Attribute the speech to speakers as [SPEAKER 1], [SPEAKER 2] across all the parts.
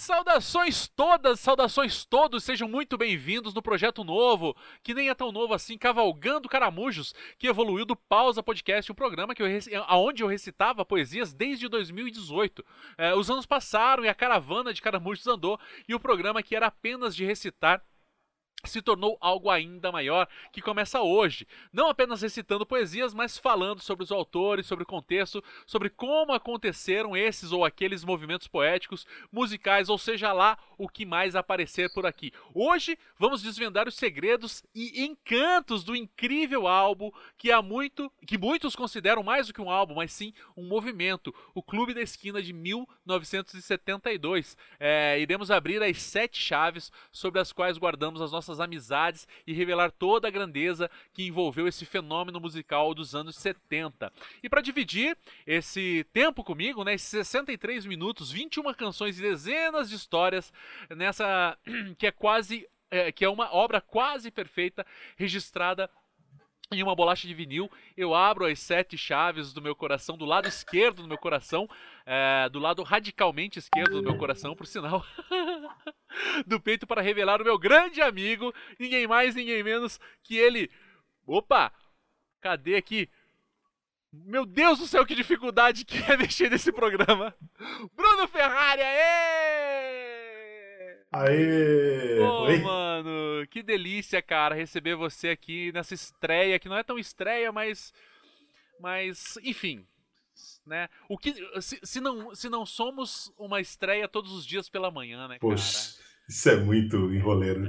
[SPEAKER 1] Saudações todas, saudações todos, sejam muito bem-vindos no projeto novo, que nem é tão novo assim, Cavalgando Caramujos, que evoluiu do Pausa Podcast, um programa que eu, onde eu recitava poesias desde 2018. É, os anos passaram e a caravana de caramujos andou, e o programa que era apenas de recitar se tornou algo ainda maior, que começa hoje, não apenas recitando poesias, mas falando sobre os autores, sobre o contexto, sobre como aconteceram esses ou aqueles movimentos poéticos, musicais, ou seja lá o que mais aparecer por aqui. Hoje vamos desvendar os segredos e encantos do incrível álbum que há muito, que muitos consideram mais do que um álbum, mas sim um movimento, o Clube da Esquina de 1972. É, iremos abrir as sete chaves sobre as quais guardamos as nossas nossas amizades e revelar toda a grandeza que envolveu esse fenômeno musical dos anos 70. E para dividir esse tempo comigo, né, esses 63 minutos, 21 canções e dezenas de histórias nessa que é quase é, que é uma obra quase perfeita registrada em uma bolacha de vinil, eu abro as sete chaves do meu coração, do lado esquerdo do meu coração, é, do lado radicalmente esquerdo do meu coração, por sinal, do peito para revelar o meu grande amigo, ninguém mais, ninguém menos que ele. Opa! Cadê aqui? Meu Deus do céu, que dificuldade que é mexer nesse programa! Bruno Ferrari, aê!
[SPEAKER 2] Aê!
[SPEAKER 1] Ô, mano, que delícia, cara, receber você aqui nessa estreia, que não é tão estreia, mas. Mas, enfim. Né? O que, se, se, não, se não somos uma estreia todos os dias pela manhã, né,
[SPEAKER 2] Poxa, cara? Isso é muito enroleiro.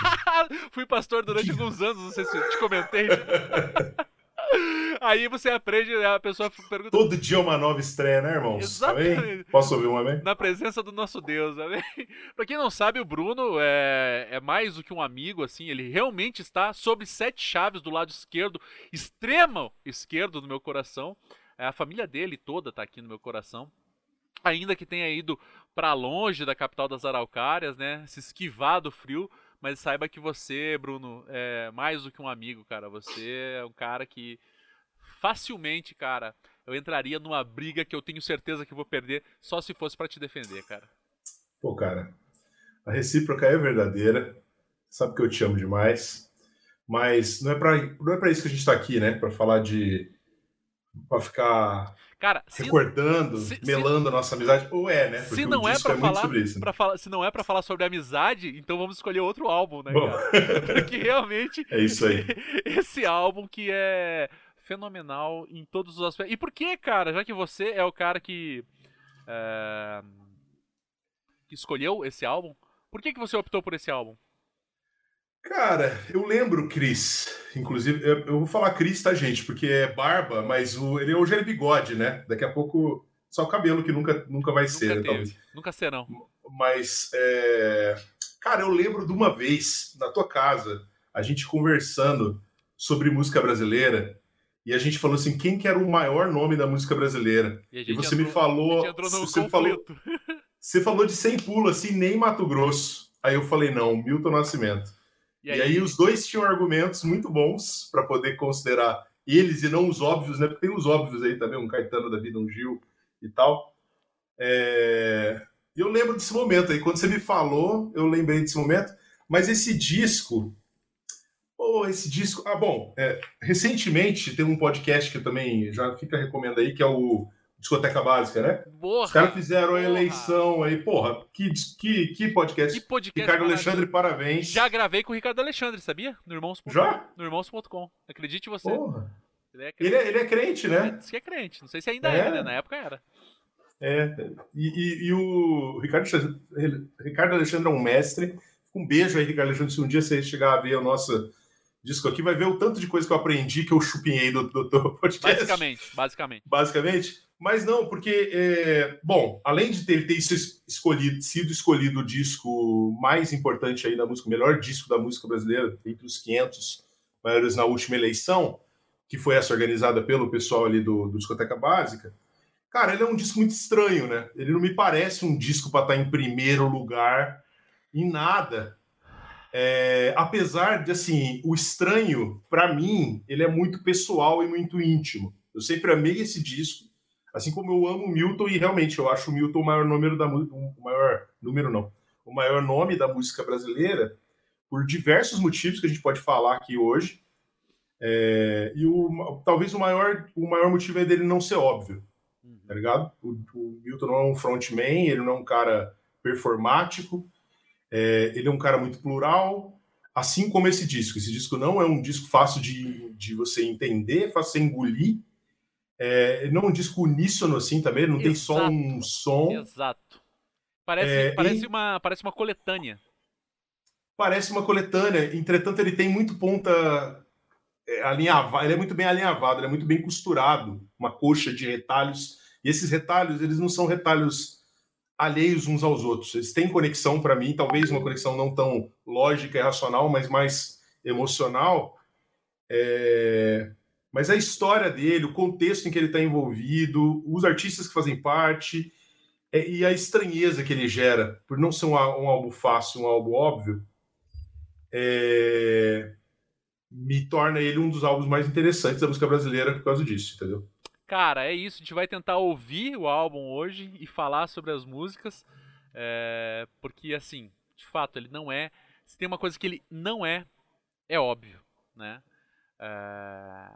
[SPEAKER 1] Fui pastor durante alguns anos, não sei se eu te comentei. Aí você aprende, a pessoa pergunta.
[SPEAKER 2] Todo dia é uma nova estreia, né, irmãos? Exatamente. Amém? Posso ouvir uma, amém?
[SPEAKER 1] Na presença do nosso Deus, amém? pra quem não sabe, o Bruno é, é mais do que um amigo, assim, ele realmente está sobre sete chaves do lado esquerdo, extremo esquerdo do meu coração. É, a família dele toda tá aqui no meu coração. Ainda que tenha ido para longe da capital das Araucárias, né? Se esquivar do frio mas saiba que você, Bruno, é mais do que um amigo, cara. Você é um cara que facilmente, cara, eu entraria numa briga que eu tenho certeza que vou perder só se fosse para te defender, cara.
[SPEAKER 2] Pô, cara, a recíproca é verdadeira. Sabe que eu te amo demais. Mas não é para não é para isso que a gente está aqui, né? Para falar de para ficar
[SPEAKER 1] Cara,
[SPEAKER 2] recordando, se, melando se, a nossa amizade, ou é, né?
[SPEAKER 1] Porque se não é para é falar, isso, né? falar, se não é para falar sobre amizade, então vamos escolher outro álbum, né, Bom. cara? Porque realmente
[SPEAKER 2] é isso aí.
[SPEAKER 1] Esse álbum que é fenomenal em todos os aspectos. E por que, cara? Já que você é o cara que é, que escolheu esse álbum, por que que você optou por esse álbum?
[SPEAKER 2] Cara, eu lembro Chris. Inclusive, eu, vou falar Chris, tá, gente? Porque é barba, mas o, ele hoje é bigode, né? Daqui a pouco só o cabelo que nunca, nunca vai
[SPEAKER 1] nunca
[SPEAKER 2] ser.
[SPEAKER 1] Né, teve. Nunca serão.
[SPEAKER 2] Mas, é... cara, eu lembro de uma vez na tua casa, a gente conversando sobre música brasileira. E a gente falou assim, quem que era o maior nome da música brasileira? E, e você entrou, me falou, você falou, você falou de sem pulo assim, nem Mato Grosso. Aí eu falei não, Milton Nascimento. E aí... e aí, os dois tinham argumentos muito bons para poder considerar eles e não os óbvios, né? Porque tem os óbvios aí também, um Caetano da vida, um Gil e tal. É... Eu lembro desse momento aí. Quando você me falou, eu lembrei desse momento. Mas esse disco. Oh, esse disco. Ah, bom. É... Recentemente tem um podcast que eu também já fica recomendo aí, que é o discoteca básica, né?
[SPEAKER 1] Porra,
[SPEAKER 2] Os caras fizeram porra. a eleição aí, porra, que, que, que podcast.
[SPEAKER 1] Que podcast
[SPEAKER 2] Ricardo Alexandre, parabéns.
[SPEAKER 1] Já gravei com o Ricardo Alexandre, sabia? No Irmãos.com.
[SPEAKER 2] Já?
[SPEAKER 1] No Irmãos.com. Acredite você.
[SPEAKER 2] Porra. Ele é, ele, é, ele é crente, né?
[SPEAKER 1] Diz que é crente. Não sei se ainda é, é né? Na época era.
[SPEAKER 2] É. E, e, e o Ricardo, Ricardo Alexandre é um mestre. Um beijo aí, Ricardo Alexandre. Se um dia você chegar a ver a nossa disco aqui, vai ver o tanto de coisa que eu aprendi que eu chupinhei do, do, do podcast.
[SPEAKER 1] Basicamente, basicamente.
[SPEAKER 2] Basicamente. Mas não, porque, é, bom, além de ter, ter escolhido, sido escolhido o disco mais importante aí da música, o melhor disco da música brasileira, entre os 500 maiores na última eleição, que foi essa organizada pelo pessoal ali do, do Discoteca Básica, cara, ele é um disco muito estranho, né? Ele não me parece um disco para estar tá em primeiro lugar em nada. É, apesar de, assim, o estranho, para mim, ele é muito pessoal e muito íntimo. Eu sempre amei esse disco Assim como eu amo o Milton e realmente eu acho o Milton o maior número da o maior número não, o maior nome da música brasileira por diversos motivos que a gente pode falar aqui hoje. É, e o, talvez o maior, o maior motivo é dele não ser óbvio, uhum. tá ligado? O, o, Milton não é um frontman, ele não é um cara performático, é, ele é um cara muito plural, assim como esse disco. Esse disco não é um disco fácil de, de você entender, fácil de engolir, é, não é um disco uníssono assim também, não Exato. tem só um som.
[SPEAKER 1] Exato. Parece, é, parece, e... uma, parece uma coletânea.
[SPEAKER 2] Parece uma coletânea, entretanto ele tem muito ponta é, alinhavado, ele é muito bem alinhavado, ele é muito bem costurado, uma coxa de retalhos. E esses retalhos, eles não são retalhos alheios uns aos outros. Eles têm conexão para mim, talvez uma conexão não tão lógica e racional, mas mais emocional. É... Mas a história dele, o contexto em que ele está envolvido, os artistas que fazem parte é, e a estranheza que ele gera, por não ser um, um álbum fácil, um álbum óbvio, é... me torna ele um dos álbuns mais interessantes da música brasileira por causa disso, entendeu?
[SPEAKER 1] Cara, é isso. A gente vai tentar ouvir o álbum hoje e falar sobre as músicas, é... porque assim, de fato, ele não é. Se tem uma coisa que ele não é, é óbvio, né? É...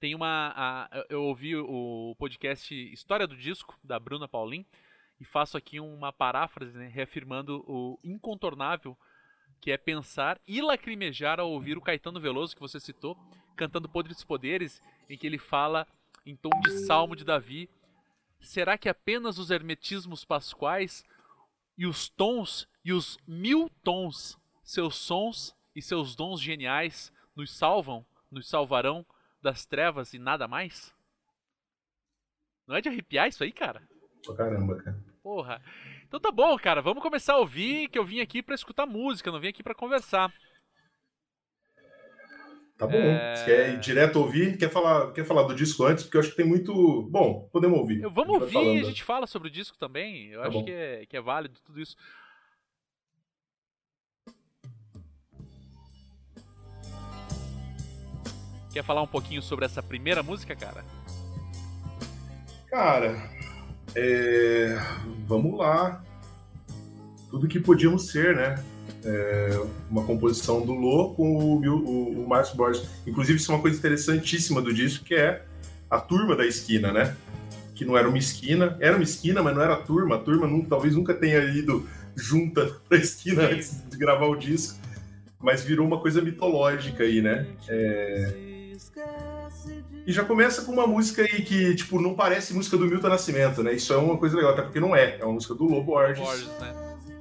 [SPEAKER 1] Tem uma. A, eu ouvi o podcast História do Disco, da Bruna Paulin, e faço aqui uma paráfrase, né, reafirmando o incontornável que é pensar e lacrimejar ao ouvir o Caetano Veloso, que você citou, cantando Podres Poderes, em que ele fala em tom de salmo de Davi: será que apenas os hermetismos pasquais e os tons e os mil tons, seus sons e seus dons geniais, nos salvam, nos salvarão? das trevas e nada mais? Não é de arrepiar isso aí, cara?
[SPEAKER 2] Pra caramba, cara.
[SPEAKER 1] Porra. Então tá bom, cara. Vamos começar a ouvir, que eu vim aqui para escutar música, não vim aqui para conversar.
[SPEAKER 2] Tá bom. É... Você quer ir direto ouvir? Quer falar, quer falar do disco antes? Porque eu acho que tem muito. Bom, podemos ouvir.
[SPEAKER 1] Eu, vamos ouvir e a gente fala sobre o disco também. Eu tá acho que é, que é válido tudo isso. Quer falar um pouquinho sobre essa primeira música, cara?
[SPEAKER 2] Cara, é... vamos lá. Tudo que podíamos ser, né? É... uma composição do Lô com o, o, o Márcio Borges. Inclusive, isso é uma coisa interessantíssima do disco, que é a turma da esquina, né? Que não era uma esquina, era uma esquina, mas não era a turma. A turma não, talvez nunca tenha ido junta pra esquina Sim. antes de gravar o disco, mas virou uma coisa mitológica aí, né? É... E já começa com uma música aí que, tipo, não parece música do Milton Nascimento, né? Isso é uma coisa legal, até porque não é. É uma música do Lobo Borges. Borges né?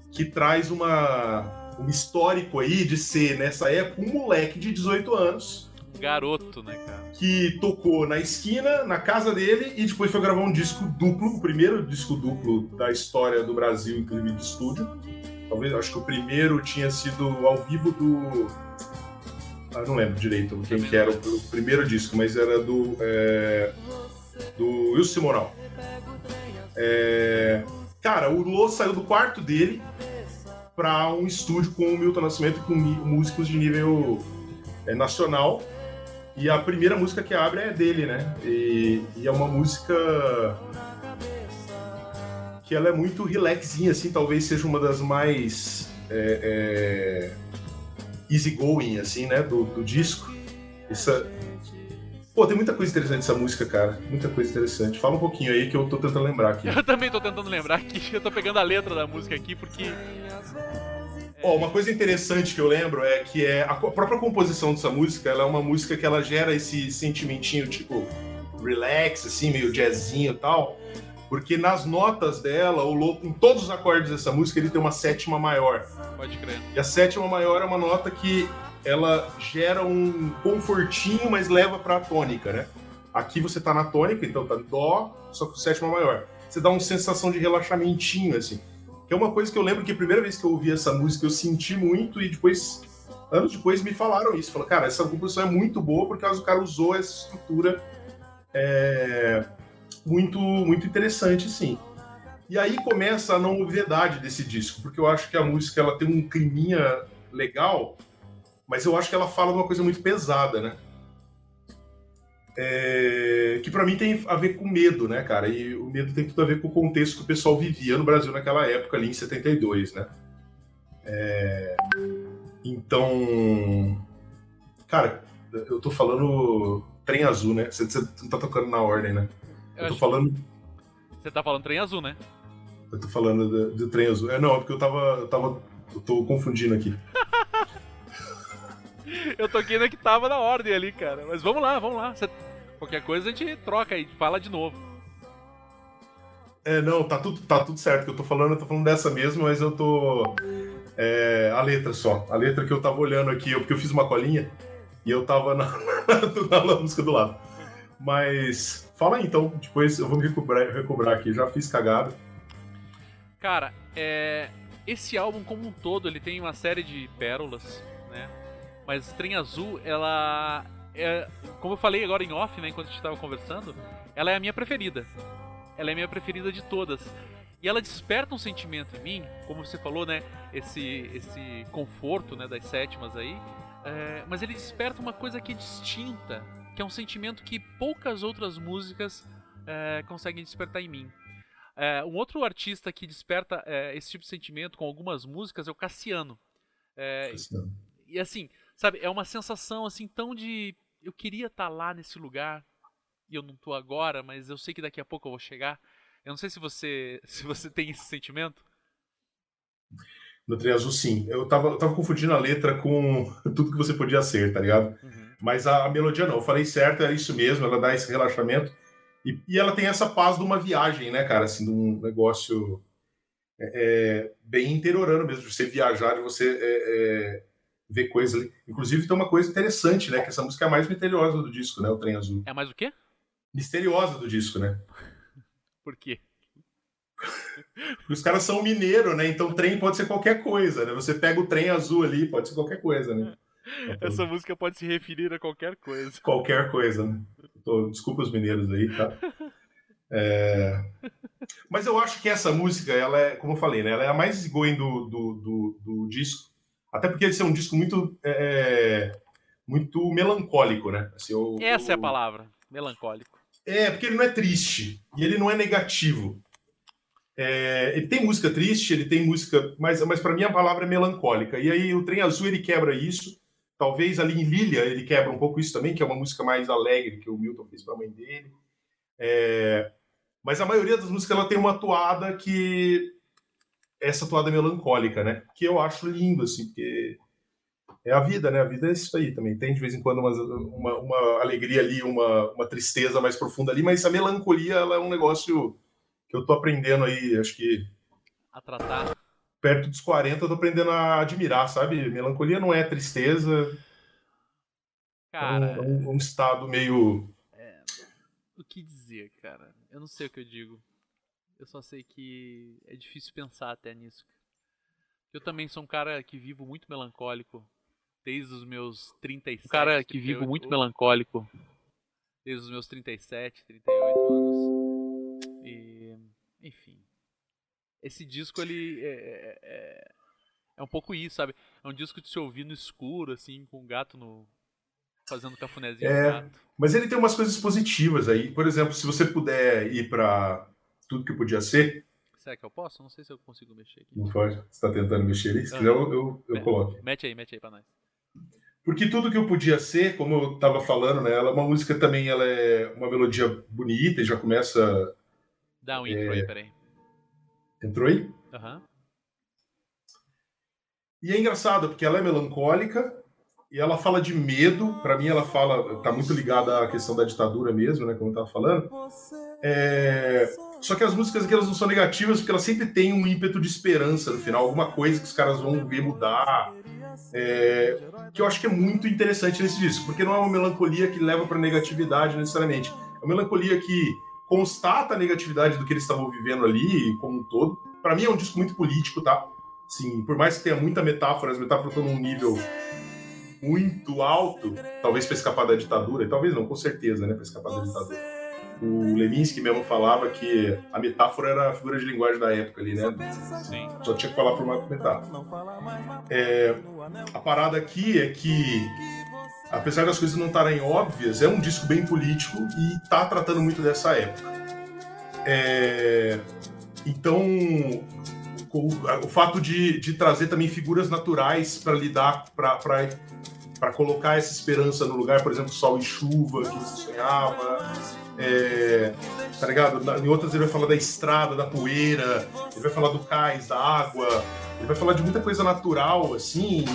[SPEAKER 2] Que traz uma, um histórico aí de ser, nessa época, um moleque de 18 anos.
[SPEAKER 1] Garoto, né, cara?
[SPEAKER 2] Que tocou na esquina, na casa dele, e depois foi gravar um disco duplo, o primeiro disco duplo da história do Brasil, inclusive de estúdio. Talvez, acho que o primeiro tinha sido ao vivo do ah, não lembro direito quem que era o, primeiro disco, mas era do. É, do Wilson Simonal. É, cara, o Lô saiu do quarto dele para um estúdio com o Milton Nascimento com músicos de nível é, nacional. E a primeira música que abre é dele, né? E, e, é uma música que ela é muito relaxinha, assim, talvez seja uma das mais é, é easygoing, assim, né, do, do disco. Essa... Pô, tem muita coisa interessante nessa música, cara. Muita coisa interessante. Fala um pouquinho aí que eu tô tentando lembrar aqui.
[SPEAKER 1] Eu também tô tentando lembrar aqui. Eu tô pegando a letra da música aqui porque.
[SPEAKER 2] Ó, uma coisa interessante que eu lembro é que é a própria composição dessa música, ela é uma música que ela gera esse sentimentinho tipo relax, assim, meio jazzinho e tal. Porque nas notas dela, o Lô, em todos os acordes dessa música, ele tem uma sétima maior.
[SPEAKER 1] Pode crer.
[SPEAKER 2] E a sétima maior é uma nota que ela gera um confortinho, mas leva pra tônica, né? Aqui você tá na tônica, então tá dó, só que sétima maior. Você dá uma sensação de relaxamentinho, assim. Que é uma coisa que eu lembro que a primeira vez que eu ouvi essa música eu senti muito e depois, anos depois, me falaram isso. Falaram, cara, essa composição é muito boa porque o cara usou essa estrutura é, muito, muito interessante, sim. E aí começa a não novidade desse disco, porque eu acho que a música ela tem um climinha legal, mas eu acho que ela fala uma coisa muito pesada, né? é, que para mim tem a ver com medo, né, cara? E o medo tem tudo a ver com o contexto que o pessoal vivia no Brasil naquela época, ali em 72, né? É, então, cara, eu tô falando trem azul, né? Você, você não tá tocando na ordem, né? Eu, eu tô falando.
[SPEAKER 1] Você tá falando trem azul, né?
[SPEAKER 2] Eu tô falando do, do trem azul. É, não, porque eu tava. Eu tava. Eu tô confundindo aqui.
[SPEAKER 1] eu toquei na que tava na ordem ali, cara. Mas vamos lá, vamos lá. Você... Qualquer coisa a gente troca aí, fala de novo.
[SPEAKER 2] É, não, tá tudo, tá tudo certo. Que eu tô falando, eu tô falando dessa mesmo, mas eu tô. É, a letra só. A letra que eu tava olhando aqui, porque eu fiz uma colinha e eu tava na, na, na música do lado. Mas fala aí então, depois eu vou me recobrar, recobrar aqui. Já fiz cagada.
[SPEAKER 1] Cara, é, esse álbum como um todo, ele tem uma série de pérolas, né? Mas Trem Azul, ela é, como eu falei agora em off, né, enquanto a gente estava conversando, ela é a minha preferida. Ela é a minha preferida de todas. E ela desperta um sentimento em mim, como você falou, né, esse esse conforto, né, das sétimas aí. É, mas ele desperta uma coisa que é distinta, que é um sentimento que poucas outras músicas é, conseguem despertar em mim. É, um outro artista que desperta é, esse tipo de sentimento com algumas músicas é o Cassiano. É, Cassiano. E assim, sabe, é uma sensação assim tão de eu queria estar tá lá nesse lugar e eu não tô agora, mas eu sei que daqui a pouco eu vou chegar. Eu não sei se você se você tem esse sentimento.
[SPEAKER 2] No Trem Azul, sim. Eu tava, eu tava confundindo a letra com tudo que você podia ser, tá ligado? Uhum. Mas a, a, melodia não. Eu falei certo, é isso mesmo, ela dá esse relaxamento. E, e ela tem essa paz de uma viagem, né, cara? Assim, de um negócio é, é, bem interiorano mesmo, de você viajar, de você é, é, ver coisas ali. Inclusive, tem uma coisa interessante, né? Que essa música é a mais misteriosa do disco, né? O Trem Azul.
[SPEAKER 1] É mais o quê?
[SPEAKER 2] Misteriosa do disco, né?
[SPEAKER 1] Por quê?
[SPEAKER 2] Os caras são mineiro, né? Então trem pode ser qualquer coisa, né? Você pega o trem azul ali, pode ser qualquer coisa, né?
[SPEAKER 1] Essa música pode se referir a qualquer coisa.
[SPEAKER 2] Qualquer coisa, né? Tô, desculpa os mineiros aí, tá? É... Mas eu acho que essa música, ela é, como eu falei, né? Ela é a mais going do, do, do, do disco. Até porque esse é um disco muito, é, muito melancólico, né?
[SPEAKER 1] Assim, eu, essa eu... é a palavra, melancólico.
[SPEAKER 2] É, porque ele não é triste e ele não é negativo. É, ele tem música triste, ele tem música, mas, mas para mim a palavra é melancólica. E aí o Trem Azul ele quebra isso. Talvez ali em Lilia ele quebra um pouco isso também, que é uma música mais alegre que o Milton fez para a mãe dele. É, mas a maioria das músicas ela tem uma toada que essa toada melancólica, né? Que eu acho lindo assim, porque é a vida, né? A vida é isso aí também. Tem de vez em quando uma, uma, uma alegria ali, uma, uma tristeza mais profunda ali, mas a melancolia ela é um negócio que eu tô aprendendo aí, acho que.
[SPEAKER 1] A tratar.
[SPEAKER 2] Perto dos 40, eu tô aprendendo a admirar, sabe? Melancolia não é tristeza.
[SPEAKER 1] Cara.
[SPEAKER 2] É um, é um, um estado meio.
[SPEAKER 1] É, o que dizer, cara? Eu não sei o que eu digo. Eu só sei que é difícil pensar até nisso. Eu também sou um cara que vivo muito melancólico. Desde os meus 37. Um cara que vivo muito melancólico. Desde os meus 37, 38 anos. E enfim. Esse disco, ele é, é, é, é, um pouco isso, sabe? É um disco de se ouvir no escuro, assim, com um gato no. fazendo cafunézinho é, gato.
[SPEAKER 2] Mas ele tem umas coisas positivas aí. Por exemplo, se você puder ir para tudo que podia ser.
[SPEAKER 1] Será que eu posso? Não sei se eu consigo mexer aqui.
[SPEAKER 2] Não pode? Você tá tentando mexer aí? Se quiser, eu, eu, eu coloco.
[SPEAKER 1] Mete aí, mete aí pra nós.
[SPEAKER 2] Porque tudo que eu podia ser, como eu estava falando, né, ela é uma música também, ela é uma melodia bonita e já começa.
[SPEAKER 1] Dá um intro é, aí, peraí.
[SPEAKER 2] Entrou aí?
[SPEAKER 1] Uhum.
[SPEAKER 2] E é engraçado, porque ela é melancólica e ela fala de medo. Para mim, ela fala, tá muito ligada à questão da ditadura mesmo, né? Como eu tava falando. É... Só que as músicas aqui elas não são negativas, porque elas sempre têm um ímpeto de esperança no final, alguma coisa que os caras vão ver mudar. É... Que eu acho que é muito interessante nesse disco, porque não é uma melancolia que leva para negatividade necessariamente. É uma melancolia que constata a negatividade do que eles estavam vivendo ali, como um todo. Para mim é um disco muito político, tá? Sim, por mais que tenha muita metáfora, as metáforas estão num nível muito alto, talvez para escapar da ditadura, e talvez não, com certeza, né, para escapar da ditadura. O Leminski mesmo falava que a metáfora era a figura de linguagem da época ali, né?
[SPEAKER 1] Sim.
[SPEAKER 2] Só tinha que falar por uma metáfora. É, a parada aqui é que apesar das coisas não estarem óbvias, é um disco bem político e está tratando muito dessa época. É, então, o, fato de, de, trazer também figuras naturais para lidar, para colocar essa esperança no lugar, por exemplo, sol e chuva que você sonhava. É, tá ligado? Em outras ele vai falar da estrada, da poeira, ele vai falar do cais, da água, ele vai falar de muita coisa natural, assim.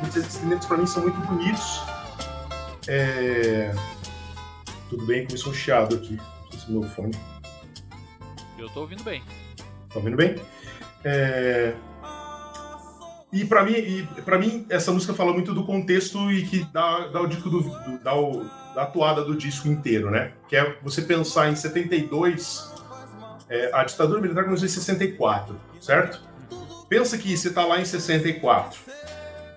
[SPEAKER 2] Muitos instrumentos para mim são muito bonitos. É... Tudo bem, começou um chiado aqui. Não sei se é meu fone.
[SPEAKER 1] Eu tô ouvindo bem.
[SPEAKER 2] Tá ouvindo bem? É... E para mim, para mim, essa música fala muito do contexto e que dá, dá o disco do, do dá o, da atuada do disco inteiro, né? Que é você pensar em 72, é, a ditadura militar começou em 64, certo? Pensa que você tá lá em 64.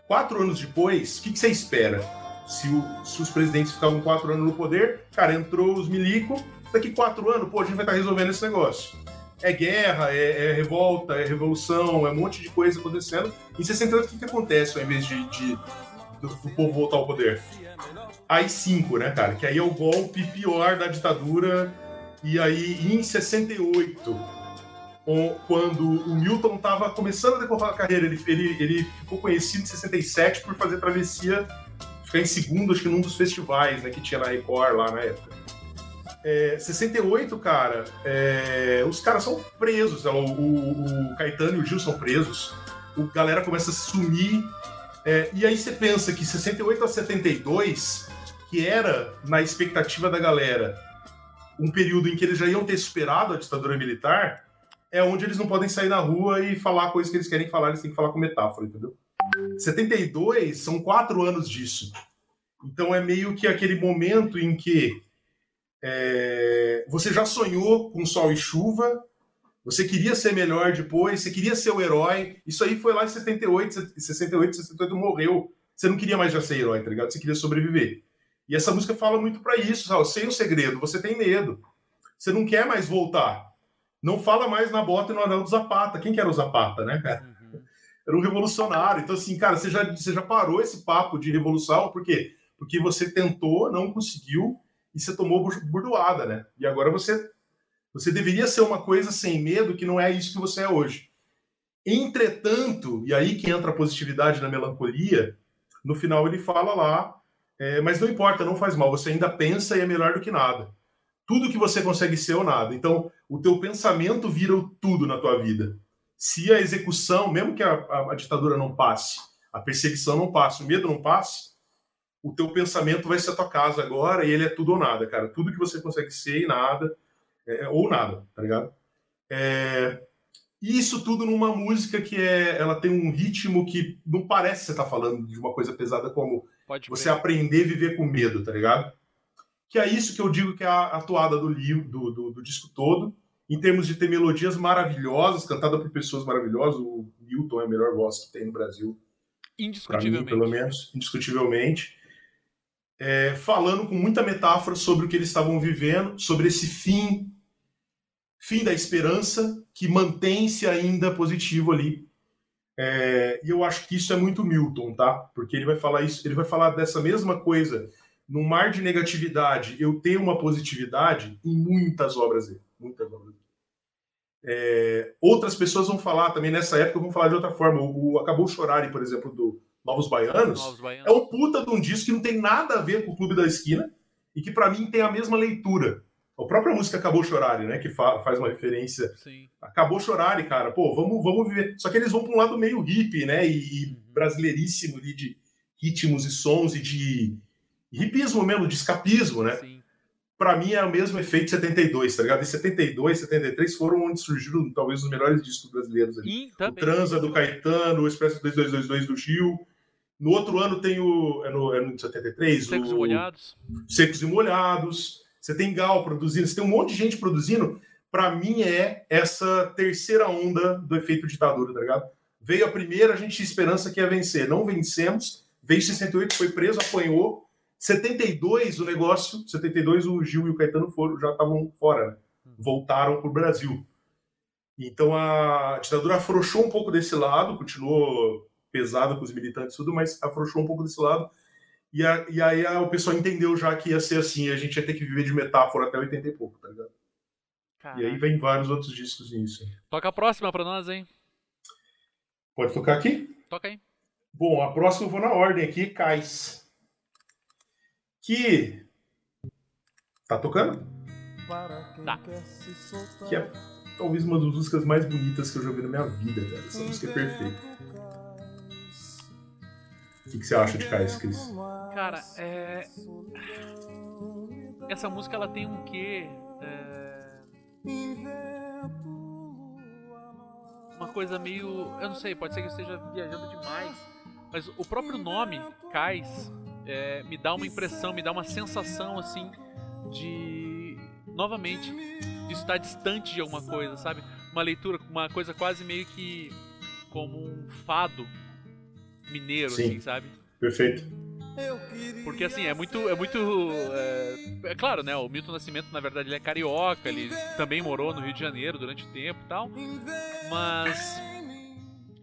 [SPEAKER 2] Quatro anos depois, o que, que você espera? Se, o, se, os presidentes ficavam quatro anos no poder, cara, entrou os milico, daqui quatro anos, pô, a gente vai estar tá resolvendo esse negócio é guerra, é, é, revolta, é revolução, é um monte de coisa acontecendo. Em 68, o que, que acontece ao invés de, de do, do, povo voltar ao poder? AI-5, né, cara? Que aí é o golpe pior da ditadura. E aí, em 68, quando o Milton estava começando a decorar a carreira, ele, ele, ele ficou conhecido em 67 por fazer travessia, ficar em segundo, acho que num dos festivais né, que tinha na Record lá na época. É, 68, cara, é, os caras são presos. O, o, o, Caetano e o Gil são presos. O galera começa a sumir. É, e aí você pensa que 68 a 72, que era, na expectativa da galera, um período em que eles já iam ter superado a ditadura militar, é onde eles não podem sair na rua e falar coisas que eles querem falar, eles têm que falar com metáfora, entendeu? 72 são quatro anos disso. Então é meio que aquele momento em que é, você já sonhou com sol e chuva, você queria ser melhor depois, você queria ser o herói. Isso aí foi lá em 78, 68, 68 morreu. Você não queria mais já ser herói, tá ligado? Você queria sobreviver. E essa música fala muito para isso, sabe? sem o segredo, você tem medo. Você não quer mais voltar. Não fala mais na bota e no anel do Zapata. Quem que era o Zapata, né, cara? Uhum. Era um revolucionário. Então, assim, cara, você já, você já parou esse papo de revolução, por quê? Porque você tentou, não conseguiu, e você tomou burdoada, né? E agora você você deveria ser uma coisa sem medo que não é isso que você é hoje. Entretanto, e aí que entra a positividade na melancolia, no final ele fala lá, é, mas não importa, não faz mal, você ainda pensa e é melhor do que nada. Tudo que você consegue ser ou nada. Então, o teu pensamento vira o tudo na tua vida. Se a execução, mesmo que a, a, a ditadura não passe, a perseguição não passe, o medo não passe, o teu pensamento vai ser a tua casa agora e ele é tudo ou nada, cara. Tudo que você consegue ser e nada, é, ou nada, tá ligado? É, isso tudo numa música que é, ela tem um ritmo que não parece você tá falando de uma coisa pesada como Pode você ver. aprender a viver com medo, tá ligado? Que é isso que eu digo que é a atuada do livro, do, do, do disco todo, em termos de ter melodias maravilhosas, cantada por pessoas maravilhosas. O Milton é a melhor voz que tem no Brasil.
[SPEAKER 1] Indiscutivelmente.
[SPEAKER 2] Mim, pelo menos, indiscutivelmente é, falando com muita metáfora sobre o que eles estavam vivendo, sobre esse fim, fim da esperança, que mantém-se ainda positivo ali. É, e eu acho que isso é muito Milton, tá? Porque ele vai falar isso, ele vai falar dessa mesma coisa. No mar de negatividade, eu tenho uma positividade em muitas obras dele. Muitas obras dele. É, outras pessoas vão falar também nessa época, vão falar de outra forma. O, o Acabou Chorare, por exemplo, do, Novos Baianos, Novos Baianos, é um puta de um disco que não tem nada a ver com o Clube da Esquina e que para mim tem a mesma leitura. A própria música Acabou Chorare, né? Que fa faz uma referência. Sim. Acabou Chorare, cara. Pô, vamos, vamos viver. Só que eles vão para um lado meio hippie, né? E, uhum. brasileiríssimo ali de ritmos e sons e de hipismo mesmo, de escapismo, né? Sim. Pra mim é o mesmo efeito de 72, tá ligado? E 72, 73 foram onde surgiram talvez os melhores discos brasileiros ali. o Transa do Caetano, o Expresso 2222 do Gil, no outro ano tem o. É no, é no 73?
[SPEAKER 1] Secos
[SPEAKER 2] o,
[SPEAKER 1] e Molhados.
[SPEAKER 2] Secos e Molhados. Você tem Gal produzindo, você tem um monte de gente produzindo. Para mim, é essa terceira onda do efeito ditadura, tá ligado? Veio a primeira, a gente tinha esperança que ia vencer. Não vencemos. Veio 68, foi preso, apanhou. 72, o negócio. 72, o Gil e o Caetano foram, já estavam fora, né? Voltaram para o Brasil. Então a ditadura afrouxou um pouco desse lado, continuou pesada com os militantes e tudo, mas afrouxou um pouco desse lado. E, a, e aí a, o pessoal entendeu já que ia ser assim, a gente ia ter que viver de metáfora até 80 e pouco, tá ligado? Caraca. E aí vem vários outros discos nisso.
[SPEAKER 1] Toca a próxima pra nós, hein?
[SPEAKER 2] Pode tocar aqui?
[SPEAKER 1] Toca aí.
[SPEAKER 2] Bom, a próxima eu vou na ordem aqui, Cais. Que. Tá tocando?
[SPEAKER 1] Tá.
[SPEAKER 2] Que é talvez uma das músicas mais bonitas que eu já ouvi na minha vida, cara. Essa música é perfeita. Que, que você acha de Cais, Cris?
[SPEAKER 1] Cara, é. Essa música ela tem um quê? É... Uma coisa meio. Eu não sei, pode ser que eu esteja viajando demais. Mas o próprio nome, Cais, é, me dá uma impressão, me dá uma sensação assim de. Novamente, de estar distante de alguma coisa, sabe? Uma leitura, uma coisa quase meio que como um fado mineiro, Sim. assim, sabe?
[SPEAKER 2] Perfeito.
[SPEAKER 1] Porque assim, é muito. É muito. É, é, claro, né? O Milton Nascimento, na verdade, ele é carioca, ele também morou no Rio de Janeiro durante o tempo e tal. Mas.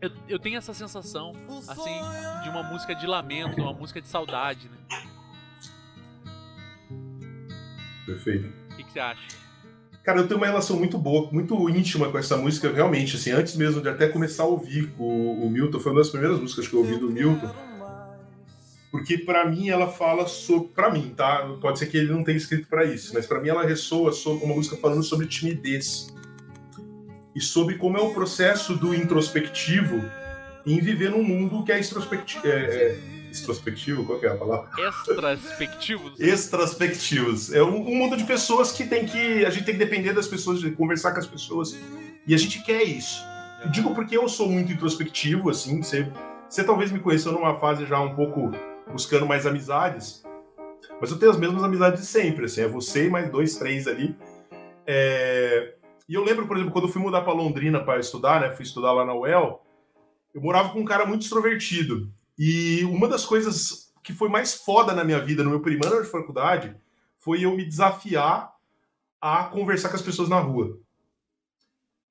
[SPEAKER 1] Eu, eu tenho essa sensação, assim, de uma música de lamento, uma música de saudade, né?
[SPEAKER 2] Perfeito.
[SPEAKER 1] O que, que você acha?
[SPEAKER 2] Cara, eu tenho uma relação muito boa, muito íntima com essa música, realmente, assim, antes mesmo de até começar a ouvir o, o Milton, foi uma das primeiras músicas que eu ouvi do Milton, porque para mim ela fala sobre, para mim, tá? Pode ser que ele não tenha escrito para isso, mas para mim ela ressoa sobre uma música falando sobre timidez e sobre como é o processo do introspectivo em viver num mundo que é. É, é, extrospectivo? Qual é a palavra?
[SPEAKER 1] Extraspectivos.
[SPEAKER 2] Extraspectivos. É um, um, mundo de pessoas que tem que. A gente tem que depender das pessoas, de conversar com as pessoas. E a gente quer isso. Eu digo porque eu sou muito introspectivo, assim. Você, você talvez me conheceu numa fase já um pouco buscando mais amizades. Mas eu tenho as mesmas amizades de sempre, assim. É você e mais dois, três ali. É... E eu lembro, por exemplo, quando eu fui mudar para Londrina para estudar, né? Fui estudar lá na UEL. Eu morava com um cara muito extrovertido. E uma das coisas que foi mais foda na minha vida, no meu primeiro ano de faculdade, foi eu me desafiar a conversar com as pessoas na rua.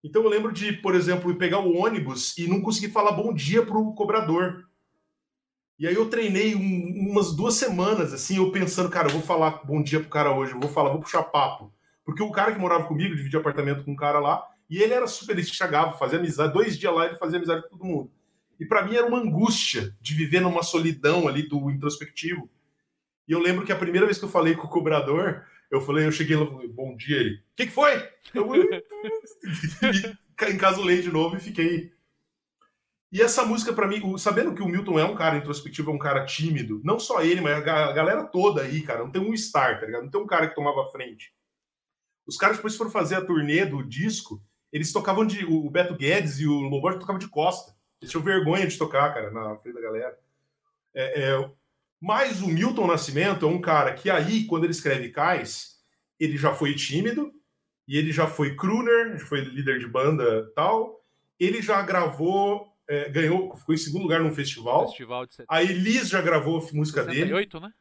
[SPEAKER 2] Então eu lembro de, por exemplo, pegar o ônibus e não conseguir falar bom dia pro cobrador. E aí eu treinei um, umas duas semanas, assim, eu pensando, cara, eu vou falar bom dia pro cara hoje, eu vou falar, vou puxar papo. Porque o cara que morava comigo, dividia apartamento com um cara lá, e ele era super, ele chegava, fazia amizade, dois dias lá ele fazia amizade com todo mundo. E para mim era uma angústia de viver numa solidão ali do introspectivo. E eu lembro que a primeira vez que eu falei com o cobrador, eu falei, eu cheguei lá, bom dia, ele, o que, que foi? Eu encasulei de novo e fiquei. E essa música, para mim, sabendo que o Milton é um cara introspectivo, é um cara tímido, não só ele, mas a galera toda aí, cara, não tem um star, tá ligado? Não tem um cara que tomava frente. Os caras depois foram fazer a turnê do disco, eles tocavam de. O Beto Guedes e o Lombardi tocavam de costa. Eles tinham vergonha de tocar, cara, na frente da galera. É, é, mas o Milton Nascimento é um cara que aí, quando ele escreve Cais, ele já foi tímido, e ele já foi crooner, já foi líder de banda tal. Ele já gravou, é, ganhou, ficou em segundo lugar num festival.
[SPEAKER 1] festival de
[SPEAKER 2] a Elis já gravou a música
[SPEAKER 1] 68,
[SPEAKER 2] dele.
[SPEAKER 1] né?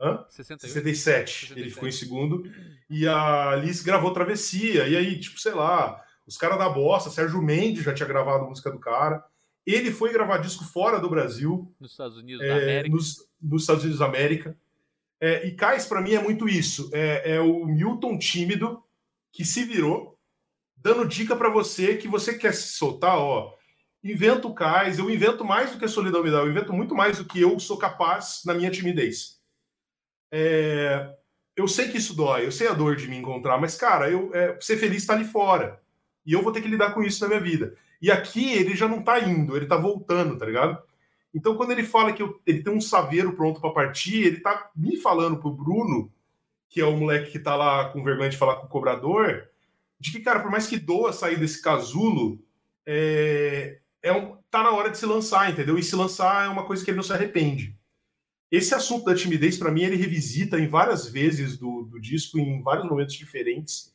[SPEAKER 2] Hã? 68? 67. 67. Ele ficou em segundo. E a Liz gravou Travessia. E aí, tipo, sei lá, os caras da bossa, Sérgio Mendes já tinha gravado a música do cara. Ele foi gravar disco fora do Brasil.
[SPEAKER 1] Nos Estados Unidos é, da América.
[SPEAKER 2] Nos, nos, Estados Unidos da América. É, e Cais, para mim, é muito isso. É, é, o Milton tímido que se virou, dando dica para você que você quer se soltar, ó. Inventa o Cais, eu invento mais do que a solidão me dá, eu invento muito mais do que eu sou capaz na minha timidez. É, eu sei que isso dói, eu sei a dor de me encontrar, mas, cara, eu é, ser feliz está ali fora. E eu vou ter que lidar com isso na minha vida. E aqui ele já não tá indo, ele tá voltando, tá ligado? Então, quando ele fala que eu, ele tem um saveiro pronto para partir, ele tá me falando pro Bruno, que é o moleque que tá lá com vergonha de falar com o cobrador, de que, cara, por mais que doa sair desse casulo, é, é um, tá na hora de se lançar, entendeu? E se lançar é uma coisa que ele não se arrepende. Esse assunto da timidez, para mim, ele revisita em várias vezes do, do disco, em vários momentos diferentes.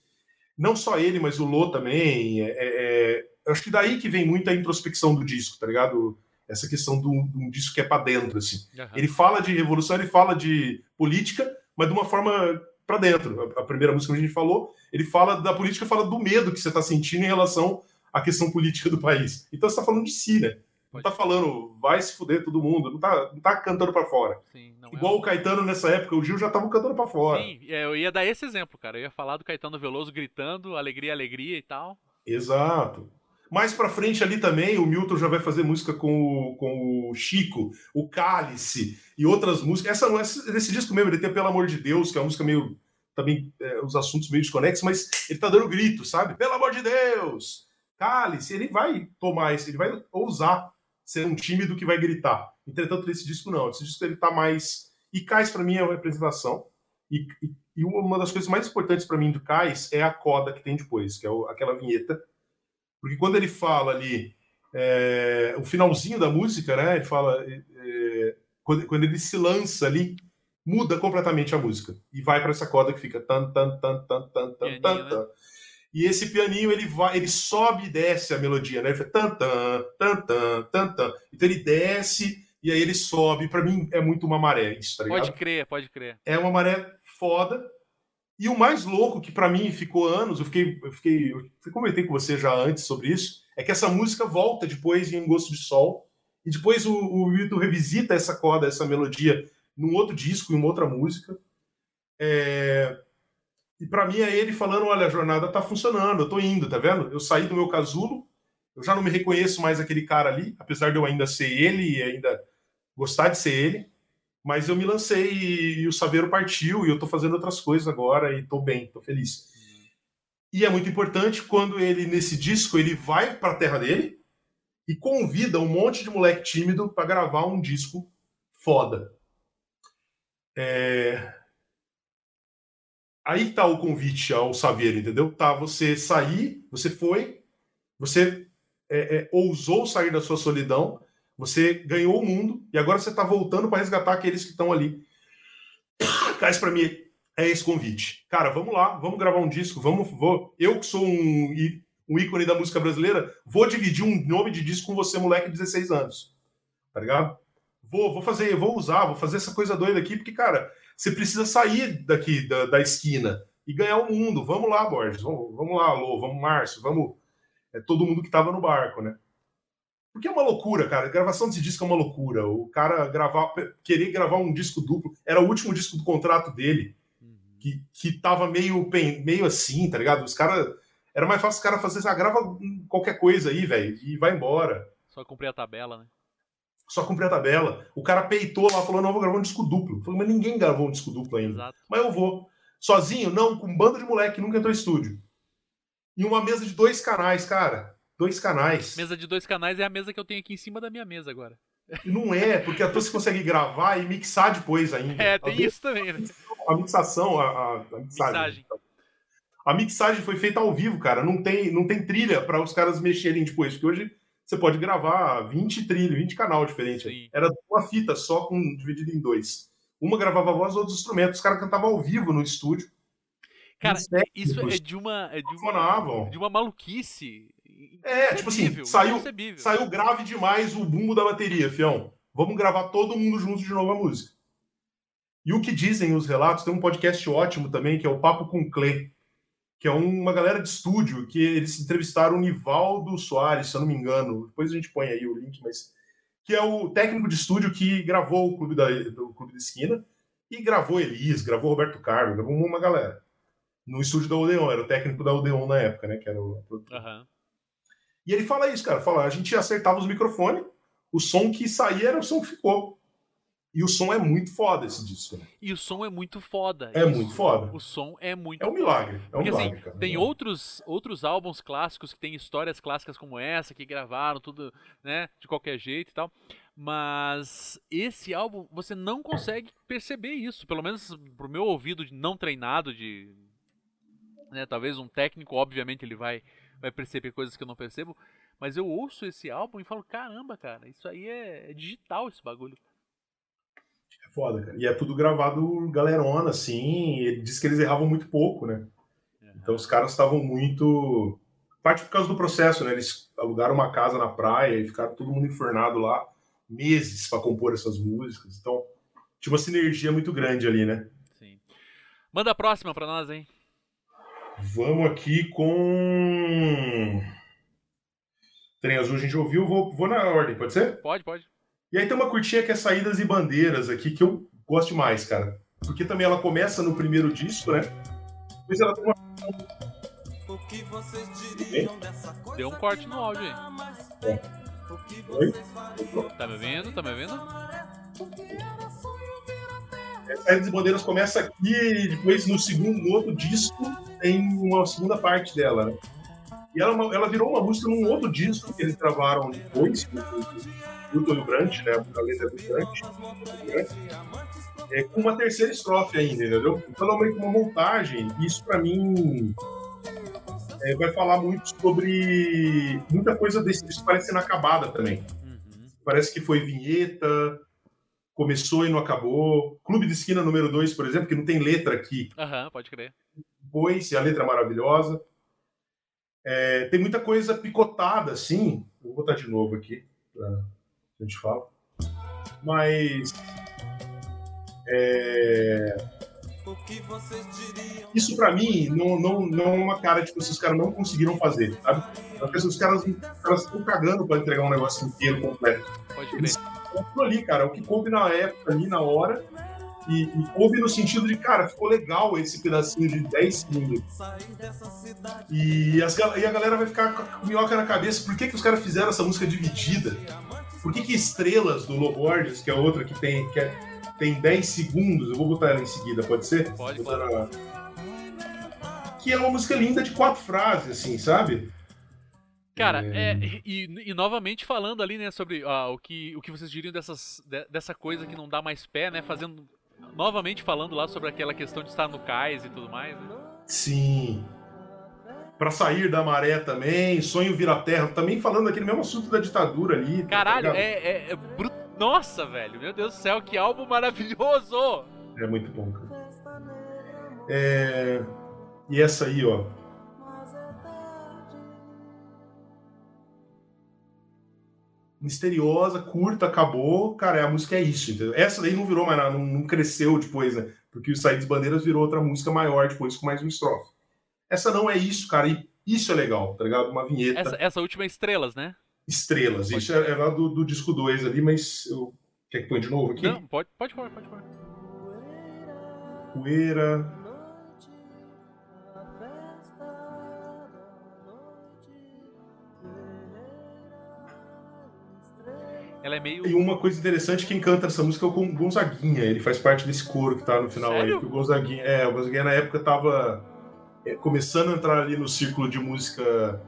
[SPEAKER 2] Não só ele, mas o Lô também. É, é, acho que daí que vem muita introspecção do disco, tá ligado? Essa questão de um disco que é para dentro, assim. Uhum. Ele fala de revolução, ele fala de política, mas de uma forma para dentro. A, a, primeira música que a gente falou, ele fala da política, fala do medo que você está sentindo em relação à questão política do país. Então você está falando de si, né? Não tá falando, vai se fuder todo mundo, não tá, não tá cantando pra fora.
[SPEAKER 1] Sim, não
[SPEAKER 2] Igual
[SPEAKER 1] é
[SPEAKER 2] o Caetano nessa época, o Gil já tava cantando pra fora.
[SPEAKER 1] Sim, é, eu ia dar esse exemplo, cara. Eu ia falar do Caetano Veloso gritando, alegria, alegria e tal.
[SPEAKER 2] Exato. Mais pra frente ali também, o Milton já vai fazer música com o, com o Chico, o Cálice e outras músicas. Essa não é nesse disco mesmo, ele tem Pelo Amor de Deus, que é uma música meio. Também é, os assuntos meio desconexos, mas ele tá dando grito, sabe? Pelo amor de Deus! Cálice, ele vai tomar isso, ele vai ousar ser um tímido que vai gritar. Entretanto, nesse disco não. Esse disco ele tá mais. E Cais, para mim, é uma representação. E, e, e, uma das coisas mais importantes para mim do Cais é a coda que tem depois, que é o, aquela vinheta. Porque quando ele fala ali, é, o finalzinho da música, né? Ele fala. É, quando, quando ele se lança ali, muda completamente a música. E vai para essa coda que fica tan, tan, tan, tan, tan, tan, tan, tan. E esse pianinho ele vai, ele sobe e desce a melodia, né? Ele faz tan tan tan tan tan tan. Então ele desce e aí ele sobe. Para mim é muito uma maré isso, tá ligado?
[SPEAKER 1] Pode crer, pode crer.
[SPEAKER 2] É uma maré foda. E o mais louco que para mim ficou anos, eu fiquei, eu fiquei, eu comentei com você já antes sobre isso, é que essa música volta depois em Gosto de Sol e depois o, o revisita essa coda, essa melodia num outro disco, em uma outra música. É, e para mim é ele falando: olha, a jornada tá funcionando, eu tô indo, tá vendo? Eu saí do meu casulo, eu já não me reconheço mais aquele cara ali, apesar de eu ainda ser ele e ainda gostar de ser ele. Mas eu me lancei e, e o Saveiro partiu e eu tô fazendo outras coisas agora e tô bem, tô feliz. E é muito importante quando ele, nesse disco, ele vai pra terra dele e convida um monte de moleque tímido para gravar um disco foda. É, aí tá o convite ao Saveiro, entendeu? Tá você sair, você foi, você é, é, ousou sair da sua solidão, você ganhou o mundo e agora você está voltando para resgatar aqueles que estão ali. Cais para mim é esse convite. Cara, vamos lá, vamos gravar um disco, vamos, vou. Eu que sou um, um ícone da música brasileira, vou dividir um nome de disco com você, moleque de 16 anos. Tá ligado? Vou, vou fazer, vou usar, vou fazer essa coisa doida aqui, porque, cara, você precisa sair daqui da, da esquina e ganhar o mundo. Vamos lá, Borges. Vamos, vamos lá, Alô, vamos, Márcio, vamos. É todo mundo que estava no barco, né? Porque é uma loucura, cara. A gravação desse disco é uma loucura. O cara gravar, querer gravar um disco duplo, era o último disco do contrato dele, uhum. que, que tava meio, meio assim, tá ligado? Os caras. Era mais fácil os caras fazer, ah, grava qualquer coisa aí, velho, e vai embora.
[SPEAKER 1] Só cumprir a tabela, né?
[SPEAKER 2] só cumprir a tabela. O cara peitou lá, falou: não, vou gravar um disco duplo. Eu falei, mas ninguém gravou um disco duplo ainda. Exato. Mas eu vou. Sozinho? Não, com um bando de moleque que nunca entrou em estúdio. E uma mesa de dois canais, cara. Dois canais.
[SPEAKER 1] Mesa de dois canais é a mesa que eu tenho aqui em cima da minha mesa agora.
[SPEAKER 2] Não é, porque a você consegue gravar e mixar depois ainda.
[SPEAKER 1] É, tem isso também, né?
[SPEAKER 2] A mixação, a, a, a mixagem. A mixagem foi feita ao vivo, cara. Não tem, não tem trilha para os caras mexerem depois, porque hoje você pode gravar 20 trilhos, 20 canal diferentes. Sim. Era uma fita só, com dividida em dois. Uma gravava a voz, outros instrumentos. Os caras cantavam ao vivo no estúdio.
[SPEAKER 1] Cara, isso é de uma, é de uma, de uma maluquice.
[SPEAKER 2] É, tipo assim, saiu, saiu grave demais o bumbo da bateria, fião. Vamos gravar todo mundo junto de novo a música. E o que dizem os relatos, tem um podcast ótimo também, que é o Papo com Clé, que é uma galera de estúdio, que eles entrevistaram o Nivaldo Soares, se eu não me engano. Depois a gente põe aí o link, mas. Que é o técnico de estúdio que gravou o Clube da, do Clube da Esquina e gravou Elis, gravou Roberto Carlos, gravou uma galera. No estúdio da Odeon, era o técnico da Odeon na época, né? Que era o uhum. E ele fala isso, cara. Fala, a gente acertava os microfones, o som que saía era o som que ficou. E o som é muito foda esse disco. Né?
[SPEAKER 1] E o som é muito foda.
[SPEAKER 2] É isso. muito foda.
[SPEAKER 1] O som é muito
[SPEAKER 2] É um milagre. É um
[SPEAKER 1] Porque,
[SPEAKER 2] milagre,
[SPEAKER 1] assim, cara. Tem outros, outros álbuns clássicos que tem histórias clássicas como essa, que gravaram tudo, né, de qualquer jeito e tal. Mas esse álbum, você não consegue perceber isso. Pelo menos pro meu ouvido não treinado de. Né, talvez um técnico, obviamente, ele vai, vai perceber coisas que eu não percebo. Mas eu ouço esse álbum e falo, caramba, cara, isso aí é, é digital esse bagulho
[SPEAKER 2] foda, cara. E é tudo gravado galerona, assim. ele disse que eles erravam muito pouco, né? Então os caras estavam muito. Parte por causa do processo, né? Eles alugaram uma casa na praia e ficaram todo mundo infernado lá meses para compor essas músicas. Então tinha uma sinergia muito grande ali, né?
[SPEAKER 1] Sim. Manda a próxima para nós, hein?
[SPEAKER 2] Vamos aqui com. Trem Azul a gente ouviu, vou, vou na ordem, pode ser?
[SPEAKER 1] Pode, pode.
[SPEAKER 2] E aí tem uma curtinha que é Saídas e Bandeiras aqui, que eu gosto demais, cara. Porque também ela começa no primeiro disco, né? Depois ela tem uma.
[SPEAKER 1] Deu um corte no áudio aí.
[SPEAKER 2] É. Oi?
[SPEAKER 1] Tá me ouvindo? Tá me ouvindo?
[SPEAKER 2] É, Saídas e Bandeiras começa aqui depois no segundo, no outro disco, tem uma segunda parte dela, né? E ela, é ela virou uma música num outro disco que eles gravaram depois, o Milton Brandt, né? A letra do Brandt. É, com uma terceira estrofe ainda, entendeu? Então ela é uma montagem, e isso pra mim é, vai falar muito sobre muita coisa desse disco parece inacabada também.
[SPEAKER 1] Uhum.
[SPEAKER 2] Parece que foi vinheta, começou e não acabou. Clube de Esquina número 2, por exemplo, que não tem letra aqui.
[SPEAKER 1] Aham, pode crer.
[SPEAKER 2] Depois, e a letra é maravilhosa. É, tem muita coisa picotada, assim. Vou botar de novo aqui, pra a gente falar. Mas. É, isso pra mim não, não, não é uma cara tipo, esses caras não conseguiram fazer, sabe? Porque os caras estão cagando pra entregar um negócio inteiro, completo.
[SPEAKER 1] Pode crer.
[SPEAKER 2] Aquilo ali, cara, o que coube na época, ali na hora, e, e coube no sentido de, cara, ficou legal esse pedacinho de 10 segundos. E, as, e a galera vai ficar com minhoca na cabeça, por que, que os caras fizeram essa música dividida? Por que, que Estrelas, do Loborges, que é outra que tem, que é, tem 10 segundos, eu vou botar ela em seguida, pode ser?
[SPEAKER 1] Pode,
[SPEAKER 2] na- Que é uma música linda de quatro frases, assim, sabe?
[SPEAKER 1] Cara, é, e, e novamente falando ali, né, sobre ah, o, que, o que vocês diriam dessas, de- dessa coisa que não dá mais pé, né, fazendo, novamente falando lá sobre aquela questão de estar no cais e tudo mais, né?
[SPEAKER 2] Sim. Pra sair da maré também, sonho vira terra, também falando aquele mesmo assunto da ditadura ali. tá
[SPEAKER 1] Caralho,
[SPEAKER 2] ligado?
[SPEAKER 1] é, é, é Nossa, velho, meu Deus do céu, que álbum maravilhoso!
[SPEAKER 2] É muito bom, cara. É, E essa aí, ó. Misteriosa, curta, acabou. Cara, a música é isso, entendeu? Essa daí não virou mais nada, não, não cresceu depois, né? Porque o Saídas Bandeiras virou outra música maior depois, com mais um estrofe. Essa não é isso, cara, e isso é legal, tá ligado? Uma vinheta.
[SPEAKER 1] Essa, essa última é Estrelas, né?
[SPEAKER 2] Estrelas.
[SPEAKER 1] Pode
[SPEAKER 2] Isso é, é lá do, do disco 2 ali, mas eu. Quer que põe de novo aqui?
[SPEAKER 1] Não, pode, pode pôr, pode pôr.
[SPEAKER 2] Poeira.
[SPEAKER 1] Ela é meio.
[SPEAKER 2] E uma coisa interessante, quem canta essa música é o Gon- Gonzaguinha. Ele faz parte desse coro que tá no final
[SPEAKER 1] Sério?
[SPEAKER 2] aí. Que o Gonzaguinha, é, o Gonzaguinha na época tava é, começando a entrar ali no círculo de música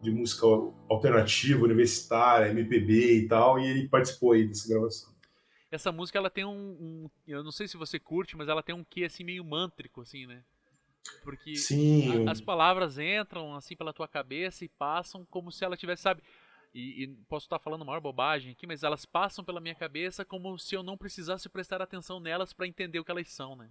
[SPEAKER 2] de música alternativa, universitária, MPB e tal, e ele participou aí dessa gravação.
[SPEAKER 1] Essa música ela tem um, um- Eu não sei se você curte, mas ela tem um quê assim meio mântrico, assim, né? Porque
[SPEAKER 2] Sim,
[SPEAKER 1] a- as palavras entram assim pela tua cabeça e passam como se ela tivesse, sabe? E, e posso estar falando maior bobagem aqui, mas elas passam pela minha cabeça como se eu não precisasse prestar atenção nelas pra entender o que elas são, né?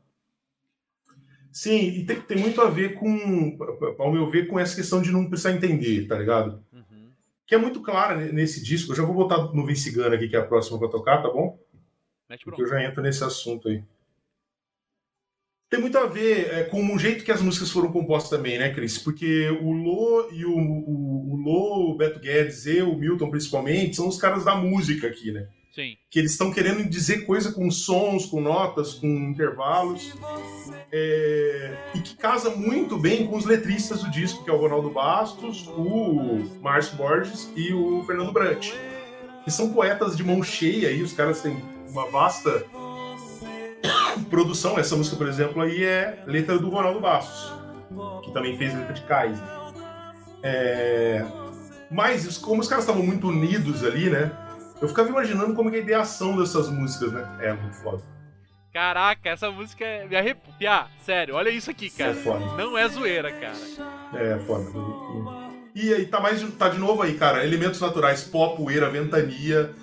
[SPEAKER 2] sim, e tem, tem muito a ver com, ao meu ver, com essa questão de não precisar entender, tá ligado?
[SPEAKER 1] Uhum.
[SPEAKER 2] Que é muito clara ne- nesse disco. Eu já vou botar no Vem Cigana aqui, que é a próxima pra tocar, tá bom?
[SPEAKER 1] Mete
[SPEAKER 2] Porque eu já entro nesse assunto aí. Tem muito a ver é, com o jeito que as músicas foram compostas também, né, Cris? Porque o Lô e o, o, o Lô, o Beto Guedes e o Milton, principalmente, são os caras da música aqui, né?
[SPEAKER 1] Sim.
[SPEAKER 2] Que eles estão querendo dizer coisa com sons, com notas, com intervalos. é, e que casa muito bem com os letristas do disco, que é o Ronaldo Bastos, o Márcio Borges e o Fernando Brant. Que são poetas de mão cheia aí, os caras têm uma vasta produção. Essa música, por exemplo, aí é letra do Ronaldo Bastos, que também fez letra de Kaiser. É... Mas como os caras estavam muito unidos ali, né? Eu ficava imaginando como que é a ideação dessas músicas, né? É muito foda.
[SPEAKER 1] Caraca, essa música é... me arrepia. Sério, olha isso aqui,
[SPEAKER 2] É
[SPEAKER 1] cara.
[SPEAKER 2] foda.
[SPEAKER 1] Não é zoeira, cara.
[SPEAKER 2] É foda. E aí tá mais tá de novo aí, cara. Elementos naturais, pó, poeira, ventania.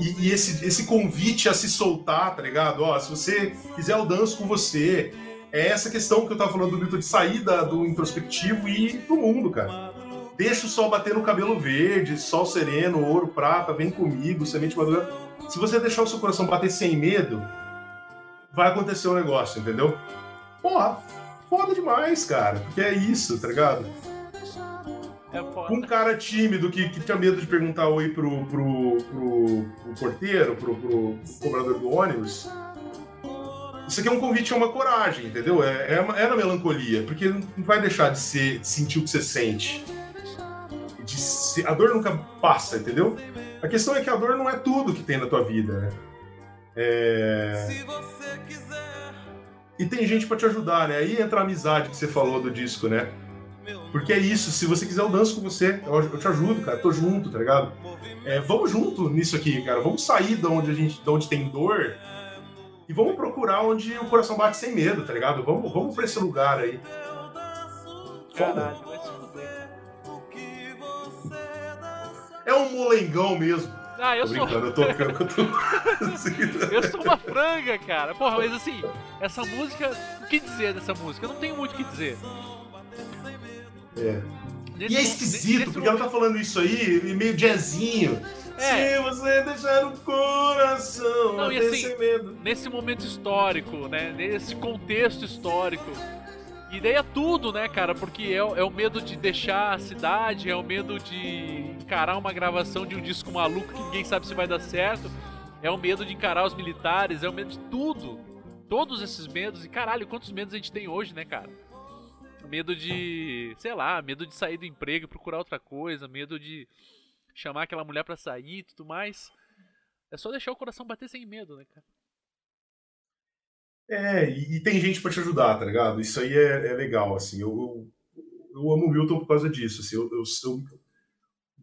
[SPEAKER 2] E, e esse, esse convite a se soltar, tá ligado? Ó, se você quiser, eu danço com você. É essa questão que eu tava falando do Milton de sair da- do introspectivo e ir pro mundo, cara. Deixa o sol bater no cabelo verde, sol sereno, ouro, prata, vem comigo, semente madura. Se você deixar o seu coração bater sem medo, vai acontecer um negócio, entendeu? Porra, foda demais, cara. Porque é isso, tá ligado?
[SPEAKER 1] É foda.
[SPEAKER 2] Um cara tímido que, que tinha medo de perguntar oi pro, pro, pro, pro porteiro, pro, pro cobrador do ônibus. Isso aqui é um convite a uma coragem, entendeu? É, é, uma- é na melancolia, porque não vai deixar de, ser, de sentir o que você sente. De se- a dor nunca passa, entendeu? A questão é que a dor não é tudo que tem na tua vida, né? É... E tem gente pra te ajudar, né? Aí entra a amizade que você falou do disco, né? Porque é isso, se você quiser eu danço com você, eu, eu te ajudo, cara, tô junto, tá ligado? É, vamos junto nisso aqui, cara. Vamos sair de onde a gente, de onde tem dor e vamos procurar onde o coração bate sem medo, tá ligado? Vamos, vamos pra esse lugar aí. Foda.
[SPEAKER 1] Caralho, vai se fuder.
[SPEAKER 2] É um molengão mesmo.
[SPEAKER 1] Ah, eu
[SPEAKER 2] tô
[SPEAKER 1] sou.
[SPEAKER 2] brincando, eu tô. Eu, tô...
[SPEAKER 1] Eu sou uma franga, cara. Porra, mas assim, essa música. O que dizer dessa música? Eu não tenho muito o que dizer.
[SPEAKER 2] É. E é esquisito, porque ela tá falando isso aí, meio jazzinho.
[SPEAKER 1] É.
[SPEAKER 2] Se você deixar o coração
[SPEAKER 1] Não,
[SPEAKER 2] até
[SPEAKER 1] assim,
[SPEAKER 2] sem medo.
[SPEAKER 1] nesse momento histórico, né? Nesse contexto histórico. E daí é tudo, né, cara? Porque é, é o medo de deixar a cidade, é o medo de encarar uma gravação de um disco maluco que ninguém sabe se vai dar certo, é o medo de encarar os militares, é o medo de tudo. Todos esses medos, e caralho, quantos medos a gente tem hoje, né, cara? Medo de, sei lá, medo de sair do emprego e procurar outra coisa, medo de chamar aquela mulher pra sair e tudo mais. É só deixar o coração bater sem medo, né, cara?
[SPEAKER 2] É, e, e tem gente pra te ajudar, tá ligado? Isso aí é, é legal, assim. Eu, eu, eu amo o Milton por causa disso. Assim, eu, eu, eu-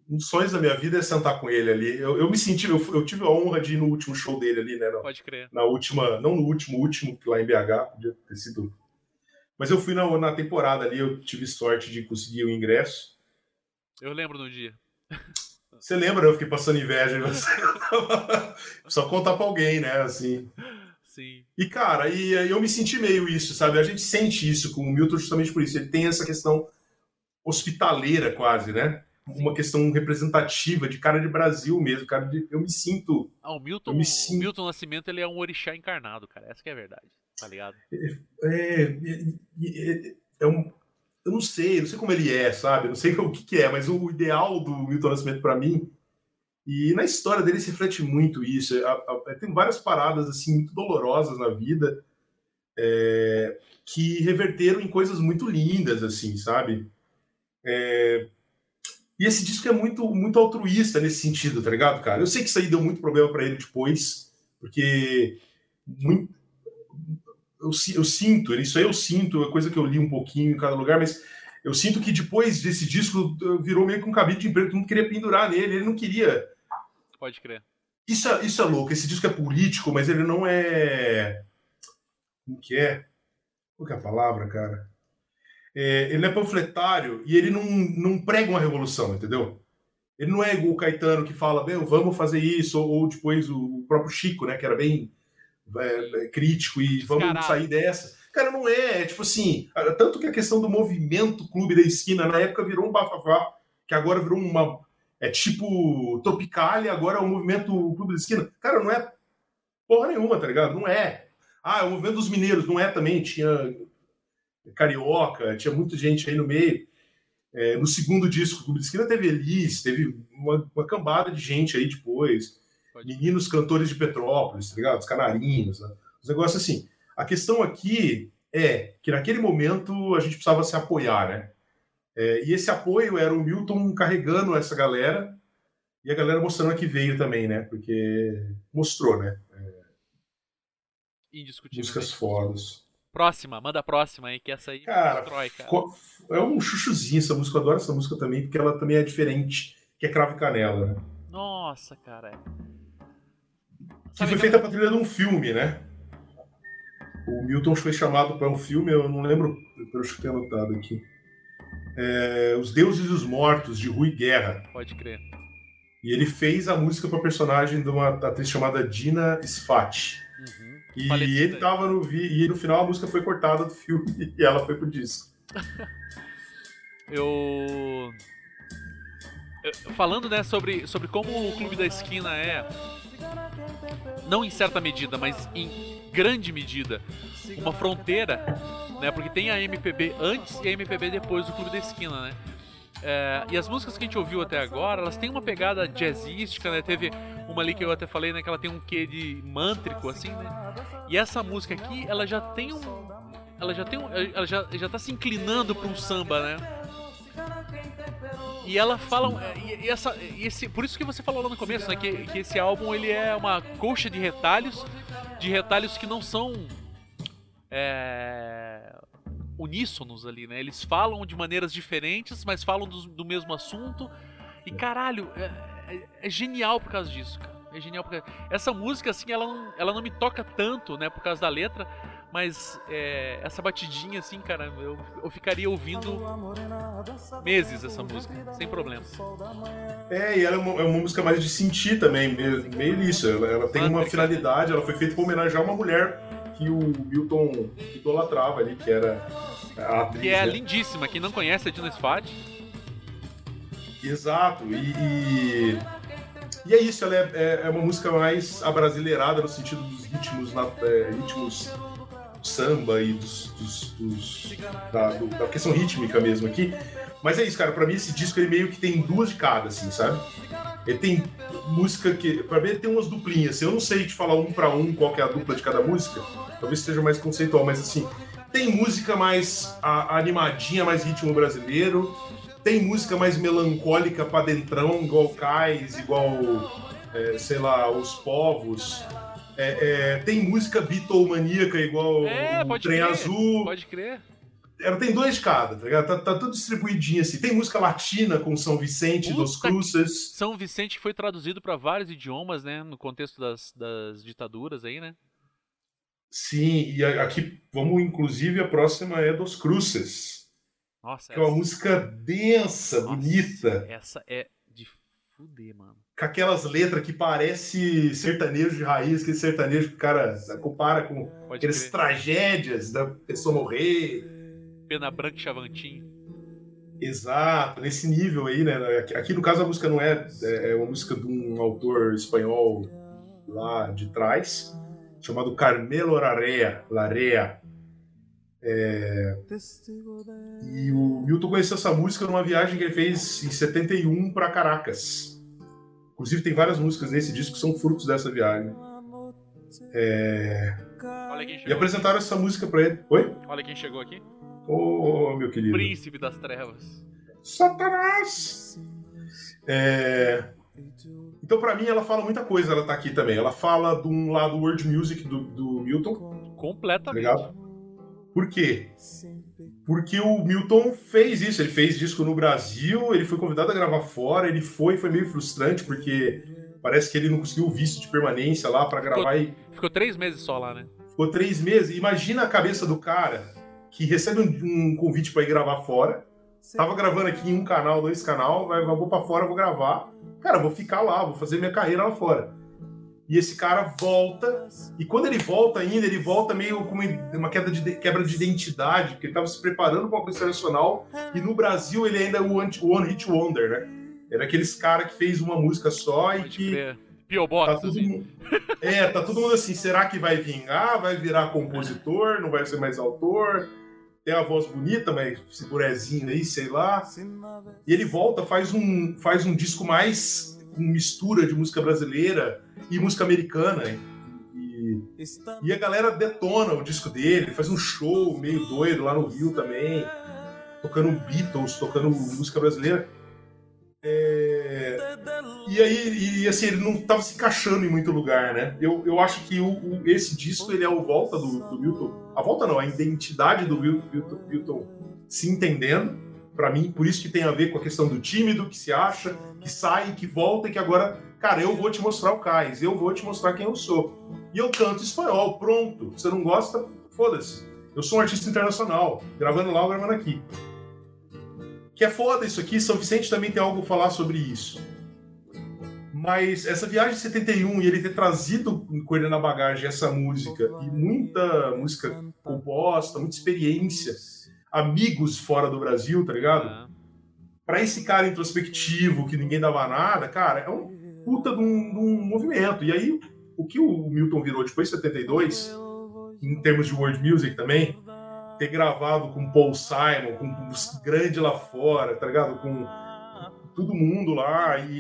[SPEAKER 2] um dos sonhos da minha vida é sentar com ele ali. Eu, eu me senti, eu, eu tive a honra de ir no último show dele ali, né? Na,
[SPEAKER 1] Pode crer.
[SPEAKER 2] na última, não no último, último, que lá em BH, podia ter sido. Mas eu fui na, na temporada ali, eu tive sorte de conseguir o ingresso.
[SPEAKER 1] Eu lembro no dia.
[SPEAKER 2] Você lembra? Eu fiquei passando inveja. em você. Só contar pra alguém, né? Assim.
[SPEAKER 1] Sim.
[SPEAKER 2] E, cara, e, eu me senti meio isso, sabe? A gente sente isso com o Milton justamente por isso. Ele tem essa questão hospitaleira, quase, né? Uma questão representativa de cara de Brasil mesmo, cara. De, eu me sinto.
[SPEAKER 1] Ah, o Milton,
[SPEAKER 2] me
[SPEAKER 1] o
[SPEAKER 2] sinto-
[SPEAKER 1] Milton Nascimento, ele é um orixá encarnado, cara. Essa que é a verdade. Tá ligado?
[SPEAKER 2] É, é, é, é um. Eu não sei, eu não sei como ele é, sabe? Eu não sei o que, que é, mas o ideal do Milton Nascimento pra mim. E na história dele se reflete muito isso. A- a- tem várias paradas assim muito dolorosas na vida é, que reverteram em coisas muito lindas, assim, sabe? É, e esse disco é muito, muito altruísta nesse sentido, tá ligado, cara? Eu sei que isso aí deu muito problema pra ele depois, porque muito, eu, eu sinto, isso aí eu sinto, é coisa que eu li um pouquinho em cada lugar, mas eu sinto que depois desse disco virou meio que um cabide de emprego, todo mundo queria pendurar nele, ele não queria.
[SPEAKER 1] Pode crer.
[SPEAKER 2] Isso é, isso é louco, esse disco é político, mas ele não é. Como que é? Qual que é a palavra, cara? É, ele é panfletário e ele não, não prega uma revolução, entendeu? Ele não é igual o Caetano que fala, meu, vamos fazer isso, ou, ou depois o próprio Chico, né, que era bem é, é, crítico e vamos
[SPEAKER 1] Descarado.
[SPEAKER 2] sair dessa. Cara, não é, é tipo assim, tanto que a questão do movimento Clube da Esquina na época virou um bafafá, que agora virou uma. É tipo Tropicália, agora é o movimento Clube da Esquina. Cara, não é porra nenhuma, tá ligado? Não é. Ah, é o movimento dos mineiros, não é também. Tinha Carioca, tinha muita gente aí no meio. É, no segundo disco, Clube da Esquina, teve Elis, teve uma, uma cambada de gente aí depois. Meninos cantores de Petrópolis, tá ligado? Os canarinhos, né? os negócios assim. A questão aqui é que naquele momento a gente precisava se apoiar, né? É, e esse apoio era o Milton carregando essa galera e a galera mostrando que veio também, né? Porque mostrou, né?
[SPEAKER 1] Indiscutível.
[SPEAKER 2] Músicas fodas.
[SPEAKER 1] Próxima, manda a próxima aí, que essa aí
[SPEAKER 2] Cara,
[SPEAKER 1] destrói, cara.
[SPEAKER 2] Co- É um chuchuzinho essa música, eu adoro essa música também, porque ela também é diferente, que é Cravo e Canela, né?
[SPEAKER 1] Nossa, cara.
[SPEAKER 2] Que foi
[SPEAKER 1] que-
[SPEAKER 2] feita a trilha de um filme, né? O Milton foi chamado para um filme, eu não lembro, eu acho que tenho anotado aqui. É, Os Deuses e os Mortos, de Rui Guerra.
[SPEAKER 1] Pode crer.
[SPEAKER 2] E ele fez a música para personagem de uma atriz chamada Dina Sfat.
[SPEAKER 1] Uhum.
[SPEAKER 2] E
[SPEAKER 1] Falecida
[SPEAKER 2] ele tava no vi- e no final a música foi cortada do filme e ela foi pro disco.
[SPEAKER 1] Eu... eu- Falando, né, sobre, sobre como o Clube da Esquina é, não em certa medida, mas em grande medida, uma fronteira, né, porque tem a MPB antes e a MPB depois do Clube da Esquina, né? É, e as músicas que a gente ouviu até agora, elas têm uma pegada jazzística, né? Teve uma ali que eu até falei, né? Que ela tem um quê de mântrico, assim, né? E essa música aqui, ela já tem um. Ela já tem um. Ela já, já tá se inclinando para um samba, né? E ela fala. E, e essa, e esse, por isso que você falou lá no começo, né? Que, que esse álbum ele é uma colcha de retalhos, de retalhos que não são. É, uníssonos ali, né? Eles falam de maneiras diferentes, mas falam do, do mesmo assunto. E caralho, é, é, é, genial por causa disso, cara. É genial porque essa música assim, ela não, ela não me toca tanto, né, por causa da letra, mas é, essa batidinha assim, cara, eu, eu ficaria ouvindo meses essa música, sem problema.
[SPEAKER 2] É, e ela é uma, é uma música mais de sentir também, meio, meio isso. Ela, ela tem uma finalidade, ela foi feita para homenagear uma mulher que o Milton idolatrava ali, que era a atriz.
[SPEAKER 1] Que é
[SPEAKER 2] né?
[SPEAKER 1] lindíssima, quem não conhece a Dina Sfad.
[SPEAKER 2] Exato, e, e, e, é isso, ela é, é, é, uma música mais abrasileirada no sentido dos ritmos, na, é, ritmos do samba e dos, dos, dos da, do, da, questão rítmica mesmo aqui. Mas é isso, cara, pra mim esse disco ele meio que tem duas de cada, assim, sabe? Ele tem música que, pra mim ele tem umas duplinhas, assim, eu não sei te falar um para um qual é a dupla de cada música, talvez seja mais conceitual, mas assim, tem música mais a, animadinha, mais ritmo brasileiro, tem música mais melancólica pra dentrão, igual Cais, igual, é, sei lá, Os Povos. É, é, tem música bitomaníaca igual
[SPEAKER 1] é,
[SPEAKER 2] o Trem
[SPEAKER 1] crer,
[SPEAKER 2] Azul.
[SPEAKER 1] Pode crer.
[SPEAKER 2] Ela tem dois de cada, tá ligado? Tá, tá, tudo distribuidinho assim. Tem música latina com São Vicente Puta dos Cruzes.
[SPEAKER 1] São Vicente foi traduzido para vários idiomas, né? No contexto das, das ditaduras aí, né?
[SPEAKER 2] Sim, e aqui, vamos, inclusive, a próxima é dos Cruzes.
[SPEAKER 1] Nossa,
[SPEAKER 2] que é uma música densa, Nossa, bonita.
[SPEAKER 1] Essa é de fuder, mano.
[SPEAKER 2] Com aquelas letras que parece sertanejo de raiz, aquele sertanejo que o cara compara com Pode aquelas crer. tragédias da pessoa morrer.
[SPEAKER 1] Pena Branca e Chavantinho.
[SPEAKER 2] Exato, nesse nível aí, né? Aqui no caso a música não é, é, é uma música de um autor espanhol lá de trás, chamado Carmelo Larrea. Larrea. É... E o Milton conheceu essa música numa viagem que ele fez em 71 para Caracas. Inclusive tem várias músicas nesse disco que são frutos dessa viagem. É... E apresentaram essa música para ele. Oi?
[SPEAKER 1] Olha quem chegou aqui.
[SPEAKER 2] Ô, oh, meu querido.
[SPEAKER 1] Príncipe das trevas.
[SPEAKER 2] Satanás! É... Então, para mim, ela fala muita coisa, ela tá aqui também. Ela fala de um lado world music do, do Milton.
[SPEAKER 1] Completamente.
[SPEAKER 2] Tá Por quê? Porque o Milton fez isso, ele fez disco no Brasil, ele foi convidado a gravar fora, ele foi, foi meio frustrante, porque parece que ele não conseguiu o visto de permanência lá para gravar
[SPEAKER 1] ficou,
[SPEAKER 2] e.
[SPEAKER 1] Ficou três meses só lá, né?
[SPEAKER 2] Ficou três meses. Imagina a cabeça do cara que recebe um, um convite para ir gravar fora. Tava gravando aqui em um canal, dois canal, vai, vou para fora, vou gravar. Cara, vou ficar lá, vou fazer minha carreira lá fora. E esse cara volta, e quando ele volta ainda, ele volta meio com uma queda de, quebra de identidade, porque ele estava se preparando para uma coisa internacional, e no Brasil ele ainda é o One Hit Wonder, né? Era aqueles cara que fez uma música só e que.
[SPEAKER 1] Box, tá todo assim.
[SPEAKER 2] mundo... É, tá todo mundo assim, será que vai vingar? Vai virar compositor? Não vai ser mais autor? tem a voz bonita, mas esse burezinho aí, sei lá. E ele volta, faz um, faz um disco mais com mistura de música brasileira e música americana. E, e a galera detona o disco dele, faz um show meio doido lá no Rio também, tocando Beatles, tocando música brasileira. É... E aí, e, assim, ele não estava se encaixando em muito lugar, né? Eu, eu acho que o, o, esse disco ele é o volta do, do Milton. A volta não, a identidade do Milton, Milton se entendendo, para mim, por isso que tem a ver com a questão do tímido, que se acha, que sai, que volta e que agora, cara, eu vou te mostrar o cais, eu vou te mostrar quem eu sou. E eu canto espanhol, pronto. Você não gosta? Foda-se. Eu sou um artista internacional, gravando lá ou gravando aqui. Que é foda isso aqui, São Vicente também tem algo a falar sobre isso. Mas essa viagem de 71 e ele ter trazido com ele na bagagem essa música e muita música composta, muita experiência, amigos fora do Brasil, tá ligado? É. Pra esse cara introspectivo que ninguém dava nada, cara, é um puta de um, de um movimento. E aí, o que o Milton virou depois de 72, em termos de world music também, ter gravado com Paul Simon, com os grandes lá fora, tá ligado? Com todo mundo lá e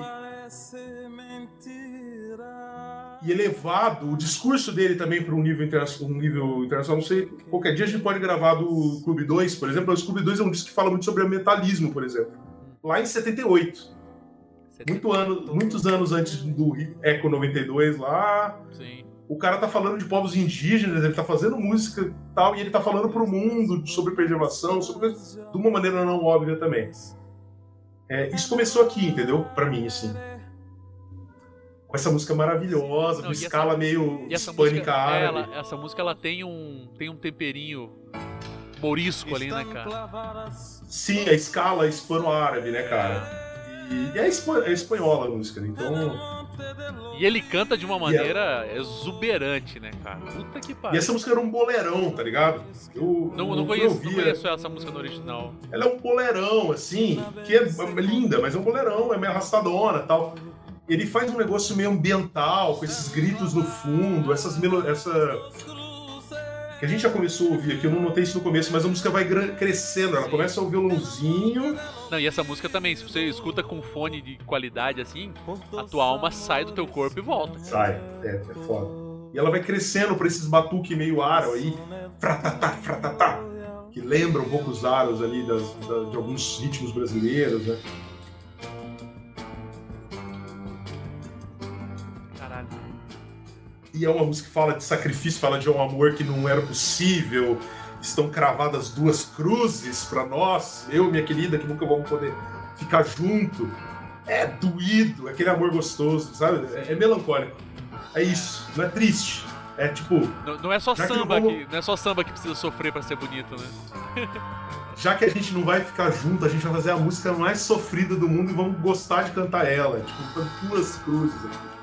[SPEAKER 2] e elevado o discurso dele também para um nível, um nível internacional. Não sei, qualquer dia a gente pode gravar do Clube 2, por exemplo. O Clube 2 é um disco que fala muito sobre ambientalismo, por exemplo. Lá em 78. Muito ano, muitos anos antes do Eco 92 lá. Sim. O cara tá falando de povos indígenas, ele tá fazendo música e tal, e ele tá falando pro mundo sobre preservação, sobre de uma maneira não óbvia também. É, isso começou aqui, entendeu? Para mim, assim com essa música maravilhosa, com escala essa, meio hispânica árabe.
[SPEAKER 1] Ela, essa música ela tem um, tem um temperinho morisco ali, né, cara?
[SPEAKER 2] Sim, a escala hispano-árabe, né, cara? E, e é, é, espanhola a música, né? então.
[SPEAKER 1] E ele canta de uma maneira exuberante, né, cara? Puta que pariu.
[SPEAKER 2] E essa música era um boleirão, tá ligado?
[SPEAKER 1] Eu não, não, conheço, não conheço essa música no original.
[SPEAKER 2] Ela é um boleirão, assim, que é linda, mas é um boleirão, é meio arrastadona e tal ele faz um negócio meio ambiental, com esses gritos no fundo, essas melo... essa que a gente já começou a ouvir aqui, eu não notei isso no começo, mas a música vai crescendo, ela começa a ouvir um violãozinho.
[SPEAKER 1] Não, e essa música também, se você escuta com fone de qualidade assim, a tua alma sai do teu corpo e volta.
[SPEAKER 2] Sai, é, é foda. E ela vai crescendo por esses batuques meio aro aí, fratatá, fratatá, que lembram um pouco os aros ali das, das, de alguns ritmos brasileiros, né? E é uma música que fala de sacrifício, fala de um amor que não era possível. Estão cravadas duas cruzes para nós, eu e minha querida, que nunca vamos poder ficar junto. É doído, é aquele amor gostoso, sabe? É, é melancólico. É isso, não é triste. É tipo.
[SPEAKER 1] Não, não é só samba que, vamos... não é só samba que precisa sofrer para ser bonito, né?
[SPEAKER 2] já que a gente não vai ficar junto, a gente vai fazer a música mais sofrida do mundo e vamos gostar de cantar ela. Tipo, duas cruzes aqui.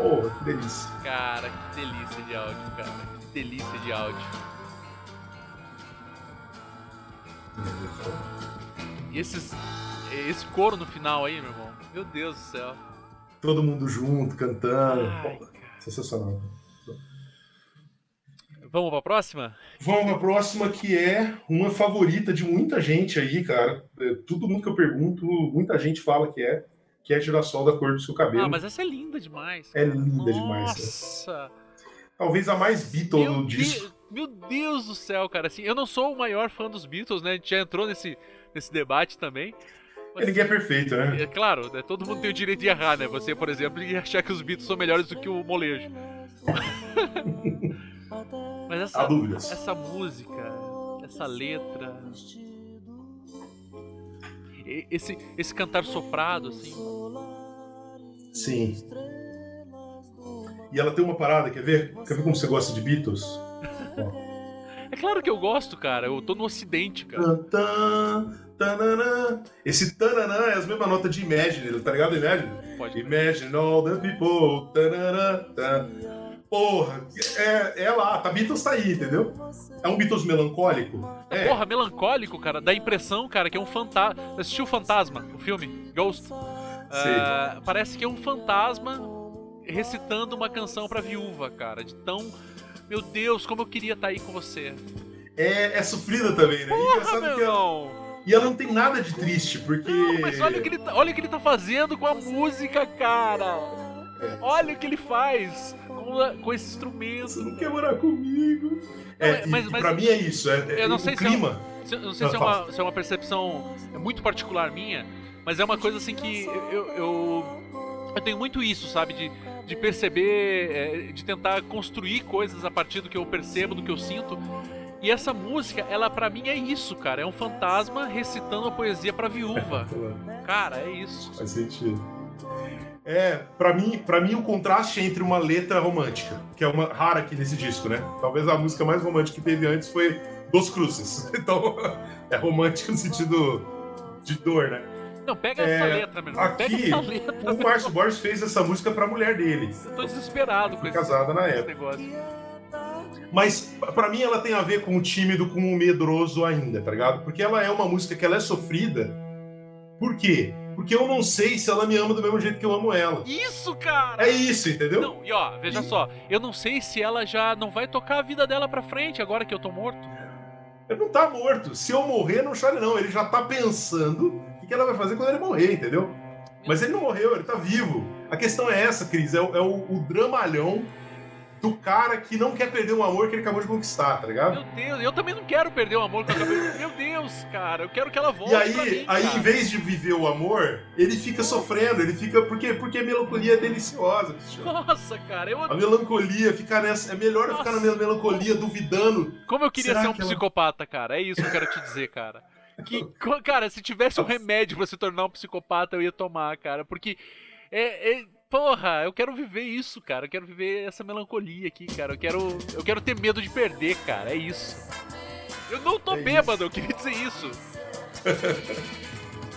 [SPEAKER 2] Porra, que delícia.
[SPEAKER 1] Cara, que delícia de áudio, cara. Que delícia de áudio. E esses, esse coro no final aí, meu irmão. Meu Deus do céu.
[SPEAKER 2] Todo mundo junto, cantando. Ai, sensacional.
[SPEAKER 1] Vamos pra próxima?
[SPEAKER 2] Vamos pra próxima, que é uma favorita de muita gente aí, cara. É, todo mundo que eu pergunto, muita gente fala que é que é girassol da cor do seu cabelo. Ah,
[SPEAKER 1] mas essa é linda demais.
[SPEAKER 2] É linda
[SPEAKER 1] Nossa.
[SPEAKER 2] demais.
[SPEAKER 1] Nossa!
[SPEAKER 2] Talvez a mais Beatle meu disco.
[SPEAKER 1] meu Deus do céu, cara. Assim, eu não sou o maior fã dos Beatles, né? A gente já entrou nesse, nesse debate também.
[SPEAKER 2] Mas, Ninguém é perfeito, né?
[SPEAKER 1] É claro, né? todo mundo tem o direito de errar, né? Você, por exemplo, e achar que os Beatles são melhores do que o molejo. Mas essa, essa música, essa letra, esse, esse cantar soprado, assim.
[SPEAKER 2] Sim. E ela tem uma parada, quer ver? Quer ver como você gosta de Beatles?
[SPEAKER 1] é claro que eu gosto, cara. Eu tô no ocidente, cara.
[SPEAKER 2] Esse tananã é as mesmas notas de Imagine, tá ligado? Imagine? Pode. Imagine all the people. Tanana, Porra, é, é lá, tá Beatles tá aí, entendeu? É um Beatles melancólico? É.
[SPEAKER 1] Porra, melancólico, cara, dá a impressão, cara, que é um fantasma. Assistiu Fantasma, o filme? Ghost? Uh, parece que é um fantasma recitando uma canção pra viúva, cara. De tão. Meu Deus, como eu queria estar tá aí com você.
[SPEAKER 2] É, é sofrida também, né?
[SPEAKER 1] Porra, meu que ela...
[SPEAKER 2] E ela não tem nada de triste, porque. Não,
[SPEAKER 1] mas olha o que ele tá, olha o que ele tá fazendo com a música, cara. É. Olha o que ele faz com, com esse instrumento.
[SPEAKER 2] Você não quer morar comigo. É, mas, mas, pra mim é isso, é, é eu não sei clima.
[SPEAKER 1] Se é, eu não sei se é, uma, se é uma percepção muito particular minha, mas é uma coisa assim que eu, eu, eu tenho muito isso, sabe? De, de perceber, é, de tentar construir coisas a partir do que eu percebo, do que eu sinto. E essa música, ela para mim é isso, cara. É um fantasma recitando a poesia pra viúva. cara, é isso.
[SPEAKER 2] Faz sentido. É, para mim, para mim o contraste entre uma letra romântica, que é uma rara aqui nesse disco, né? Talvez a música mais romântica que teve antes foi Dos Cruzes. Então, é romântico no sentido de dor, né?
[SPEAKER 1] Não, pega é, essa letra, meu
[SPEAKER 2] Aqui, pega essa letra, o Márcio Borges fez essa música pra mulher dele.
[SPEAKER 1] Eu tô desesperado com
[SPEAKER 2] casada na época. negócio. Mas para mim ela tem a ver com o tímido, com o medroso ainda, tá ligado? Porque ela é uma música que ela é sofrida. Por quê? Porque eu não sei se ela me ama do mesmo jeito que eu amo ela.
[SPEAKER 1] Isso, cara!
[SPEAKER 2] É isso, entendeu?
[SPEAKER 1] Não, e ó, veja e... só, eu não sei se ela já não vai tocar a vida dela pra frente agora que eu tô morto.
[SPEAKER 2] Ele não tá morto. Se eu morrer, não chore, não. Ele já tá pensando o que ela vai fazer quando ele morrer, entendeu? Mas ele não morreu, ele tá vivo. A questão é essa, Cris, é o, é o, o dramalhão do cara que não quer perder um amor que ele acabou de conquistar, tá ligado?
[SPEAKER 1] Meu Deus, eu também não quero perder o amor que eu acabei de... Meu Deus, cara, eu quero que ela volte
[SPEAKER 2] E aí,
[SPEAKER 1] mim,
[SPEAKER 2] aí
[SPEAKER 1] cara.
[SPEAKER 2] em vez de viver o amor, ele fica sofrendo, ele fica. Por quê? Porque a melancolia é deliciosa, Cristiano.
[SPEAKER 1] Nossa, cara, eu...
[SPEAKER 2] A melancolia, ficar nessa. É melhor eu ficar na
[SPEAKER 1] Nossa.
[SPEAKER 2] melancolia, duvidando.
[SPEAKER 1] Como eu queria
[SPEAKER 2] Será
[SPEAKER 1] ser um
[SPEAKER 2] que ela-
[SPEAKER 1] psicopata, cara. É isso que eu quero te dizer, cara. Que, cara, se tivesse um remédio pra se tornar um psicopata, eu ia tomar, cara. Porque é, é- porra, eu quero viver isso, cara. Eu quero viver essa melancolia aqui, cara. Eu quero, eu quero ter medo de perder, cara. É isso. Eu não tô
[SPEAKER 2] É
[SPEAKER 1] bêbado, eu queria dizer isso.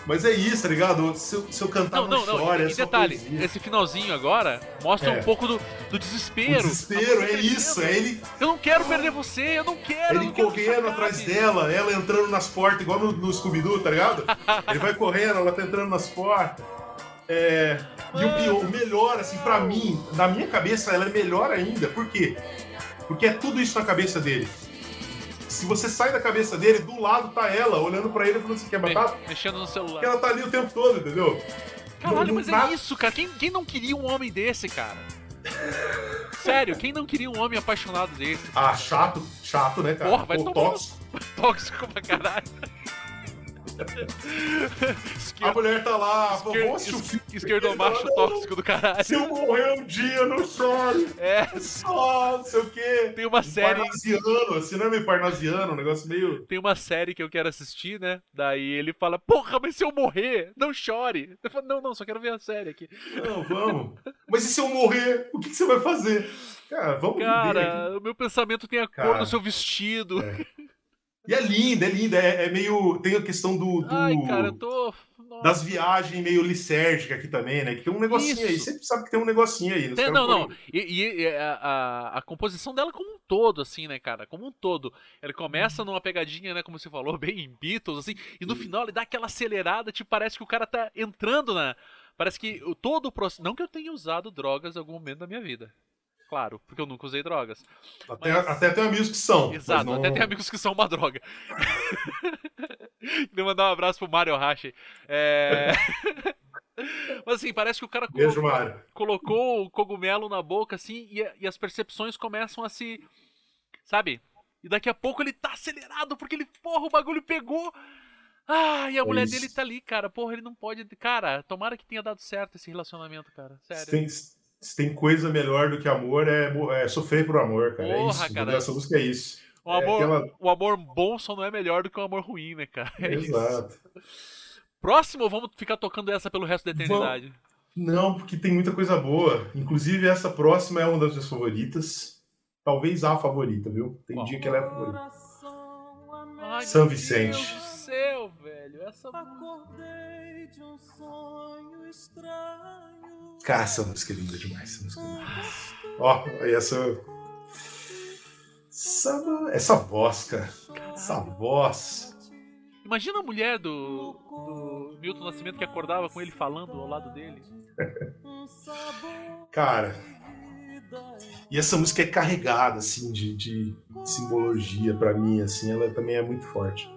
[SPEAKER 2] Mas é isso, tá ligado? Se eu, se eu cantar
[SPEAKER 1] Não,
[SPEAKER 2] não,
[SPEAKER 1] não, E,
[SPEAKER 2] é
[SPEAKER 1] e detalhe,
[SPEAKER 2] poesia.
[SPEAKER 1] esse finalzinho agora mostra
[SPEAKER 2] É.
[SPEAKER 1] um pouco do, do
[SPEAKER 2] O
[SPEAKER 1] desespero.
[SPEAKER 2] desespero,
[SPEAKER 1] A
[SPEAKER 2] é
[SPEAKER 1] música
[SPEAKER 2] isso, é ele,
[SPEAKER 1] Eu não quero perder você, eu não quero.
[SPEAKER 2] ele
[SPEAKER 1] não isso
[SPEAKER 2] correndo atrás dela, ela entrando nas portas, igual no, no Scooby-Doo, tá ligado? ele vai correndo, ela tá entrando nas portas. É, e o pior, o melhor, assim, pra mim, na minha cabeça, ela é melhor ainda. Por quê? Porque é tudo isso na cabeça dele. Se você sai da cabeça dele, do lado tá ela, olhando pra ele e falando assim, quer batata?
[SPEAKER 1] Mexendo no celular.
[SPEAKER 2] Porque ela tá ali o tempo todo, entendeu?
[SPEAKER 1] Caralho,
[SPEAKER 2] Não-
[SPEAKER 1] mas é isso, cara. Quem, quem não queria um homem desse, cara? Sério, quem não queria um homem apaixonado desse?
[SPEAKER 2] Ah, chato, chato, né, cara?
[SPEAKER 1] Porra, vai
[SPEAKER 2] Ou
[SPEAKER 1] tomar
[SPEAKER 2] tóxico.
[SPEAKER 1] Tóxico pra caralho.
[SPEAKER 2] A mulher tá lá,
[SPEAKER 1] esquerdo,
[SPEAKER 2] vamos assistir o filme.
[SPEAKER 1] esquerdomacho tóxico do caralho.
[SPEAKER 2] Se eu morrer um dia, não chore.
[SPEAKER 1] É,
[SPEAKER 2] Só, não sei o quê.
[SPEAKER 1] tem uma série.
[SPEAKER 2] Parnasiano, assim, não é meio parnasiano, um negócio meio...
[SPEAKER 1] Tem uma série que eu quero assistir, né? Daí ele fala, porra, mas se eu morrer, não chore. Eu falo, não, não, só quero ver a série aqui.
[SPEAKER 2] Não, vamos. Mas e se eu morrer, o que, que você vai fazer? Cara, vamos.
[SPEAKER 1] Cara, o meu pensamento tem a cor
[SPEAKER 2] Cara,
[SPEAKER 1] do seu vestido.
[SPEAKER 2] é. E é linda, é linda. É, é meio... Tem a questão do... do-
[SPEAKER 1] Ai, cara, eu tô. Nossa.
[SPEAKER 2] Das viagens meio licérgicas aqui também, né? Que tem um negocinho aí.
[SPEAKER 1] Isso.
[SPEAKER 2] Sempre sabe que tem um negocinho aí. os
[SPEAKER 1] Tem- não, não.
[SPEAKER 2] foram-
[SPEAKER 1] E, e- a, a- a composição dela como um todo, assim, né, cara? Como um todo. Ele começa numa pegadinha, né, como você falou, bem Beatles, assim, e no
[SPEAKER 2] Sim.
[SPEAKER 1] final ele dá aquela acelerada, tipo, parece que o cara tá entrando na. Parece que todo o processo. Não que eu tenha usado drogas em algum momento da minha vida. Claro, porque eu nunca usei drogas.
[SPEAKER 2] Até,
[SPEAKER 1] Mas-
[SPEAKER 2] até tem amigos que são.
[SPEAKER 1] Exato,
[SPEAKER 2] não-
[SPEAKER 1] até tem amigos que são uma droga. Queria mandar um abraço pro Mario Hashi. É... Mas assim, parece que o cara
[SPEAKER 2] Beijo,
[SPEAKER 1] colocou, colocou o cogumelo na boca, assim, e, e as percepções começam a se. Sabe? E daqui a pouco ele tá acelerado, porque ele, porra, o bagulho pegou. Ah, e a
[SPEAKER 2] É
[SPEAKER 1] mulher
[SPEAKER 2] isso.
[SPEAKER 1] dele tá ali, cara. Porra, ele não pode. Cara, tomara que tenha dado certo esse relacionamento, cara. Sério.
[SPEAKER 2] tem, se tem coisa melhor do que amor, é, é sofrer por amor, cara. é
[SPEAKER 1] Porra,
[SPEAKER 2] isso.
[SPEAKER 1] cara.
[SPEAKER 2] Essa música é isso.
[SPEAKER 1] O
[SPEAKER 2] É
[SPEAKER 1] amor,
[SPEAKER 2] aquela-
[SPEAKER 1] o amor bom só não é melhor do que o amor ruim, né, cara? É isso.
[SPEAKER 2] Exato.
[SPEAKER 1] Próximo, ou vamos ficar tocando essa pelo resto da eternidade?
[SPEAKER 2] Não, porque tem muita coisa boa. Inclusive, essa próxima é uma das minhas favoritas. Talvez a favorita, viu? Tem dia que ela é a favorita.
[SPEAKER 1] Ai,
[SPEAKER 2] São
[SPEAKER 1] meu
[SPEAKER 2] Vicente.
[SPEAKER 1] Deus do céu, velho. Essa.
[SPEAKER 3] Acordei de um sonho estranho.
[SPEAKER 2] Cara, essa música é linda demais. Essa música é linda demais. Ó, aí essa. Essa, essa voz, cara. Essa voz.
[SPEAKER 1] Imagina a mulher do, do Milton Nascimento que acordava com ele falando ao lado dele.
[SPEAKER 3] Um sabor
[SPEAKER 2] Cara, e essa música é carregada, assim, de, de simbologia pra mim, assim. Ela também é muito forte.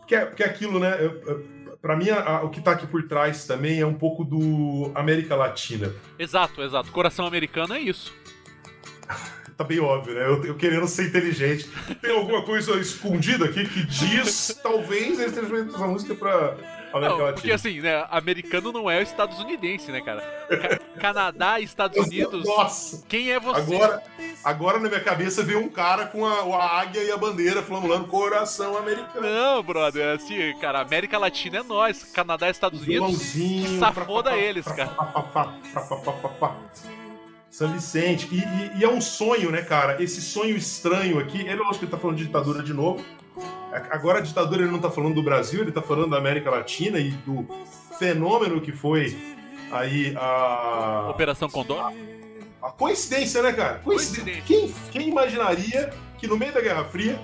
[SPEAKER 2] Porque, é- porque é aquilo, né? eu- eu- Pra mim, a- a- o que tá aqui por trás também é um pouco do América Latina.
[SPEAKER 1] Exato, exato. Coração americano é isso.
[SPEAKER 2] Tá bem óbvio, né? Eu, eu querendo ser inteligente. Tem alguma coisa escondida aqui que diz, talvez, eles estejam essa música pra América
[SPEAKER 1] Não, porque
[SPEAKER 2] Latina.
[SPEAKER 1] assim, né? Americano não é estadunidense, né, cara? Ca- Canadá e Estados Unidos.
[SPEAKER 2] Nossa!
[SPEAKER 1] Quem é você?
[SPEAKER 2] Agora, agora na minha cabeça veio um cara com a, a águia e a bandeira flamulando coração americano.
[SPEAKER 1] Não, brother, assim, cara, América Latina é nós, Canadá e Estados Unidos.
[SPEAKER 2] Violãozinho.
[SPEAKER 1] que safoda eles, cara.
[SPEAKER 2] São Vicente. E, e- e é um sonho, né, cara? Esse sonho estranho aqui. Ele, lógico que ele tá falando de ditadura de novo. A- Agora a ditadura ele não tá falando do Brasil, ele tá falando da América Latina e do fenômeno que foi aí a.
[SPEAKER 1] Operação Condor?
[SPEAKER 2] A coincidência, né, cara? Coincidência. Quem, quem imaginaria que no meio da Guerra Fria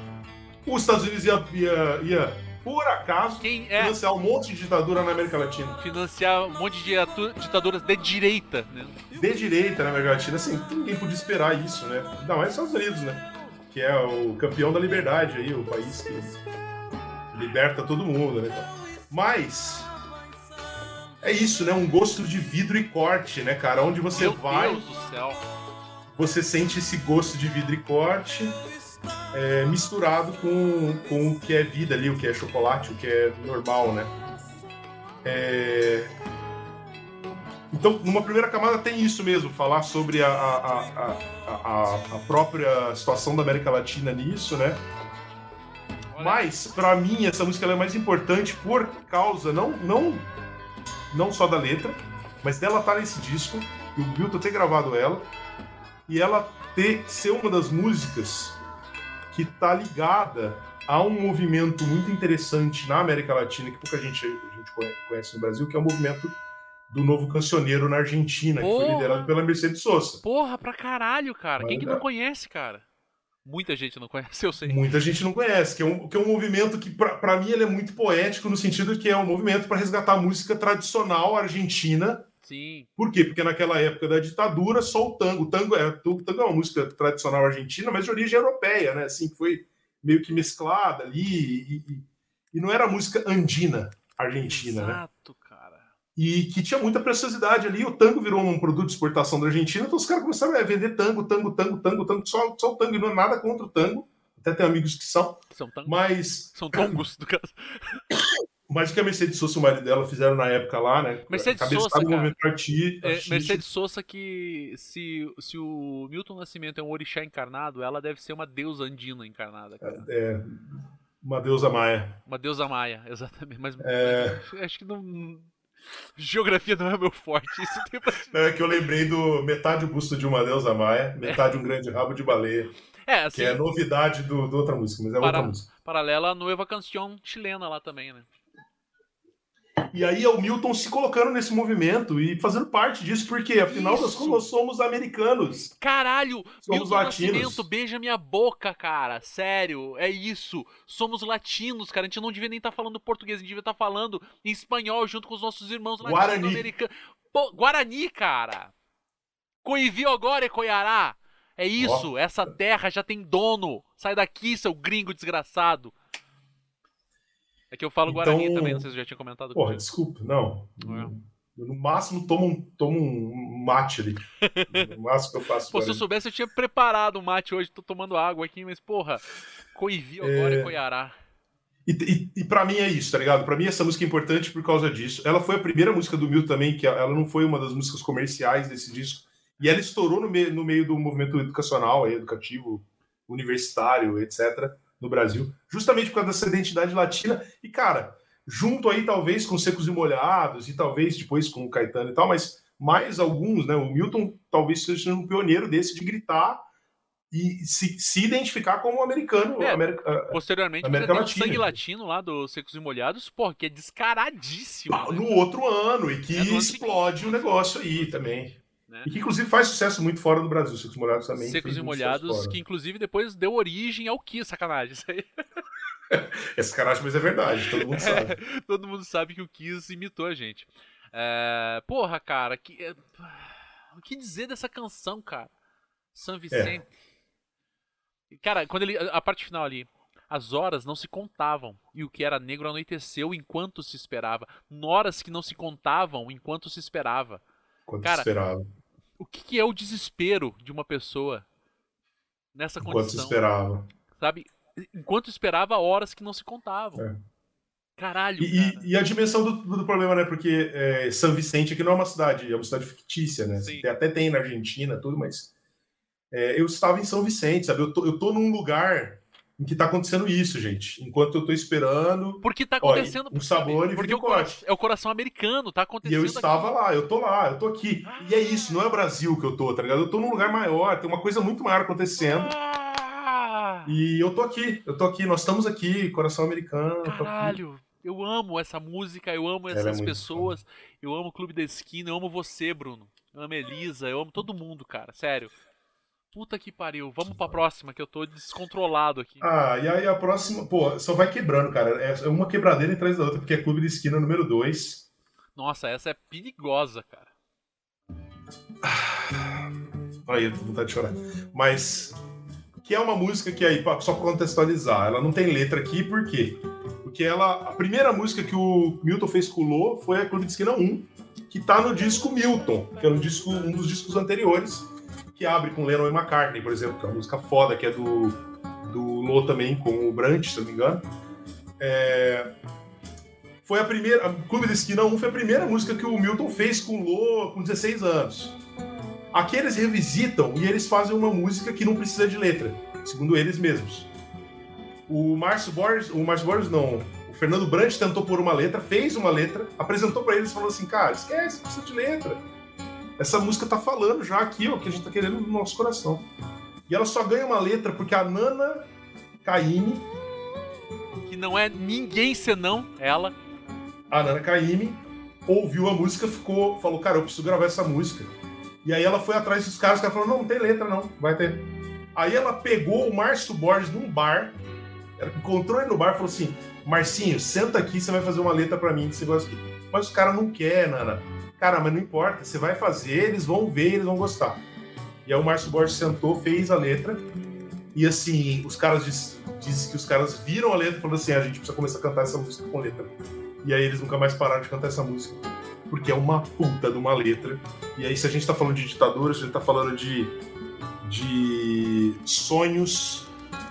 [SPEAKER 2] os Estados Unidos ia, ia, ia por acaso,
[SPEAKER 1] é
[SPEAKER 2] financiar um monte de ditadura na América Latina?
[SPEAKER 1] financiar um monte de ditaduras de direita, né?
[SPEAKER 2] De direita na América Latina, assim, ninguém podia esperar isso, né? Ainda mais nos Estados Unidos, né? Que é o campeão da liberdade aí, o país que liberta todo mundo, né? Mas é isso, né? Um gosto de vidro e corte, né, cara? Onde você
[SPEAKER 1] Meu
[SPEAKER 2] vai,
[SPEAKER 1] Deus do céu.
[SPEAKER 2] você sente esse gosto de vidro e corte é, misturado com, com o que é vida ali, o que é chocolate, o que é normal, né? É, Então, numa primeira camada tem isso mesmo, falar sobre a, a, a, a, própria situação da América Latina nisso, né? Mas, pra mim, essa música é mais importante por causa, não, não, não só da letra, mas dela estar nesse disco, e o Milton ter gravado ela, e ela ter ser uma das músicas que tá ligada a um movimento muito interessante na América Latina, que pouca gente, a gente conhe- conhece no Brasil, que é o movimento do novo cancioneiro na Argentina, que foi
[SPEAKER 1] Porra!
[SPEAKER 2] liderado pela Mercedes Sosa.
[SPEAKER 1] Porra, pra caralho, cara. Quem que não conhece, cara? Muita gente não conhece, eu sei.
[SPEAKER 2] Muita gente não conhece, que é um, que é um movimento que, pra pra mim, ele é muito poético, no sentido que é um movimento para resgatar a música tradicional argentina.
[SPEAKER 1] Sim.
[SPEAKER 2] Por quê? Porque naquela época da ditadura, só o tango. O tango é, o tango é uma música tradicional argentina, mas de origem europeia, né? Assim, que foi meio que mesclada ali. E, e- e não era música andina argentina, né?
[SPEAKER 1] Exato, cara.
[SPEAKER 2] E que tinha muita preciosidade ali. O tango virou um produto de exportação da Argentina, então os caras começaram a vender tango, tango, tango, tango, tango, só, só o tango, e não é nada contra o tango. Até tem amigos que são,
[SPEAKER 1] São, tangos,
[SPEAKER 2] mas,
[SPEAKER 1] são tongos, do caso.
[SPEAKER 2] mas o que a Mercedes Sosa e o marido dela fizeram na época lá, né?
[SPEAKER 1] Mercedes Sosa, cara.
[SPEAKER 2] movimento arti-
[SPEAKER 1] É. Mercedes Sosa que se, se o Milton Nascimento é um orixá encarnado, ela deve ser uma deusa andina encarnada, cara.
[SPEAKER 2] É, uma deusa maia.
[SPEAKER 1] Uma deusa maia, exatamente. Mas
[SPEAKER 2] É.
[SPEAKER 1] acho que não. Geografia não é meu forte. Isso tem pra...
[SPEAKER 2] É que eu lembrei do metade o busto de uma deusa maia, metade um grande rabo de baleia,
[SPEAKER 1] É, assim,
[SPEAKER 2] que é novidade do, do outra música, mas é
[SPEAKER 1] Para-
[SPEAKER 2] outra música.
[SPEAKER 1] paralela à Nueva Canción chilena lá também, né?
[SPEAKER 2] E aí é o Milton se colocando nesse movimento e fazendo parte disso, porque afinal
[SPEAKER 1] Isso.
[SPEAKER 2] nós somos americanos.
[SPEAKER 1] Caralho!
[SPEAKER 2] Somos
[SPEAKER 1] Milton
[SPEAKER 2] latinos.
[SPEAKER 1] Nascimento, beija minha boca, cara. Sério, é isso. Somos latinos, cara. A gente não devia nem estar falando português, a gente devia estar falando em espanhol junto com os nossos irmãos latino-americanos. Guarani, cara. Coivio agora é Coiará. É isso, essa terra já tem dono. Sai daqui, seu gringo desgraçado. É que eu falo
[SPEAKER 2] Então-
[SPEAKER 1] Guarani também, não sei se já tinha comentado.
[SPEAKER 2] Porra, desculpa, não.
[SPEAKER 1] É.
[SPEAKER 2] Eu, no máximo tomo um, tomo um mate ali. No máximo que eu faço.
[SPEAKER 1] Pô, se eu soubesse, eu tinha preparado um mate hoje, tô tomando água aqui, mas porra, Coivio agora é
[SPEAKER 2] É.
[SPEAKER 1] Coiará.
[SPEAKER 2] E, e, e pra mim é isso, tá ligado? Pra mim essa música é importante por causa disso. Ela foi a primeira música do Milton também, que ela não foi uma das músicas comerciais desse disco. E ela estourou no, meio no meio do movimento educacional, educativo, universitário, etc., no Brasil, justamente por causa dessa identidade latina. E, cara, junto aí talvez com Secos e Molhados, e talvez depois com o Caetano e tal, mas mais alguns, né? O Milton talvez seja um pioneiro desse de gritar e se, se identificar como um americano.
[SPEAKER 1] É,
[SPEAKER 2] América-
[SPEAKER 1] Posteriormente, você
[SPEAKER 2] América
[SPEAKER 1] o
[SPEAKER 2] Latina.
[SPEAKER 1] sangue latino lá do Secos e Molhados, porra, que é descaradíssimo.
[SPEAKER 2] Ah,
[SPEAKER 1] né?
[SPEAKER 2] no outro ano, e que
[SPEAKER 1] É
[SPEAKER 2] explode o negócio aí também.
[SPEAKER 1] Né?
[SPEAKER 2] E que inclusive faz sucesso muito fora do Brasil. Secos e Molhados também.
[SPEAKER 1] Secos e Molhados, que inclusive depois deu origem ao Kiss, sacanagem. Isso aí,
[SPEAKER 2] Esse caralho, mas é verdade, todo mundo sabe.
[SPEAKER 1] todo mundo sabe que o Kiss imitou a gente. É, porra, cara, que, é, o que dizer dessa canção, cara? São Vicente. Cara, quando ele. A parte final ali. As horas não se contavam, e o que era negro anoiteceu enquanto se esperava. Horas que não se contavam enquanto se esperava.
[SPEAKER 2] Quanto
[SPEAKER 1] Cara,
[SPEAKER 2] esperava.
[SPEAKER 1] O que, que é o desespero de uma pessoa nessa condição?
[SPEAKER 2] esperava.
[SPEAKER 1] Sabe? Enquanto esperava horas que não se contavam.
[SPEAKER 2] É.
[SPEAKER 1] Caralho,
[SPEAKER 2] E,
[SPEAKER 1] cara.
[SPEAKER 2] e- a dimensão do, do problema, né? Porque é, São Vicente aqui não é uma cidade, é uma cidade fictícia, né?
[SPEAKER 1] Sim.
[SPEAKER 2] Até tem na Argentina, tudo, mas. é, eu estava em São Vicente, sabe? Eu tô, eu tô num lugar em que tá acontecendo isso, gente. Enquanto eu tô esperando.
[SPEAKER 1] Porque tá
[SPEAKER 2] Olha,
[SPEAKER 1] acontecendo.
[SPEAKER 2] um sabor e
[SPEAKER 1] porque
[SPEAKER 2] vida
[SPEAKER 1] o é o coração americano, tá
[SPEAKER 2] E
[SPEAKER 1] acontecendo.
[SPEAKER 2] eu estava lá, eu tô lá, eu tô aqui. E é isso, não é o Brasil que eu tô, tá ligado? Eu tô num lugar maior, tem uma coisa muito maior acontecendo.
[SPEAKER 1] Ah,
[SPEAKER 2] E eu tô aqui, eu tô aqui, nós estamos aqui, coração americano. aqui.
[SPEAKER 1] Caralho, eu amo essa música, eu amo
[SPEAKER 2] é
[SPEAKER 1] essas
[SPEAKER 2] muito
[SPEAKER 1] pessoas, eu amo o Clube da Esquina, eu amo você, Bruno. Eu amo a Elisa, eu amo todo mundo, cara, sério. Puta que pariu, vamos pra próxima que eu tô descontrolado aqui.
[SPEAKER 2] Ah, e aí a próxima, pô, só vai quebrando, cara. É uma quebradeira atrás da outra, porque é Clube de Esquina número 2.
[SPEAKER 1] Nossa, essa é perigosa, cara.
[SPEAKER 2] Aí, eu tô com vontade de chorar. Mas, que é uma música que aí, pra- só para contextualizar, ela não tem letra aqui, por quê? Porque ela, a primeira música que o Milton fez com o Lô foi a Clube de Esquina 1, que tá no disco Milton, que é no disco, um dos discos anteriores, que abre com Lennon e McCartney, por exemplo, que é uma música foda, que é do, do Lô também, com o Brant, se não me engano. É, foi a primeira. A Clube da Esquina 1 foi a primeira música que o Milton fez com o Lô com 16 anos. Aqui eles revisitam e eles fazem uma música que não precisa de letra, segundo eles mesmos. O Márcio Borges, o Márcio Borges não, o Fernando Brant tentou pôr uma letra, fez uma letra, apresentou pra eles e falou assim: cara, esquece, não precisa de letra. Essa música tá falando já aqui, ó, o que a gente tá querendo no nosso coração. E ela só ganha uma letra porque a Nana Caymmi,
[SPEAKER 1] Que não é ninguém senão ela.
[SPEAKER 2] a Nana Caymmi, ouviu a música, ficou, falou, cara, eu preciso gravar essa música. E aí ela foi atrás dos caras, os caras falaram, não, não tem letra não, vai ter. Aí ela pegou o Márcio Borges num bar, encontrou ele no bar e falou assim, Marcinho, senta aqui, você vai fazer uma letra pra mim que você gosta aqui. Mas os caras não querem, Nana. Cara, mas não importa, você vai fazer, eles vão ver, eles vão gostar. E aí o Márcio Borges sentou, fez a letra, e assim, os caras diz, diz que os caras viram a letra e falaram assim, a gente precisa começar a cantar essa música com letra. E aí eles nunca mais pararam de cantar essa música. Porque é uma puta de uma letra. E aí, se a gente tá falando de ditadura, se a gente tá falando de, de sonhos,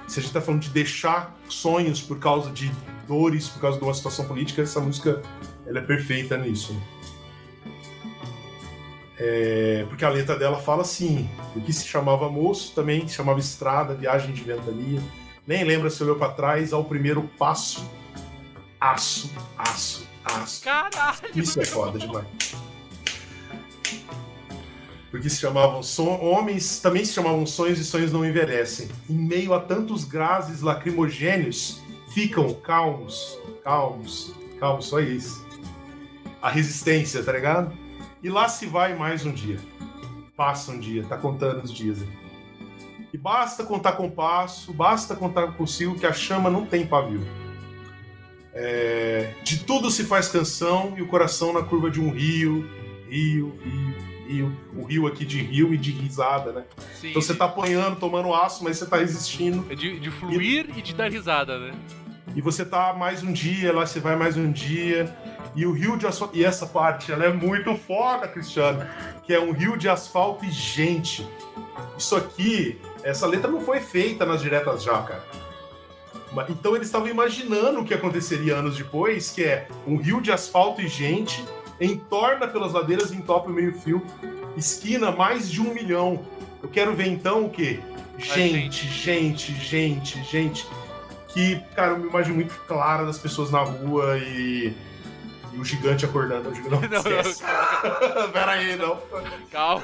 [SPEAKER 2] se a gente tá falando de deixar sonhos por causa de dores, por causa de uma situação política, essa música ela é perfeita nisso. É, porque a letra dela fala assim: o que se chamava moço também se chamava estrada, viagem de ventania. Nem lembra se olhou pra trás ao primeiro passo. Aço, aço, aço.
[SPEAKER 1] Caralho!
[SPEAKER 2] Isso é foda demais. Porque se chamavam son... homens, também se chamavam sonhos e sonhos não envelhecem. Em meio a tantos gases lacrimogêneos, ficam calmos, calmos, calmos, só isso. A resistência, tá ligado? E lá se vai mais um dia. Passa um dia, tá contando os dias. aí. E basta contar com o passo, basta contar consigo que a chama não tem pavio. É, de tudo se faz canção e o coração na curva de um rio, rio, rio, rio. O rio aqui de rio e de risada, né?
[SPEAKER 1] Sim,
[SPEAKER 2] Então você tá apanhando, tomando aço, mas você tá resistindo.
[SPEAKER 1] é de, de fluir e de dar risada, né?
[SPEAKER 2] E você tá mais um dia, lá você vai mais um dia. E o rio de asfalto. E essa parte, ela é muito foda, Cristiano. Que é um rio de asfalto e gente. Isso aqui, essa letra não foi feita nas diretas já, cara. Então eles estavam imaginando o que aconteceria anos depois, que é um rio de asfalto e gente, entorna pelas ladeiras, entope o meio-fio, esquina mais de um milhão. Eu quero ver então o quê? Gente, gente, gente, gente. Que, cara, uma imagem muito clara das pessoas na rua e, e o gigante acordando. O gigante, não,
[SPEAKER 1] Não, não,
[SPEAKER 2] esquece. Pera aí, não.
[SPEAKER 1] Calma,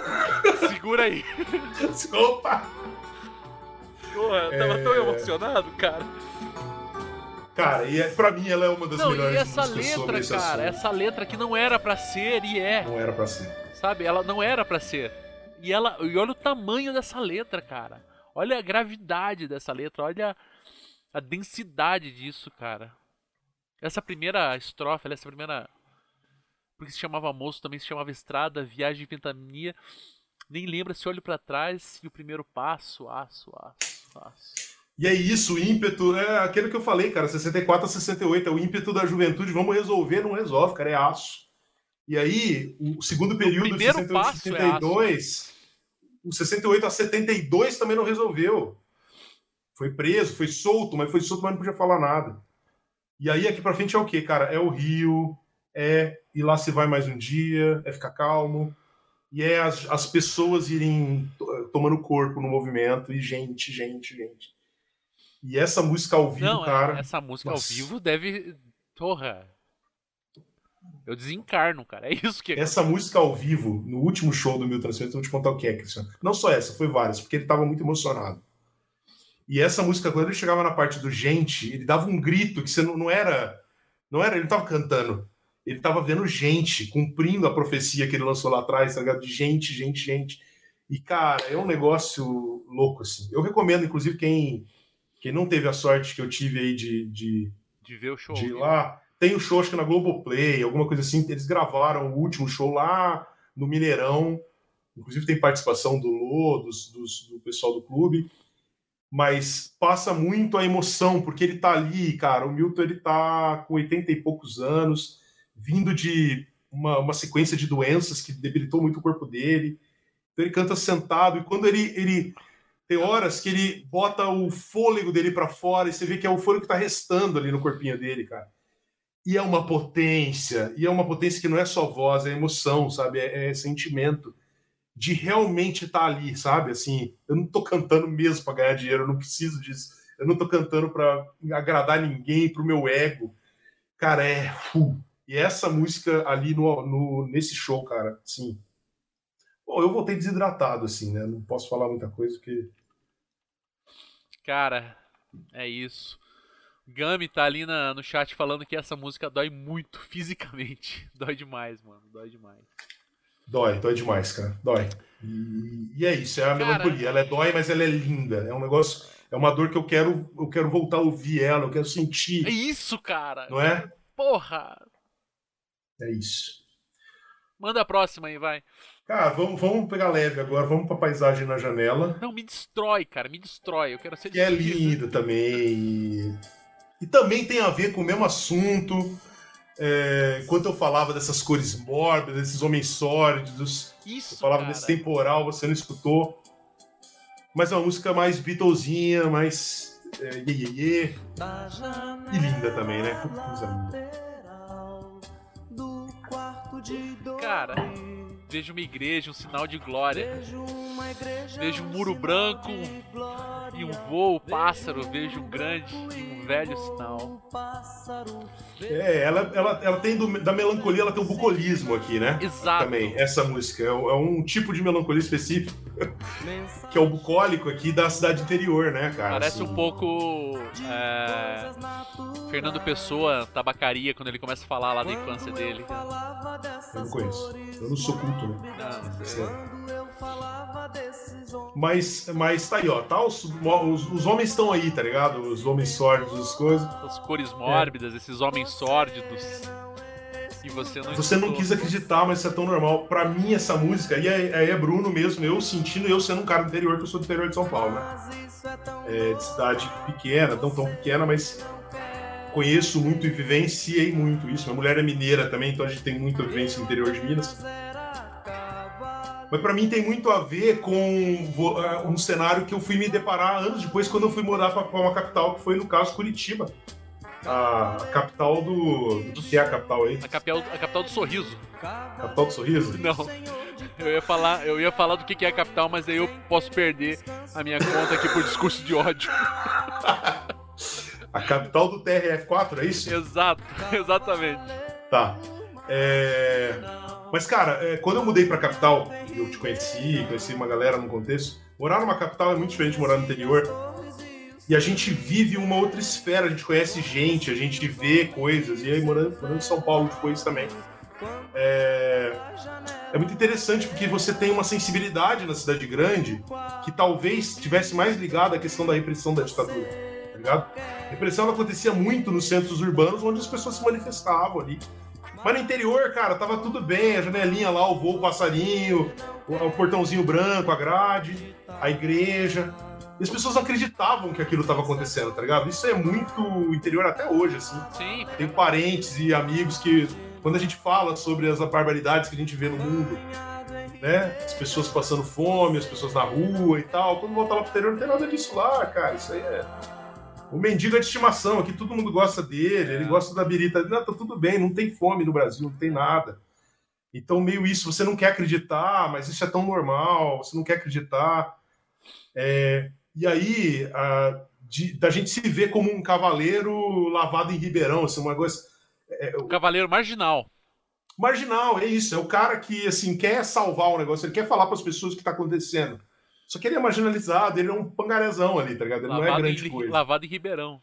[SPEAKER 1] segura aí.
[SPEAKER 2] Opa!
[SPEAKER 1] Porra, eu tava
[SPEAKER 2] É.
[SPEAKER 1] tão emocionado, cara.
[SPEAKER 2] Cara, e é, pra mim ela é uma das
[SPEAKER 1] Não,
[SPEAKER 2] melhores
[SPEAKER 1] e essa letra, cara, essa letra que não era pra ser e é,
[SPEAKER 2] Não era pra ser.
[SPEAKER 1] sabe? Ela não era pra ser. E ela, e olha o tamanho dessa letra, cara. Olha a gravidade dessa letra, olha a densidade disso, cara. Essa primeira estrofe, essa primeira porque se chamava moço, também se chamava estrada, viagem de ventania. Nem lembra se olho pra trás e o primeiro passo, aço, aço, aço.
[SPEAKER 2] E é isso, o ímpeto, é aquele que eu falei, cara, 64 a 68, é o ímpeto da juventude, vamos resolver, não resolve, cara, é aço. E aí, o segundo período, de
[SPEAKER 1] primeiro
[SPEAKER 2] 68 a
[SPEAKER 1] passo é
[SPEAKER 2] 72, o 68 a 72 também não resolveu. Foi preso, foi solto, mas foi solto, mas não podia falar nada. E aí, aqui pra frente é o quê, cara? É o Rio, é ir lá se vai mais um dia, é ficar calmo, e é as, as pessoas irem to- tomando corpo no movimento, e gente, gente, gente. E essa música ao vivo,
[SPEAKER 1] Não, é-
[SPEAKER 2] cara.
[SPEAKER 1] essa música
[SPEAKER 2] nossa.
[SPEAKER 1] ao vivo deve. Porra. Eu desencarno, cara. É isso que.
[SPEAKER 2] Essa música ao vivo, no último show do Milton Nascimento, eu vou te contar o que é, Cristiano. Não só essa, foi várias, porque ele tava muito emocionado. E essa música, quando ele chegava na parte do gente, ele dava um grito que você não, não era. Não era, ele não tava cantando. Ele tava vendo gente, cumprindo a profecia que ele lançou lá atrás, tá ligado? De gente, gente, gente. E, cara, é um negócio louco, assim. Eu recomendo, inclusive, quem, quem não teve a sorte que eu tive aí de, de,
[SPEAKER 1] De ver o show.
[SPEAKER 2] de ir lá. Tem um show, acho que na Globoplay, alguma coisa assim. Eles gravaram o último show lá no Mineirão. Inclusive tem participação do Lô, dos, dos- do pessoal do clube. Mas passa muito a emoção, porque ele tá ali, cara. O Milton ele tá com 80 e poucos anos, vindo de uma, uma sequência de doenças que debilitou muito o corpo dele. Então ele canta sentado, e quando ele, ele tem horas que ele bota o fôlego dele para fora e você vê que é o fôlego que tá restando ali no corpinho dele, cara. E é uma potência, e é uma potência que não é só voz, é emoção, sabe? É, é sentimento de realmente estar tá ali, sabe? Assim, eu não tô cantando mesmo para ganhar dinheiro, eu não preciso disso. Eu não tô cantando para agradar ninguém, pro meu ego. Cara, é. Uh. E essa música ali no, no, nesse show, cara, sim. Bom, eu voltei desidratado, assim, né? Não posso falar muita coisa porque.
[SPEAKER 1] Cara, é isso. Gami tá ali na, no chat falando que essa música dói muito fisicamente. Dói demais, mano. Dói demais.
[SPEAKER 2] Dói, dói demais, cara. Dói. E, e é isso, é a cara... melancolia. Ela é dói, mas ela é linda. É um negócio. É uma dor que eu quero, eu quero voltar a ouvir ela, eu quero sentir.
[SPEAKER 1] É isso, cara.
[SPEAKER 2] Não é?
[SPEAKER 1] Porra!
[SPEAKER 2] É isso.
[SPEAKER 1] Manda a próxima aí, vai.
[SPEAKER 2] Cara, vamos, vamos pegar leve agora, vamos pra paisagem na janela.
[SPEAKER 1] Não, me destrói, cara, me destrói. Eu quero ser
[SPEAKER 2] Que é linda também. E também tem a ver com o mesmo assunto. É, enquanto eu falava dessas cores mórbidas, desses homens sórdidos,
[SPEAKER 1] Isso,
[SPEAKER 2] eu falava
[SPEAKER 1] cara.
[SPEAKER 2] desse temporal, você não escutou. Mas é uma música mais Beatlesinha, mais é, iê, iê, iê. E linda também, né? Puta coisa linda.
[SPEAKER 1] Cara, vejo uma igreja, um sinal de glória. Vejo um muro branco e um voo, pássaro. Vejo um grande e um velho sinal.
[SPEAKER 2] É, ela, ela, ela tem do- da melancolia, ela tem um bucolismo aqui, né?
[SPEAKER 1] Exato.
[SPEAKER 2] Também, essa música. É, um- é um tipo de melancolia específico, que é o bucólico aqui da cidade interior, né, cara?
[SPEAKER 1] Parece
[SPEAKER 2] Assim,
[SPEAKER 1] um pouco é, Fernando Pessoa, tabacaria, quando ele começa a falar lá da infância dele.
[SPEAKER 2] Eu não conheço. Eu não sou culto, né? Mas, mas tá aí, ó. Tá, os, os, os homens estão aí, tá ligado? Os homens sórdidos, as coisas.
[SPEAKER 1] as cores mórbidas, esses homens sórdidos. E você não
[SPEAKER 2] Você não quis acreditar, mas isso é tão normal. Pra mim, essa música, e aí aí é Bruno mesmo, eu sentindo, eu sendo um cara do interior, que eu sou do interior de São Paulo, né? É, de cidade pequena, não tão pequena, mas conheço muito e vivenciei muito isso. Minha mulher é mineira também, então a gente tem muita vivência no interior de Minas. Mas pra mim tem muito a ver com ah, um cenário que eu fui me deparar anos depois, quando eu fui morar pra uma capital, que foi, no caso, Curitiba. A capital do. Do que é a capital aí?
[SPEAKER 1] A capital, a capital do sorriso.
[SPEAKER 2] Capital do sorriso?
[SPEAKER 1] Não. Eu ia falar, eu ia falar do que que é a capital, mas aí eu posso perder a minha conta aqui por discurso de ódio.
[SPEAKER 2] A capital do TRF4, é isso?
[SPEAKER 1] Exato, exatamente.
[SPEAKER 2] Tá. É, Mas, cara, é, quando eu mudei pra capital, eu te conheci, conheci uma galera no contexto. Morar numa capital é muito diferente de morar no interior. E a gente vive uma outra esfera, a gente conhece gente, a gente vê coisas. E aí, morando, morando em São Paulo depois também. É... é muito interessante porque você tem uma sensibilidade na cidade grande que talvez tivesse mais ligada à questão da repressão da ditadura. Tá ligado? A repressão acontecia muito nos centros urbanos, onde as pessoas se manifestavam ali. Mas no interior, cara, tava tudo bem, a janelinha lá, o voo, o passarinho, o portãozinho branco, a grade, a igreja. E as pessoas acreditavam que aquilo estava acontecendo, tá ligado? Isso é muito interior até hoje, assim.
[SPEAKER 1] Sim,
[SPEAKER 2] Tem parentes e amigos que, quando a gente fala sobre as barbaridades que a gente vê no mundo, né? As pessoas passando fome, as pessoas na rua e tal. Quando voltar lá pro interior, não tem nada disso lá, cara. Isso aí é. O mendigo é de estimação, aqui todo mundo gosta dele, ele gosta da birita. Não, tá tudo bem, não tem fome no Brasil, não tem nada. Então, meio isso, você não quer acreditar, mas isso é tão normal, você não quer acreditar. É, e aí, a, de- da gente se ver como um cavaleiro lavado em Ribeirão, assim, uma coisa. é,
[SPEAKER 1] o cavaleiro marginal.
[SPEAKER 2] marginal, é isso. É o cara que, assim, quer salvar o negócio, ele quer falar para as pessoas o que tá acontecendo. Só que ele é marginalizado, ele é um pangarezão ali, tá ligado? Ele não é
[SPEAKER 1] Lavado,
[SPEAKER 2] grande
[SPEAKER 1] em,
[SPEAKER 2] coisa.
[SPEAKER 1] lavado em Ribeirão.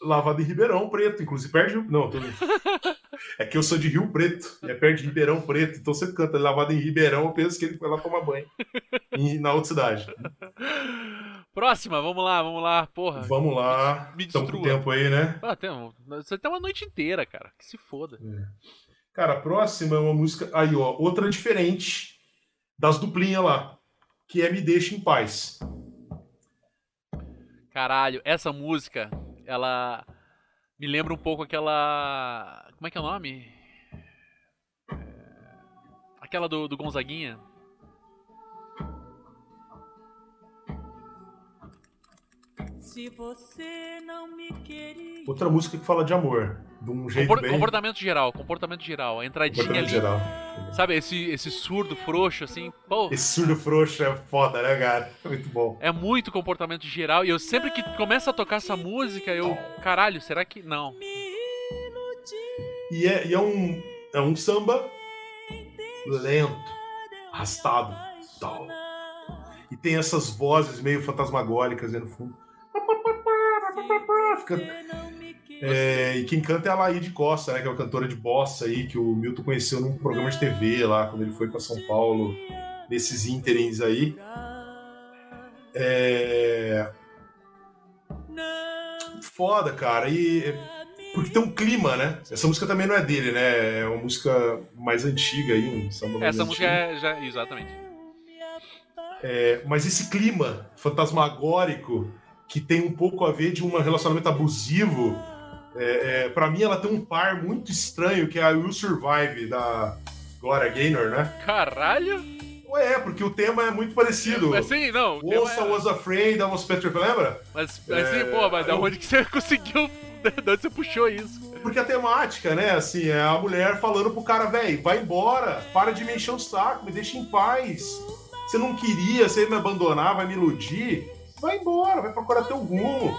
[SPEAKER 2] Lavado em Ribeirão Preto, inclusive perto de... Não, tô... é que eu sou de Rio Preto, e é perto de Ribeirão Preto, então você canta lavado em Ribeirão, eu penso que ele foi lá tomar banho. em- na outra cidade.
[SPEAKER 1] Próxima, vamos lá, vamos lá. Porra.
[SPEAKER 2] Vamos lá.
[SPEAKER 1] Me
[SPEAKER 2] Estamos com tempo aí, né?
[SPEAKER 1] Ah, tem, você tem uma noite inteira, cara. Que se foda.
[SPEAKER 2] Cara, a próxima é uma música. Aí, ó, outra diferente das duplinhas lá, que é Me Deixa em Paz.
[SPEAKER 1] Caralho, essa música, ela me lembra um pouco aquela. Como é que é o nome? É, Aquela do, do Gonzaguinha.
[SPEAKER 3] Se você não me queria.
[SPEAKER 2] Outra música que fala de amor, de um jeito
[SPEAKER 1] Compor-
[SPEAKER 2] bem...
[SPEAKER 1] Comportamento geral, comportamento geral. A entradinha
[SPEAKER 2] comportamento
[SPEAKER 1] ali.
[SPEAKER 2] geral.
[SPEAKER 1] Sabe, esse, esse surdo frouxo, assim, pô.
[SPEAKER 2] Esse surdo frouxo é foda, né, cara? Muito bom.
[SPEAKER 1] É muito comportamento geral. E eu sempre que começa a tocar essa música, eu. Caralho, será que. Não.
[SPEAKER 2] E é, e é um, é um samba lento, arrastado, tal. E tem essas vozes meio fantasmagóricas aí no fundo. Fica- É, e quem canta é a Laíde Costa, né, que é uma cantora de bossa aí, que o Milton conheceu num programa de TV lá, quando ele foi para São Paulo, nesses ínterins aí. É... Foda, cara. E porque tem um clima, né? Essa música também não é dele, né? É uma música mais antiga aí, um samba
[SPEAKER 1] Essa música
[SPEAKER 2] antigo.
[SPEAKER 1] é. Já, exatamente.
[SPEAKER 2] É, mas esse clima fantasmagórico que tem um pouco a ver de um relacionamento abusivo, é, é, para mim ela tem um par muito estranho que é a Will Survive da Gloria Gaynor, né?
[SPEAKER 1] Caralho!
[SPEAKER 2] Ué, porque o tema é muito parecido.
[SPEAKER 1] Assim, não. o tema
[SPEAKER 2] Once I
[SPEAKER 1] é-
[SPEAKER 2] was afraid, I was petrified, lembra?
[SPEAKER 1] Mas, mas assim,
[SPEAKER 2] É,
[SPEAKER 1] pô, mas da
[SPEAKER 2] eu-
[SPEAKER 1] onde que você conseguiu. De onde você puxou isso?
[SPEAKER 2] Porque a temática, né, assim, é a mulher falando pro cara, velho, vai embora, para de me encher o saco, me deixa em paz. Você não queria, você ia me abandonar, vai me iludir, vai embora, vai procurar teu rumo.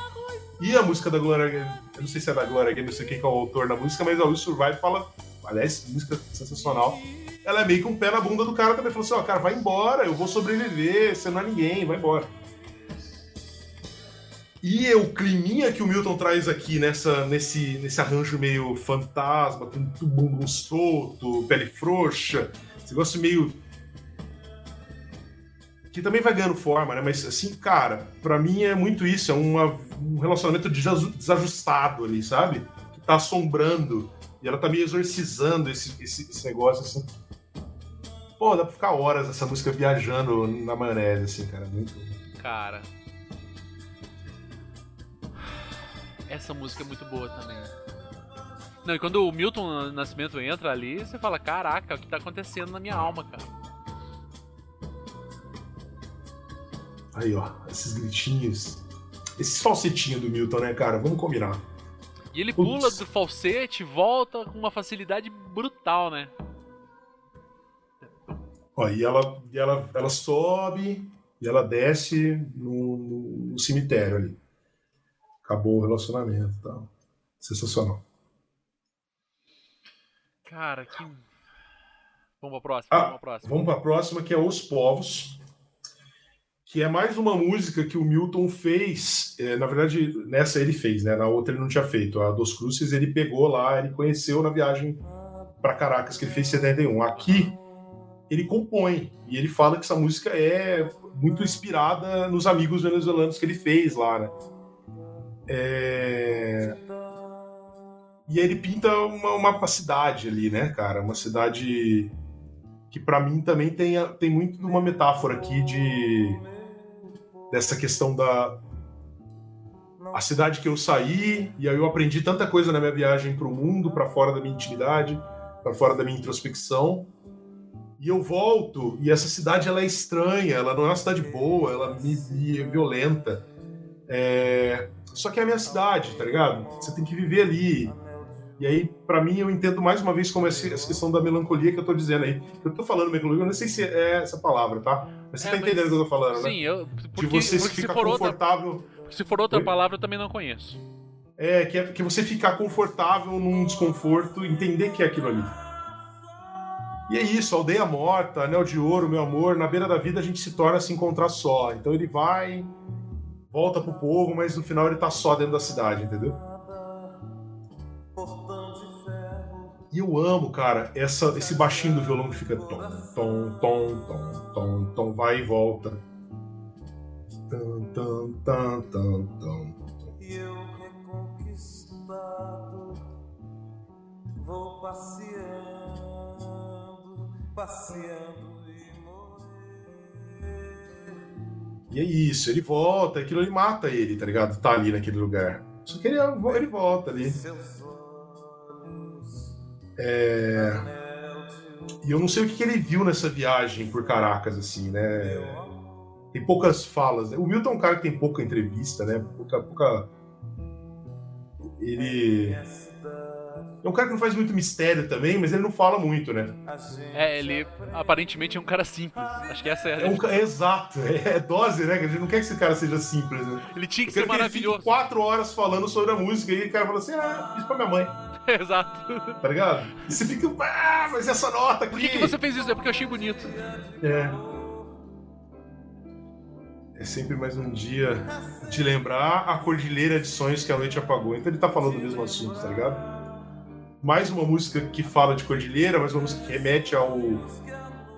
[SPEAKER 2] E a música da Glória, eu não sei se é da Glória Gaynor, não sei quem que é o autor da música, mas a Will Survive fala, aliás, música sensacional. Ela é meio que um pé na bunda do cara também, falou assim, ó, cara, vai embora, eu vou sobreviver, você não é ninguém, vai embora. E o climinha que o Milton traz aqui nessa, nesse, nesse arranjo meio fantasma, com tudo bumbum solto, pele frouxa, esse negócio meio. Que também vai ganhando forma, né? Mas assim, cara, pra mim é muito isso, é uma- um relacionamento desaju- desajustado ali, sabe? Que tá assombrando. E ela tá meio exorcizando esse, esse, esse negócio assim. Pô, dá pra ficar horas essa música viajando na maionese, assim, cara. Muito.
[SPEAKER 1] Cara. Essa música é muito boa também. Não, e quando o Milton Nascimento entra ali, você fala: Caraca, o que tá acontecendo na minha alma, cara?
[SPEAKER 2] Aí, ó, esses gritinhos. Esses falsetinhos do Milton, né, cara? Vamos combinar.
[SPEAKER 1] E ele
[SPEAKER 2] Putz.
[SPEAKER 1] pula do falsete e volta com uma facilidade brutal, né?
[SPEAKER 2] Ó, e ela, e ela, ela sobe e ela desce no, no- no cemitério ali. Acabou o relacionamento e tal. Sensacional.
[SPEAKER 1] Cara, que. Vamos pra próxima,
[SPEAKER 2] Ah,
[SPEAKER 1] vamos pra próxima.
[SPEAKER 2] Vamos pra próxima, que é Os Povos. Que é mais uma música que o Milton fez. é, na verdade, nessa ele fez, né? Na outra ele não tinha feito. A Dos Cruces ele pegou lá, ele conheceu na viagem para Caracas, que ele fez em 71. Aqui ele compõe. E ele fala que essa música é muito inspirada nos amigos venezuelanos que ele fez lá, né? É... E aí ele pinta uma, uma cidade ali, né, cara? Uma cidade que pra mim também tem, tem muito de uma metáfora aqui de dessa questão da a cidade que eu saí e aí eu aprendi tanta coisa na minha viagem pro mundo, pra fora da minha intimidade, pra fora da minha introspecção. E eu volto e essa cidade ela é estranha, ela não é uma cidade boa, ela me, me é violenta. É, Só que é a minha cidade, tá ligado? Você tem que viver ali. E aí, pra mim, eu entendo mais uma vez como essa essa questão da melancolia que eu tô dizendo aí. Eu tô falando melancolia, eu não sei se é essa palavra, tá? Mas você
[SPEAKER 1] É,
[SPEAKER 2] tá entendendo o que eu tô falando, né?
[SPEAKER 1] Sim, eu.
[SPEAKER 2] De
[SPEAKER 1] Porque,
[SPEAKER 2] você
[SPEAKER 1] porque se,
[SPEAKER 2] ficar
[SPEAKER 1] outra,
[SPEAKER 2] confortável.
[SPEAKER 1] se for outra
[SPEAKER 2] Oi?
[SPEAKER 1] palavra, eu também não conheço.
[SPEAKER 2] É que, é, que você ficar confortável num desconforto, entender que é aquilo ali. E é isso, aldeia morta, anel de ouro, meu amor, na beira da vida a gente se torna a se encontrar só. Então ele vai, volta pro povo, mas no final ele tá só dentro da cidade, entendeu? E eu amo, cara, essa, esse baixinho do violão que fica tom, tom, tom, tom, tom, tom, vai e volta. Tan, tan, tan, tan, tan.
[SPEAKER 3] E eu reconquistado vou passeando, passeando e morrer.
[SPEAKER 2] E é isso, ele volta, aquilo ele mata ele, tá ligado? Tá ali naquele lugar. Só que ele, ele volta ali. É... E eu não sei o que, que ele viu nessa viagem por Caracas, assim, né? Tem poucas falas. Né? O Milton é um cara que tem pouca entrevista, né? Pouca. pouca... Ele. É um cara que não faz muito mistério também, mas ele não fala muito, né?
[SPEAKER 1] É, ele aparentemente é um cara simples. Acho que essa é a.
[SPEAKER 2] É um, é exato, é, dose, né? A gente não quer que esse cara seja simples, né?
[SPEAKER 1] Ele tinha que ser
[SPEAKER 2] quero que ele
[SPEAKER 1] maravilhoso.
[SPEAKER 2] fique quatro horas falando sobre a música e o cara fala assim: ah, fiz pra minha mãe,
[SPEAKER 1] Exato.
[SPEAKER 2] tá ligado? E você fica, ah, mas essa nota aqui.
[SPEAKER 1] Por que, que você fez isso? É porque eu achei bonito.
[SPEAKER 2] É. É sempre mais um dia de lembrar a cordilheira de sonhos que a noite apagou. Então ele tá falando do mesmo assunto, tá ligado? Mais uma música que fala de cordilheira, mais uma música que remete ao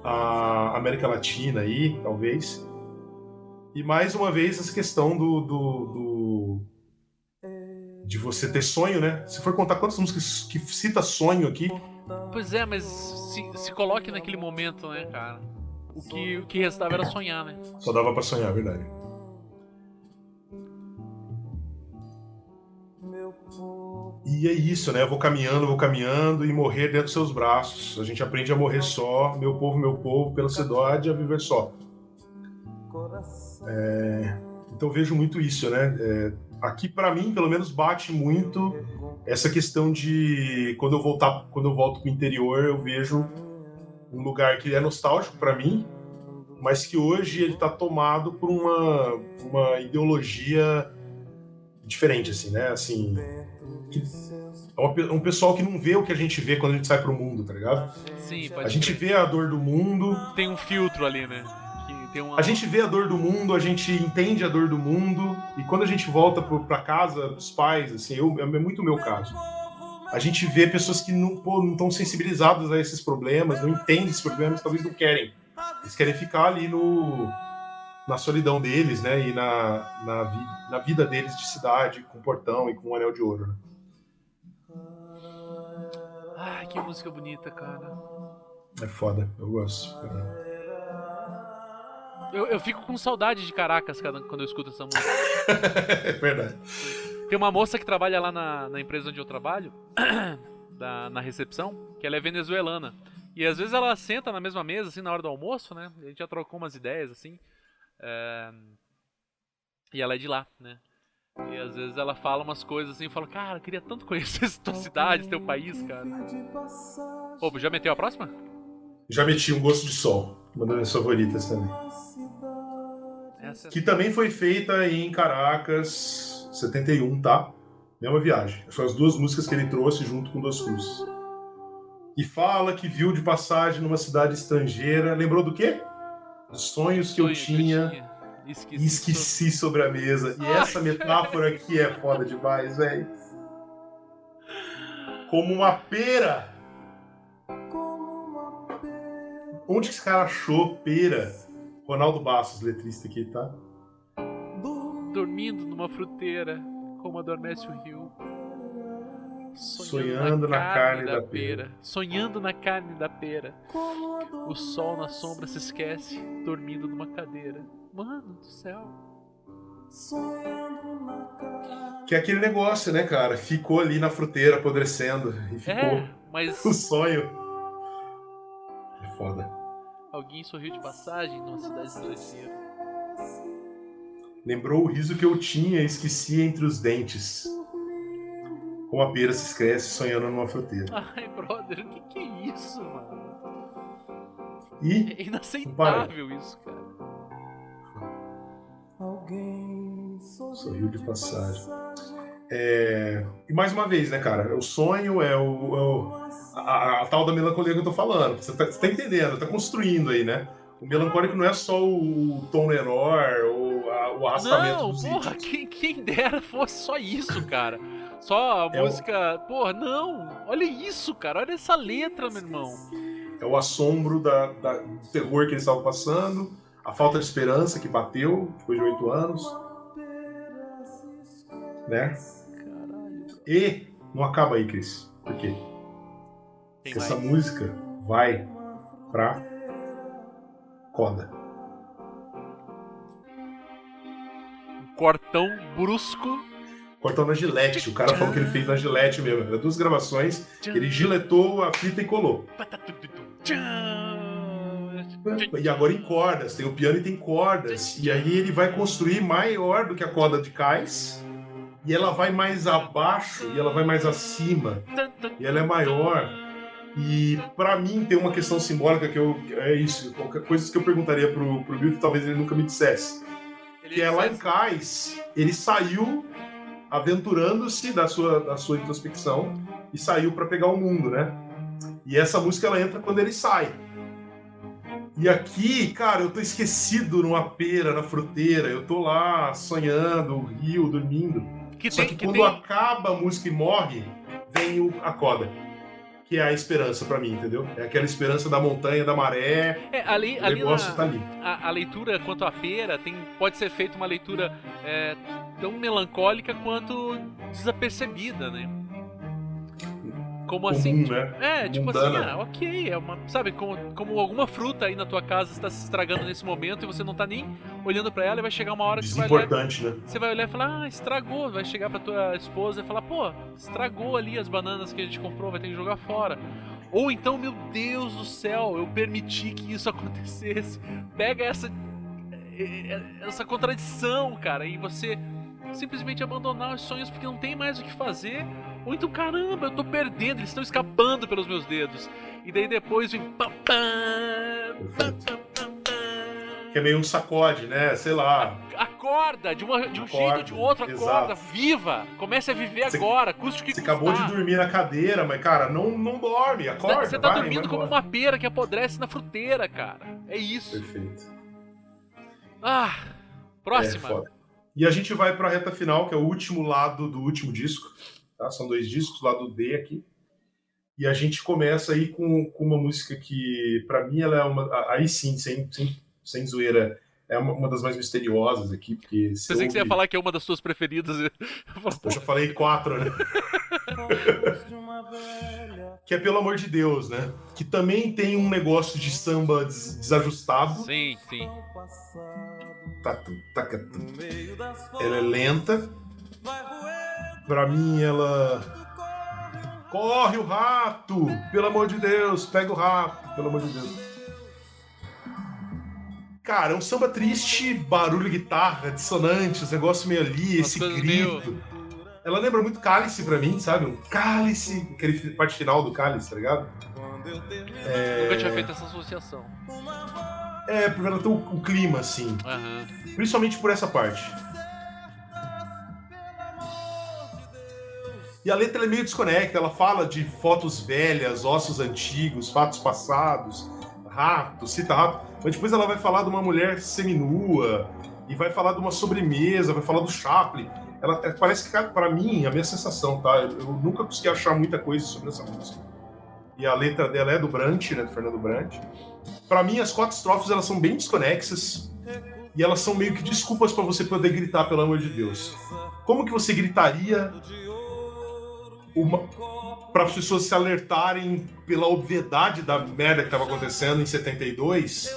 [SPEAKER 2] à América Latina aí, talvez. E mais uma vez essa questão do, do, do- de você ter sonho, né? Se for contar quantas músicas que cita sonho aqui,
[SPEAKER 1] Pois é, mas se, se coloque naquele momento, né, cara? O que, o que restava era sonhar, né?
[SPEAKER 2] só dava pra sonhar, verdade. E é isso, né? Eu vou caminhando, vou caminhando e morrer dentro dos seus braços. A gente aprende a morrer só, meu povo, meu povo, pela cidade a viver só. É, Então eu vejo muito isso, né? É, Aqui pra mim, pelo menos, bate muito essa questão de quando eu voltar, quando eu volto pro interior, eu vejo um lugar que é nostálgico pra mim, mas que hoje ele tá tomado por uma, uma ideologia diferente, assim, né? Assim, que- é um pessoal que não vê o que a gente vê quando a gente sai pro mundo, tá ligado?
[SPEAKER 1] Sim,
[SPEAKER 2] A
[SPEAKER 1] pode
[SPEAKER 2] gente
[SPEAKER 1] crer.
[SPEAKER 2] vê a dor do mundo,
[SPEAKER 1] Tem um filtro ali, né? Uma...
[SPEAKER 2] a gente vê a dor do mundo, a gente entende a dor do mundo, e quando a gente volta pra casa dos pais, assim, eu, é muito o meu caso. A gente vê pessoas que não estão sensibilizadas a esses problemas, não entendem esses problemas, talvez não querem. Eles querem ficar ali no, na solidão deles, né? E na, na, vi- na vida deles de cidade, com portão e com um anel de ouro. Né?
[SPEAKER 1] Ai, que música bonita, cara.
[SPEAKER 2] É foda, eu gosto.
[SPEAKER 1] Eu, eu fico com saudade de Caracas quando eu escuto essa música.
[SPEAKER 2] É verdade.
[SPEAKER 1] Tem uma moça que trabalha lá na, na empresa onde eu trabalho, da- na recepção, que ela é venezuelana. E às vezes ela senta na mesma mesa, assim, na hora do almoço, né? A gente já trocou umas ideias, assim. é, E ela é de lá, né? E às vezes ela fala umas coisas assim, eu falo, cara, eu queria tanto conhecer essa tua cidade, teu país, cara. Ô, já meteu a próxima?
[SPEAKER 2] Já meti um gosto de sol, uma das minhas favoritas também.
[SPEAKER 1] Essa é...
[SPEAKER 2] Que também foi feita em Caracas, 71, tá? Mesma viagem. São as duas músicas que ele trouxe junto com Duas Cruzes. E fala que viu de passagem numa cidade estrangeira. Lembrou do quê? Dos sonhos que eu tinha
[SPEAKER 1] e
[SPEAKER 2] e esqueci sobre a mesa. E essa metáfora aqui é foda demais, velho. Como uma pera. Onde que esse cara achou pera? Ronaldo Bastos, letrista aqui, tá?
[SPEAKER 1] Dormindo numa fruteira, como adormece o rio.
[SPEAKER 2] Sonhando na carne da pera.
[SPEAKER 1] Sonhando na carne da pera. O sol na sombra se esquece, dormindo numa cadeira. Mano do céu.
[SPEAKER 2] Que é aquele negócio, né, cara? Ficou ali na fruteira apodrecendo e ficou
[SPEAKER 1] É, mas
[SPEAKER 2] o sonho. É foda.
[SPEAKER 1] Alguém sorriu de passagem numa cidade estrangeira.
[SPEAKER 2] Lembrou o riso que eu tinha e esqueci entre os dentes. Como a pera se esquece sonhando numa fruteira.
[SPEAKER 1] Ai, brother, o que, que é isso, mano?
[SPEAKER 2] E
[SPEAKER 1] É inaceitável isso, cara.
[SPEAKER 2] sorriu de passagem. É, E mais uma vez, né, cara? O sonho é o, é o- a, a- tal da melancolia que eu tô falando. Você tá, você tá entendendo, tá construindo aí, né? O melancólico não é só o tom menor ou a- o arrastamento
[SPEAKER 1] Não,
[SPEAKER 2] dos
[SPEAKER 1] porra, quem, quem dera fosse só isso, cara. Só a
[SPEAKER 2] É o-
[SPEAKER 1] música. Porra, não! Olha isso, cara. Olha essa letra, meu irmão.
[SPEAKER 2] É o assombro da, da- do terror que eles estavam passando, a falta de esperança que bateu depois de oito anos, né? E não acaba aí, Cris. Por quê?
[SPEAKER 1] Tem
[SPEAKER 2] Porque essa
[SPEAKER 1] mais.
[SPEAKER 2] música vai pra Coda.
[SPEAKER 1] cortão brusco.
[SPEAKER 2] Cortão na gilete. O cara falou que ele fez na gilete mesmo. Era duas gravações. Ele giletou a fita e colou. E agora em cordas. Tem o piano e tem cordas. E aí ele vai construir maior do que a corda de cais. E ela vai mais abaixo e ela vai mais acima. E ela é maior. E para mim tem uma questão simbólica que eu é isso, qualquer coisa que eu perguntaria pro pro Bill, talvez ele nunca me dissesse. Que é lá em Cais, ele saiu aventurando-se da sua da sua introspecção e saiu para pegar o mundo, né? E essa música ela entra quando ele sai. E aqui, cara, eu tô esquecido numa pera, na fruteira, eu tô lá sonhando, rio, dormindo.
[SPEAKER 1] Que
[SPEAKER 2] Só
[SPEAKER 1] tem,
[SPEAKER 2] que,
[SPEAKER 1] que
[SPEAKER 2] quando
[SPEAKER 1] tem-
[SPEAKER 2] acaba a música e morre, vem o, a coda. Que é a esperança pra mim, entendeu? É aquela esperança da montanha, da maré.
[SPEAKER 1] É, ali,
[SPEAKER 2] O
[SPEAKER 1] ali
[SPEAKER 2] negócio
[SPEAKER 1] na-
[SPEAKER 2] tá ali.
[SPEAKER 1] a, a leitura quanto à pera tem, pode ser feita uma leitura é, tão melancólica quanto desapercebida, né? Como assim?
[SPEAKER 2] Comum, né?
[SPEAKER 1] É, tipo assim,
[SPEAKER 2] Mundana.
[SPEAKER 1] ah, ok, é uma, sabe, como, como alguma fruta aí na tua casa está se estragando nesse momento e você não tá nem olhando pra ela e vai chegar uma hora que você vai olhar,
[SPEAKER 2] né?
[SPEAKER 1] você vai olhar e falar, ah, estragou, vai chegar pra tua esposa e falar, pô, estragou ali as bananas que a gente comprou, vai ter que jogar fora. Ou então, meu Deus do céu, eu permiti que isso acontecesse. Pega essa eh, essa contradição, cara, e você simplesmente abandonar os sonhos porque não tem mais o que fazer. Então, caramba, eu tô perdendo, eles estão escapando pelos meus dedos. E daí depois vem. pam.
[SPEAKER 2] Que é meio um sacode, né? Sei lá.
[SPEAKER 1] Acorda, de, uma, de um
[SPEAKER 2] Acorda,
[SPEAKER 1] jeito ou de outro, acorda,
[SPEAKER 2] exato.
[SPEAKER 1] viva, comece a viver agora, custe o que
[SPEAKER 2] Você acabou de dormir na cadeira, mas, cara, não, não dorme, acorda.
[SPEAKER 1] Você tá
[SPEAKER 2] vai,
[SPEAKER 1] dormindo
[SPEAKER 2] vai
[SPEAKER 1] como uma pera que apodrece na fruteira, cara. É isso.
[SPEAKER 2] Perfeito.
[SPEAKER 1] Ah,
[SPEAKER 2] É,
[SPEAKER 1] próxima.
[SPEAKER 2] foda. E a gente vai pra reta final, que é o último lado do último disco. Tá? São dois discos, lado D aqui. E a gente começa aí com, com uma música que, pra mim, ela é uma. Aí sim, sem, sem, sem zoeira, é uma, uma das mais misteriosas aqui, porque. se
[SPEAKER 1] Pensei que você ia
[SPEAKER 2] ouve-
[SPEAKER 1] falar que é uma das suas preferidas. Eu
[SPEAKER 2] já falei quatro, né? Que é Pelo Amor de Deus, né? Que também tem um negócio de samba des- desajustado.
[SPEAKER 1] Sim, sim.
[SPEAKER 2] Tá, tá, tá,
[SPEAKER 3] das
[SPEAKER 2] ela é lenta.
[SPEAKER 3] vai roer
[SPEAKER 2] Pra mim, ela. Corre o rato! Pelo amor de Deus, pega o rato, pelo amor de Deus. Cara, é um samba triste, barulho, guitarra, dissonante, os negócios meio ali, esse grito. Ela lembra muito Cálice pra mim, sabe? Um cálice, aquele parte final do cálice, tá ligado? É,
[SPEAKER 1] Nunca tinha feito essa associação.
[SPEAKER 2] é porque ela tem o, o clima, assim.
[SPEAKER 1] Aham.
[SPEAKER 2] Principalmente por essa parte. E a letra é meio desconecta, ela fala de fotos velhas, ossos antigos, fatos passados, rato, cita rato, mas depois ela vai falar de uma mulher seminua, e vai falar de uma sobremesa, vai falar do Chaplin. Ela é, parece que, pra mim, a minha sensação, tá? Eu, eu nunca consegui achar muita coisa sobre essa música. E a letra dela é do Brant, né? Do Fernando Brant. Pra mim, as quatro estrofes elas são bem desconexas. E elas são meio que desculpas pra você poder gritar, pelo amor de Deus. Como que você gritaria para as pessoas se alertarem pela obviedade da merda que estava acontecendo em 72?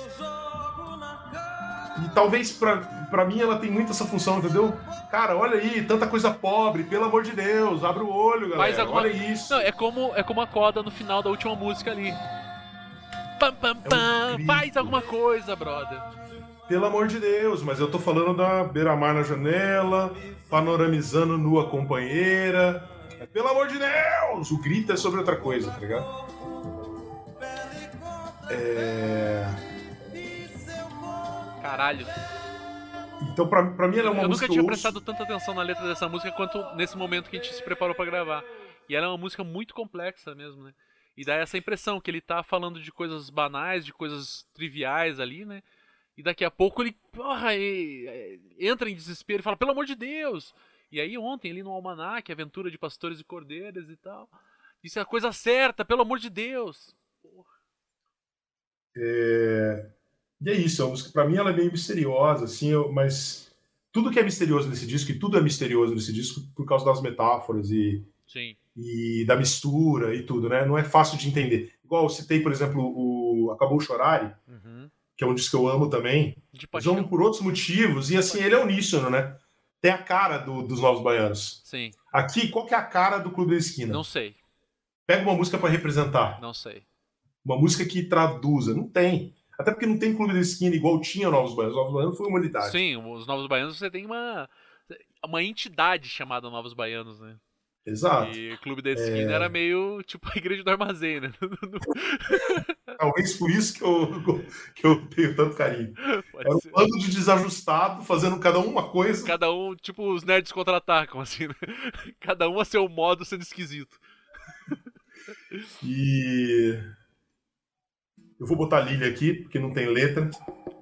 [SPEAKER 2] E talvez pra pra mim ela tem muito essa função, entendeu? Cara, olha aí, tanta coisa pobre, pelo amor de Deus, abre o olho, galera.
[SPEAKER 1] Faz alguma-
[SPEAKER 2] Olha isso.
[SPEAKER 1] Não, é como, é como a coda no final da última música ali. Pam, pam,
[SPEAKER 2] É
[SPEAKER 1] pam.
[SPEAKER 2] grito.
[SPEAKER 1] Faz alguma coisa, brother.
[SPEAKER 2] Pelo amor de Deus, mas eu tô falando da beira-mar na janela, panoramizando nua companheira. É, Pelo amor de Deus! O grito é sobre outra coisa, tá ligado? É...
[SPEAKER 1] Caralho.
[SPEAKER 2] Então, pra, pra mim, ela é uma
[SPEAKER 1] eu
[SPEAKER 2] música
[SPEAKER 1] nunca tinha
[SPEAKER 2] eu ouço-
[SPEAKER 1] prestado tanta atenção na letra dessa música quanto nesse momento que a gente se preparou pra gravar. E ela é uma música muito complexa mesmo, né? E dá essa impressão que ele tá falando de coisas banais, de coisas triviais ali, né? E daqui a pouco ele porra, e- e- entra em desespero e fala, pelo amor de Deus! E aí ontem, ali no Almanac, Aventura de Pastores e Cordeiras e tal, isso é a coisa certa, pelo amor de Deus!
[SPEAKER 2] É... E é isso, a música, pra mim ela é meio misteriosa, assim, eu- mas tudo que é misterioso nesse disco, e tudo é misterioso nesse disco por causa das metáforas e,
[SPEAKER 1] Sim.
[SPEAKER 2] e da mistura e tudo, né? Não é fácil de entender. Igual eu citei, por exemplo, o Acabou Chorare,
[SPEAKER 1] Uhum.
[SPEAKER 2] que é um disco que eu amo também.
[SPEAKER 1] De
[SPEAKER 2] Mas amo
[SPEAKER 1] paixão.
[SPEAKER 2] por outros motivos, e assim, ele é uníssono, né? Tem a cara do- dos Novos Baianos.
[SPEAKER 1] Sim.
[SPEAKER 2] Aqui, qual que é a cara do Clube da Esquina?
[SPEAKER 1] Não sei.
[SPEAKER 2] Pega uma música pra representar.
[SPEAKER 1] Não sei.
[SPEAKER 2] Uma música que traduza. Não tem. Até porque não tem Clube da Esquina igual tinha Novos Baianos. Novos Baianos foi uma unidade.
[SPEAKER 1] Sim, os Novos Baianos você tem uma. Uma entidade chamada Novos Baianos, né?
[SPEAKER 2] Exato.
[SPEAKER 1] E o Clube da Esquina
[SPEAKER 2] É.
[SPEAKER 1] era meio tipo a igreja do armazém, né?
[SPEAKER 2] Talvez por isso que eu, que eu tenho tanto carinho.
[SPEAKER 1] Pode
[SPEAKER 2] Era um
[SPEAKER 1] ser.
[SPEAKER 2] bando de desajustado, fazendo cada um uma coisa.
[SPEAKER 1] Cada um, tipo, os nerds contra-atacam, assim, né? Cada um a seu modo sendo esquisito.
[SPEAKER 2] E. Eu vou botar Lily aqui, porque não tem letra.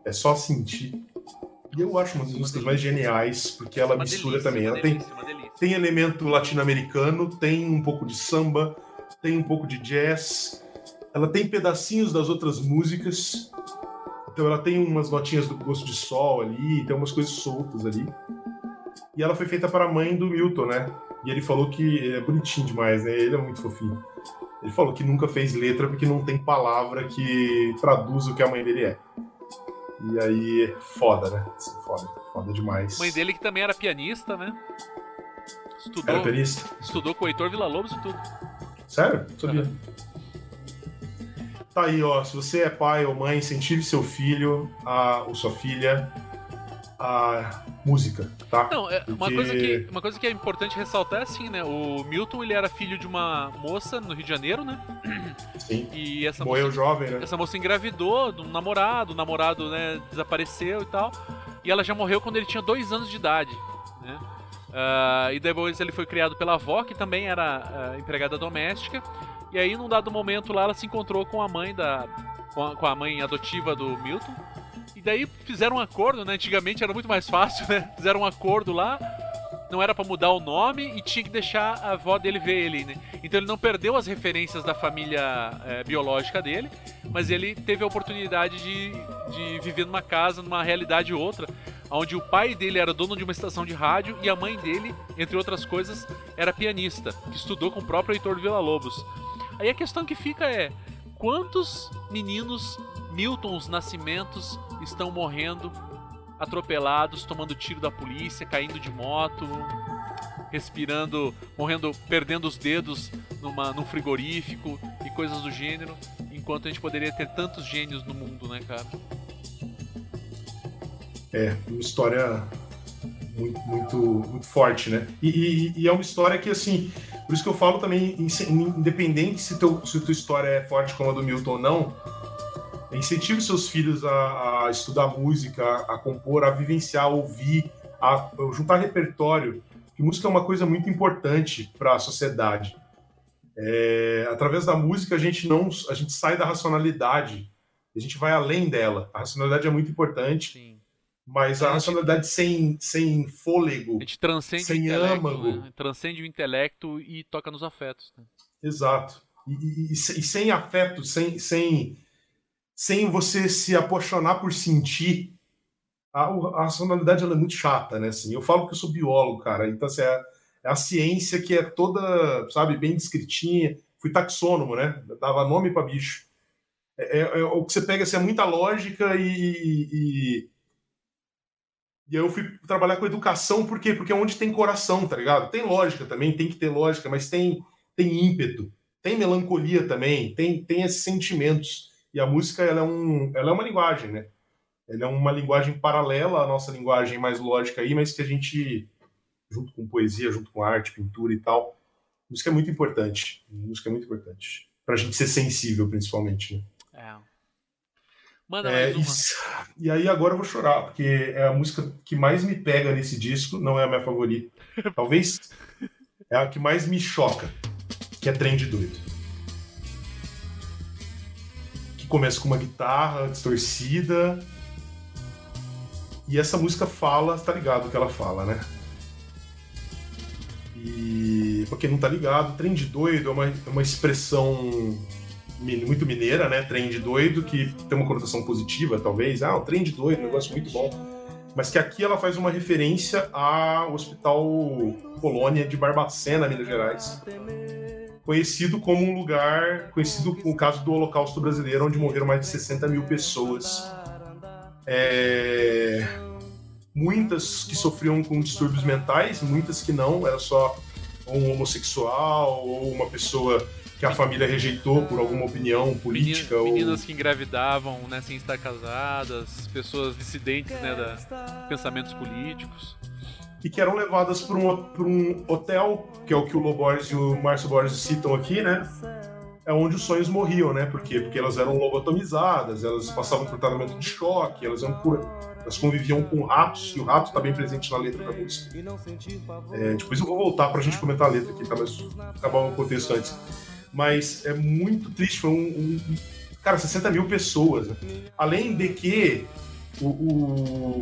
[SPEAKER 2] É só sentir. E eu acho uma das músicas mais geniais, porque ela
[SPEAKER 1] Uma
[SPEAKER 2] mistura
[SPEAKER 1] delícia,
[SPEAKER 2] também. Ela tem,
[SPEAKER 1] delícia, delícia.
[SPEAKER 2] tem elemento latino-americano, tem um pouco de samba, tem um pouco de jazz. Ela tem pedacinhos das outras músicas. Então ela tem umas notinhas do gosto de sol ali, tem umas coisas soltas ali. E ela foi feita para a mãe do Milton, né? E ele falou que é bonitinho demais, né? Ele é muito fofinho. Ele falou que nunca fez letra porque não tem palavra que traduza o que a mãe dele é. E aí, foda, né? Assim, foda, foda demais.
[SPEAKER 1] Mãe dele que também era pianista, né? Estudou,
[SPEAKER 2] Era pianista?
[SPEAKER 1] estudou com o Heitor Villa-Lobos e tudo.
[SPEAKER 2] Sério? Sabia. Tá aí, ó. Se você é pai ou mãe, incentive seu filho a, ou sua filha a música, tá?
[SPEAKER 1] Não, é, uma,
[SPEAKER 2] Porque-
[SPEAKER 1] coisa que, uma coisa que é importante ressaltar é assim, né? O Milton, ele era filho de uma moça no Rio de Janeiro, né?
[SPEAKER 2] Sim.
[SPEAKER 1] E essa
[SPEAKER 2] Morreu
[SPEAKER 1] moça,
[SPEAKER 2] jovem, né?
[SPEAKER 1] essa moça engravidou de um namorado, o namorado, né, desapareceu e tal. E ela já morreu quando ele tinha dois anos de idade, né? Ah, e depois ele foi criado pela avó, que também era ah, empregada doméstica. E aí, num dado momento lá, ela se encontrou com a mãe da. com a, com a mãe adotiva do Milton. E daí fizeram um acordo, né? Antigamente era muito mais fácil, né? Fizeram um acordo lá. Não era pra mudar o nome e tinha que deixar a avó dele ver ele, né? Então ele não perdeu as referências da família eh, biológica dele, mas ele teve a oportunidade de, de viver numa casa, numa realidade outra, onde o pai dele era dono de uma estação de rádio e a mãe dele, entre outras coisas, era pianista, que estudou com o próprio Heitor Villa-Lobos. Aí a questão que fica é: quantos meninos Miltons Nascimentos estão morrendo atropelados, tomando tiro da polícia, caindo de moto, respirando, morrendo, perdendo os dedos numa, num frigorífico e coisas do gênero, enquanto a gente poderia ter tantos gênios no mundo, né, cara?
[SPEAKER 2] É, uma história muito, muito, muito forte, né? E, e- e é uma história que, assim, por isso que eu falo também, in- independente se, teu, se tua história é forte como a do Milton ou não, incentive seus filhos a, a estudar música, a, a compor, a vivenciar, a ouvir, a, a juntar repertório. Que música é uma coisa muito importante para a sociedade. É, através da música a gente não, a gente sai da racionalidade, a gente vai além dela. A racionalidade é muito importante.
[SPEAKER 1] Sim.
[SPEAKER 2] Mas a racionalidade sem, sem fôlego.
[SPEAKER 1] A gente transcende
[SPEAKER 2] Sem âmago.
[SPEAKER 1] né? transcende o intelecto e toca nos afetos. né?
[SPEAKER 2] Exato. E, e- e sem afeto, sem, sem, sem você se apaixonar por sentir, a, a racionalidade ela é muito chata, né? Assim, eu falo que eu sou biólogo, cara. Então, assim, é, é a ciência que é toda, sabe, bem descritinha. Fui taxônomo, né? Dava nome para bicho. É, é- é o que você pega, assim, é muita lógica e, e, e eu fui trabalhar com educação, por quê? Porque é onde tem coração, tá ligado? Tem lógica também, tem que ter lógica, mas tem, tem ímpeto, tem melancolia também, tem, tem esses sentimentos. E a música, ela é, um, ela é uma linguagem, né? Ela é uma linguagem paralela à nossa linguagem mais lógica aí, mas que a gente, junto com poesia, junto com arte, pintura e tal, música é muito importante. Música é muito importante. Pra gente ser sensível, principalmente, né?
[SPEAKER 1] É. Manda
[SPEAKER 2] É, isso. E aí agora eu vou chorar, porque é a música que mais me pega nesse disco, não é a minha favorita. Talvez é a que mais me choca, que é Trem de Doido. Começa com uma guitarra distorcida. E essa música fala, tá ligado o que ela fala, né? E pra quem não tá ligado, Trem de Doido é uma, é uma expressão muito mineira, né? Trem de doido, que tem uma conotação positiva, talvez. Ah, o trem de doido, um negócio muito bom. Mas que aqui ela faz uma referência ao Hospital Colônia de Barbacena, Minas Gerais. Conhecido como um lugar, conhecido com o caso do Holocausto Brasileiro, onde morreram mais de 60 mil pessoas. É, muitas que sofriam com distúrbios mentais, muitas que não, era só um homossexual ou uma pessoa que a família rejeitou por alguma opinião política
[SPEAKER 1] Meni-
[SPEAKER 2] ou
[SPEAKER 1] Meninas que engravidavam, né, sem estar casadas, pessoas dissidentes, né, da pensamentos políticos.
[SPEAKER 2] E que eram levadas para um, um hotel, que é o que o Loborges e o Márcio Borges citam aqui, né? É onde os sonhos morriam, né? Por quê? Porque elas eram lobotomizadas, elas passavam por tratamento de choque, elas, eram por- elas conviviam com ratos, e o rato está bem presente na letra da música. É, depois eu vou voltar para a gente comentar a letra aqui, tá? Mas acabar o contexto antes. Mas é muito triste, foi um. um- cara, 60 mil pessoas. né? Além de que o-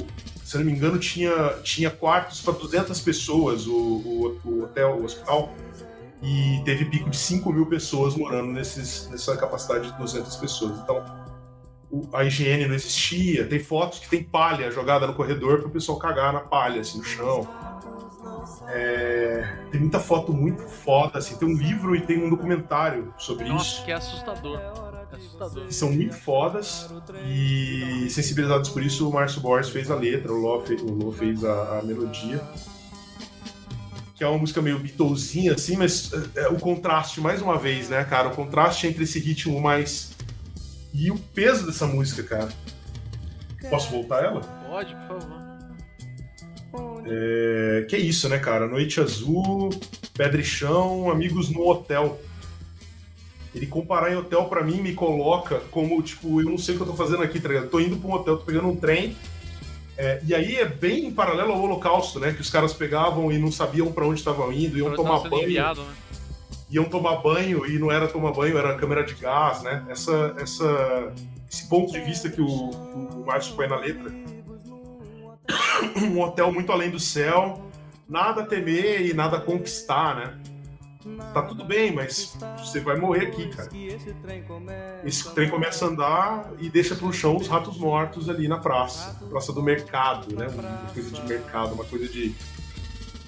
[SPEAKER 2] se não me engano, tinha, tinha quartos para 200 pessoas o, o, o hotel, o hospital, e teve pico de 5 mil pessoas morando nesses, nessa capacidade de 200 pessoas. Então, o- a higiene não existia. Tem fotos que tem palha jogada no corredor para o pessoal cagar na palha, assim, no chão. É, tem muita foto muito foda, assim. Tem um livro e tem um documentário sobre
[SPEAKER 1] Nossa,
[SPEAKER 2] isso
[SPEAKER 1] que é assustador. Assustador.
[SPEAKER 2] são muito fodas e sensibilizados por isso o Márcio Borges fez a letra, o Ló fez, o Ló fez a, a melodia que é uma música meio Beatlesinha assim, mas é, é, o contraste mais uma vez, né, cara, o contraste entre esse ritmo mais e o peso dessa música, cara. Posso voltar ela?
[SPEAKER 1] Pode, por favor.
[SPEAKER 2] É, que é isso, né, cara? Noite Azul, Pedra e Chão, Amigos no Hotel. Ele comparar em hotel pra mim me coloca como, tipo, eu não sei o que eu tô fazendo aqui, tá ligado? Tô indo pra um hotel, tô pegando um trem. é, e aí é bem em paralelo ao Holocausto, né? Que os caras pegavam e não sabiam pra onde estavam indo, iam tomar banho.
[SPEAKER 1] enviado, né?
[SPEAKER 2] Iam tomar banho e não era tomar banho, era câmera de gás, né? Essa, essa, esse ponto de vista que o, o Márcio põe na letra. um hotel muito além do céu, nada a temer e nada a conquistar, né? Tá tudo bem, mas você vai morrer aqui, cara. Esse trem começa a andar e deixa pro chão os ratos mortos ali na praça. Praça do mercado, né? Uma coisa de mercado, uma coisa de,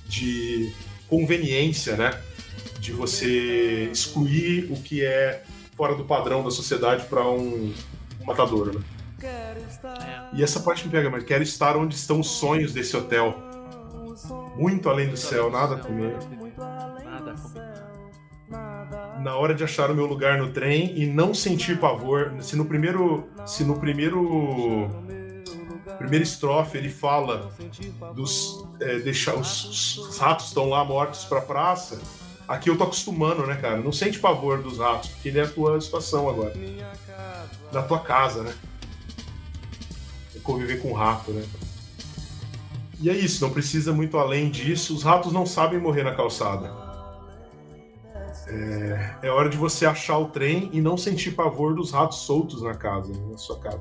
[SPEAKER 2] de conveniência, né? De você excluir o que é fora do padrão da sociedade para um, matador, né? E essa parte me pega, mas quero estar onde estão os sonhos desse hotel. Muito além do céu, nada a Na hora de achar o meu lugar no trem e não sentir pavor. Se no primeiro. Se no primeiro. Primeira estrofe ele fala dos. É, deixar, os, os ratos estão lá mortos pra praça. Aqui eu tô acostumando, né, cara? Não sente pavor dos ratos, porque ele é a tua situação agora. Na tua casa, né? É conviver com o rato, né? E é isso, não precisa muito além disso. Os ratos não sabem morrer na calçada. É, é hora de você achar o trem e não sentir pavor dos ratos soltos na casa, na sua casa.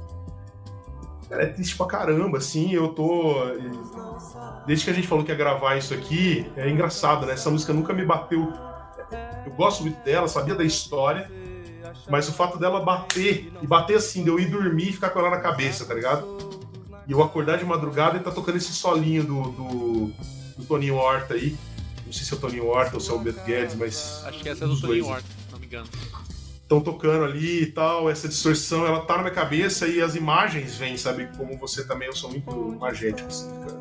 [SPEAKER 2] Cara, é triste pra caramba, assim, eu tô. Desde que a gente falou que ia gravar isso aqui, é engraçado, né? Essa música nunca me bateu. Eu gosto muito dela, sabia da história, mas o fato dela bater, e bater assim, de eu ir dormir e ficar com ela na cabeça, tá ligado? E eu acordar de madrugada e tá tocando esse solinho do, do, do Toninho Horta aí. Não sei se é o Toninho Horta ou se é o Beto Guedes, mas.
[SPEAKER 1] Acho que essa é do Toninho
[SPEAKER 2] dois.
[SPEAKER 1] Horta, se não me engano.
[SPEAKER 2] estão tocando ali e tal, essa distorção, ela tá na minha cabeça e as imagens vêm, sabe? Como você também, eu sou muito imagético, assim, cara.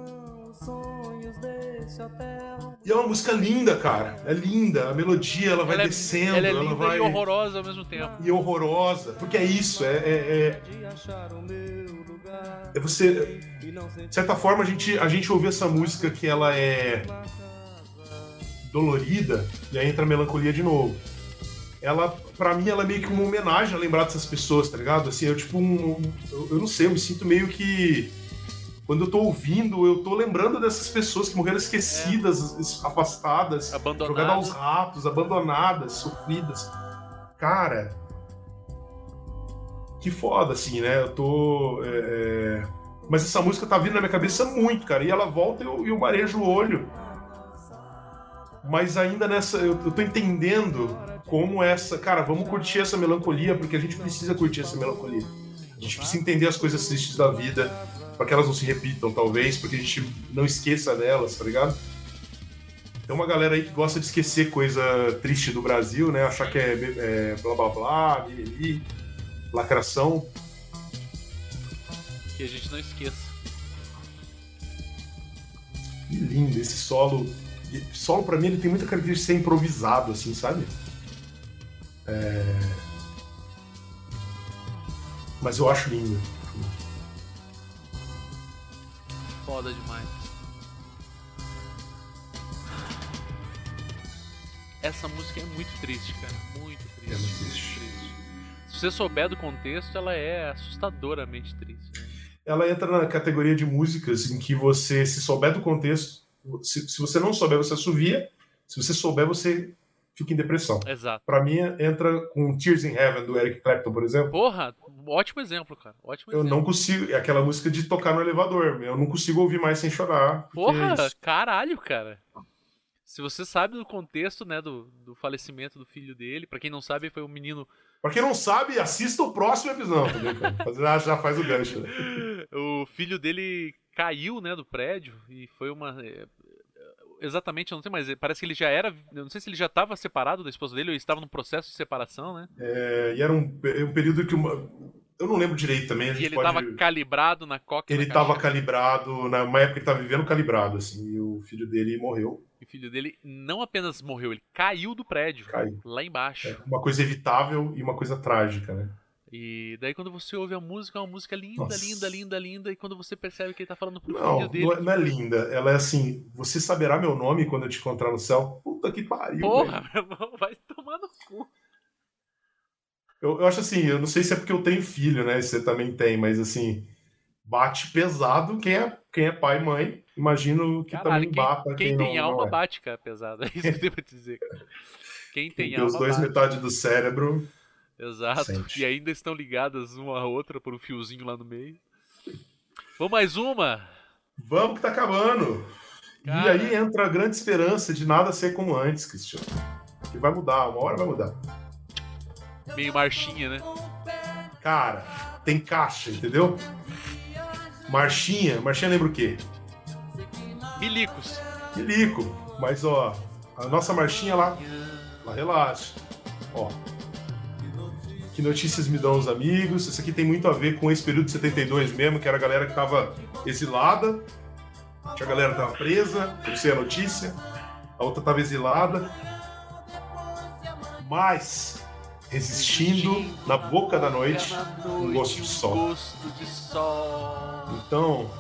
[SPEAKER 2] E é uma música linda, cara. É linda. A melodia, ela vai
[SPEAKER 1] ela é,
[SPEAKER 2] descendo,
[SPEAKER 1] ela é
[SPEAKER 2] ela
[SPEAKER 1] linda
[SPEAKER 2] vai.
[SPEAKER 1] e horrorosa ao mesmo tempo.
[SPEAKER 2] e horrorosa. Porque é isso, é, é, é- é você. De certa forma, a gente, a gente ouve essa música que ela é dolorida e aí entra a melancolia de novo. Ela, pra mim, ela é meio que uma homenagem a lembrar dessas pessoas, tá ligado? Assim, eu tipo um. Eu, eu não sei, eu me sinto meio que. Quando eu tô ouvindo, eu tô lembrando dessas pessoas que morreram esquecidas, es- afastadas, jogadas aos ratos, abandonadas, sofridas. Cara. Que foda, assim, né? Eu tô. é, é, Mas essa música tá vindo na minha cabeça muito, cara. E ela volta e eu, e eu marejo o olho. Mas ainda nessa. Eu, eu tô entendendo como essa. Cara, vamos curtir essa melancolia, porque a gente precisa curtir essa melancolia. A gente precisa entender as coisas tristes da vida, para que elas não se repitam, talvez, porque a gente não esqueça delas, tá ligado? Tem uma galera aí que gosta de esquecer coisa triste do Brasil, né? Achar que é, é blá blá blá, mimimi, lacração.
[SPEAKER 1] Que a gente não esqueça.
[SPEAKER 2] Que lindo, esse solo. Solo pra mim ele tem muita característica de ser improvisado, assim, sabe? É... Mas eu acho lindo.
[SPEAKER 1] Foda demais. Essa música é muito triste, cara. Muito triste.
[SPEAKER 2] É muito triste.
[SPEAKER 1] Se você souber do contexto, ela é assustadoramente triste. Né?
[SPEAKER 2] Ela entra na categoria de músicas em que você, se souber do contexto, se, se você não souber, você assovia. Se você souber, você fica em depressão.
[SPEAKER 1] Exato.
[SPEAKER 2] Pra mim, entra com Tears in Heaven, do Eric Clapton, por exemplo.
[SPEAKER 1] Porra, ótimo exemplo, cara. Ótimo
[SPEAKER 2] Eu
[SPEAKER 1] exemplo.
[SPEAKER 2] não consigo. É aquela música de tocar no elevador. Eu não consigo ouvir mais sem chorar.
[SPEAKER 1] Porra,
[SPEAKER 2] é
[SPEAKER 1] caralho, cara. Se você sabe do contexto, né, do, do falecimento do filho dele, pra quem não sabe, foi um menino.
[SPEAKER 2] Pra quem não sabe, assista o próximo episódio. Ah, já faz o gancho. Né?
[SPEAKER 1] O filho dele caiu, né, do prédio e foi uma. é, Exatamente, eu não sei, mas parece que ele já era. Eu não sei se ele já estava separado da esposa dele ou estava num processo de separação, né?
[SPEAKER 2] É, e era um, um período que uma. Eu não lembro direito também. A
[SPEAKER 1] E ele
[SPEAKER 2] pode...
[SPEAKER 1] estava calibrado na coca.
[SPEAKER 2] Ele
[SPEAKER 1] na
[SPEAKER 2] estava calibrado, numa época ele estava vivendo calibrado, assim, e o filho dele morreu.
[SPEAKER 1] E o filho dele não apenas morreu, ele caiu do prédio.
[SPEAKER 2] Caiu.
[SPEAKER 1] Lá embaixo.
[SPEAKER 2] É uma coisa evitável e uma coisa trágica, né?
[SPEAKER 1] E daí quando você ouve a música, é uma música linda,
[SPEAKER 2] Nossa.
[SPEAKER 1] linda, linda, linda. E quando você percebe que ele tá falando pro
[SPEAKER 2] Não,
[SPEAKER 1] filho dele.
[SPEAKER 2] não é, não é linda. Ela é assim, você saberá meu nome quando eu te encontrar no céu. Puta que pariu. velho.
[SPEAKER 1] Porra, meu irmão, vai tomar no cu.
[SPEAKER 2] Eu, eu acho assim, eu não sei se é porque eu tenho filho, né? Você também tem, mas assim, bate pesado quem é, quem é pai e mãe. Imagino que
[SPEAKER 1] Caralho,
[SPEAKER 2] também
[SPEAKER 1] quem,
[SPEAKER 2] bata
[SPEAKER 1] quem
[SPEAKER 2] quem,
[SPEAKER 1] tem
[SPEAKER 2] não,
[SPEAKER 1] alma
[SPEAKER 2] não é.
[SPEAKER 1] bate, cara, pesado. É isso que eu pra te dizer, cara. Quem tem
[SPEAKER 2] Tem
[SPEAKER 1] alma
[SPEAKER 2] os dois
[SPEAKER 1] bate.
[SPEAKER 2] metade do cérebro.
[SPEAKER 1] Exato.
[SPEAKER 2] Sente.
[SPEAKER 1] E ainda estão ligadas uma à outra por um fiozinho lá no meio. Vamos mais uma?
[SPEAKER 2] Vamos que tá acabando.
[SPEAKER 1] Cara.
[SPEAKER 2] E aí entra a grande esperança de nada ser como antes, Cristiano. Que vai mudar, uma hora vai mudar.
[SPEAKER 1] Meio marchinha, né?
[SPEAKER 2] Cara, tem caixa, entendeu? Marchinha, marchinha lembra o quê?
[SPEAKER 1] Milicos.
[SPEAKER 2] Milico. Mas ó, a nossa marchinha lá, lá relaxa. Ó. Que notícias me dão os amigos? Isso aqui tem muito a ver com esse período de 72 mesmo, que era a galera que tava exilada. Tinha a galera que tava presa, eu sei a notícia. A outra tava exilada. Mas resistindo na boca da noite. um gosto de sol. Então,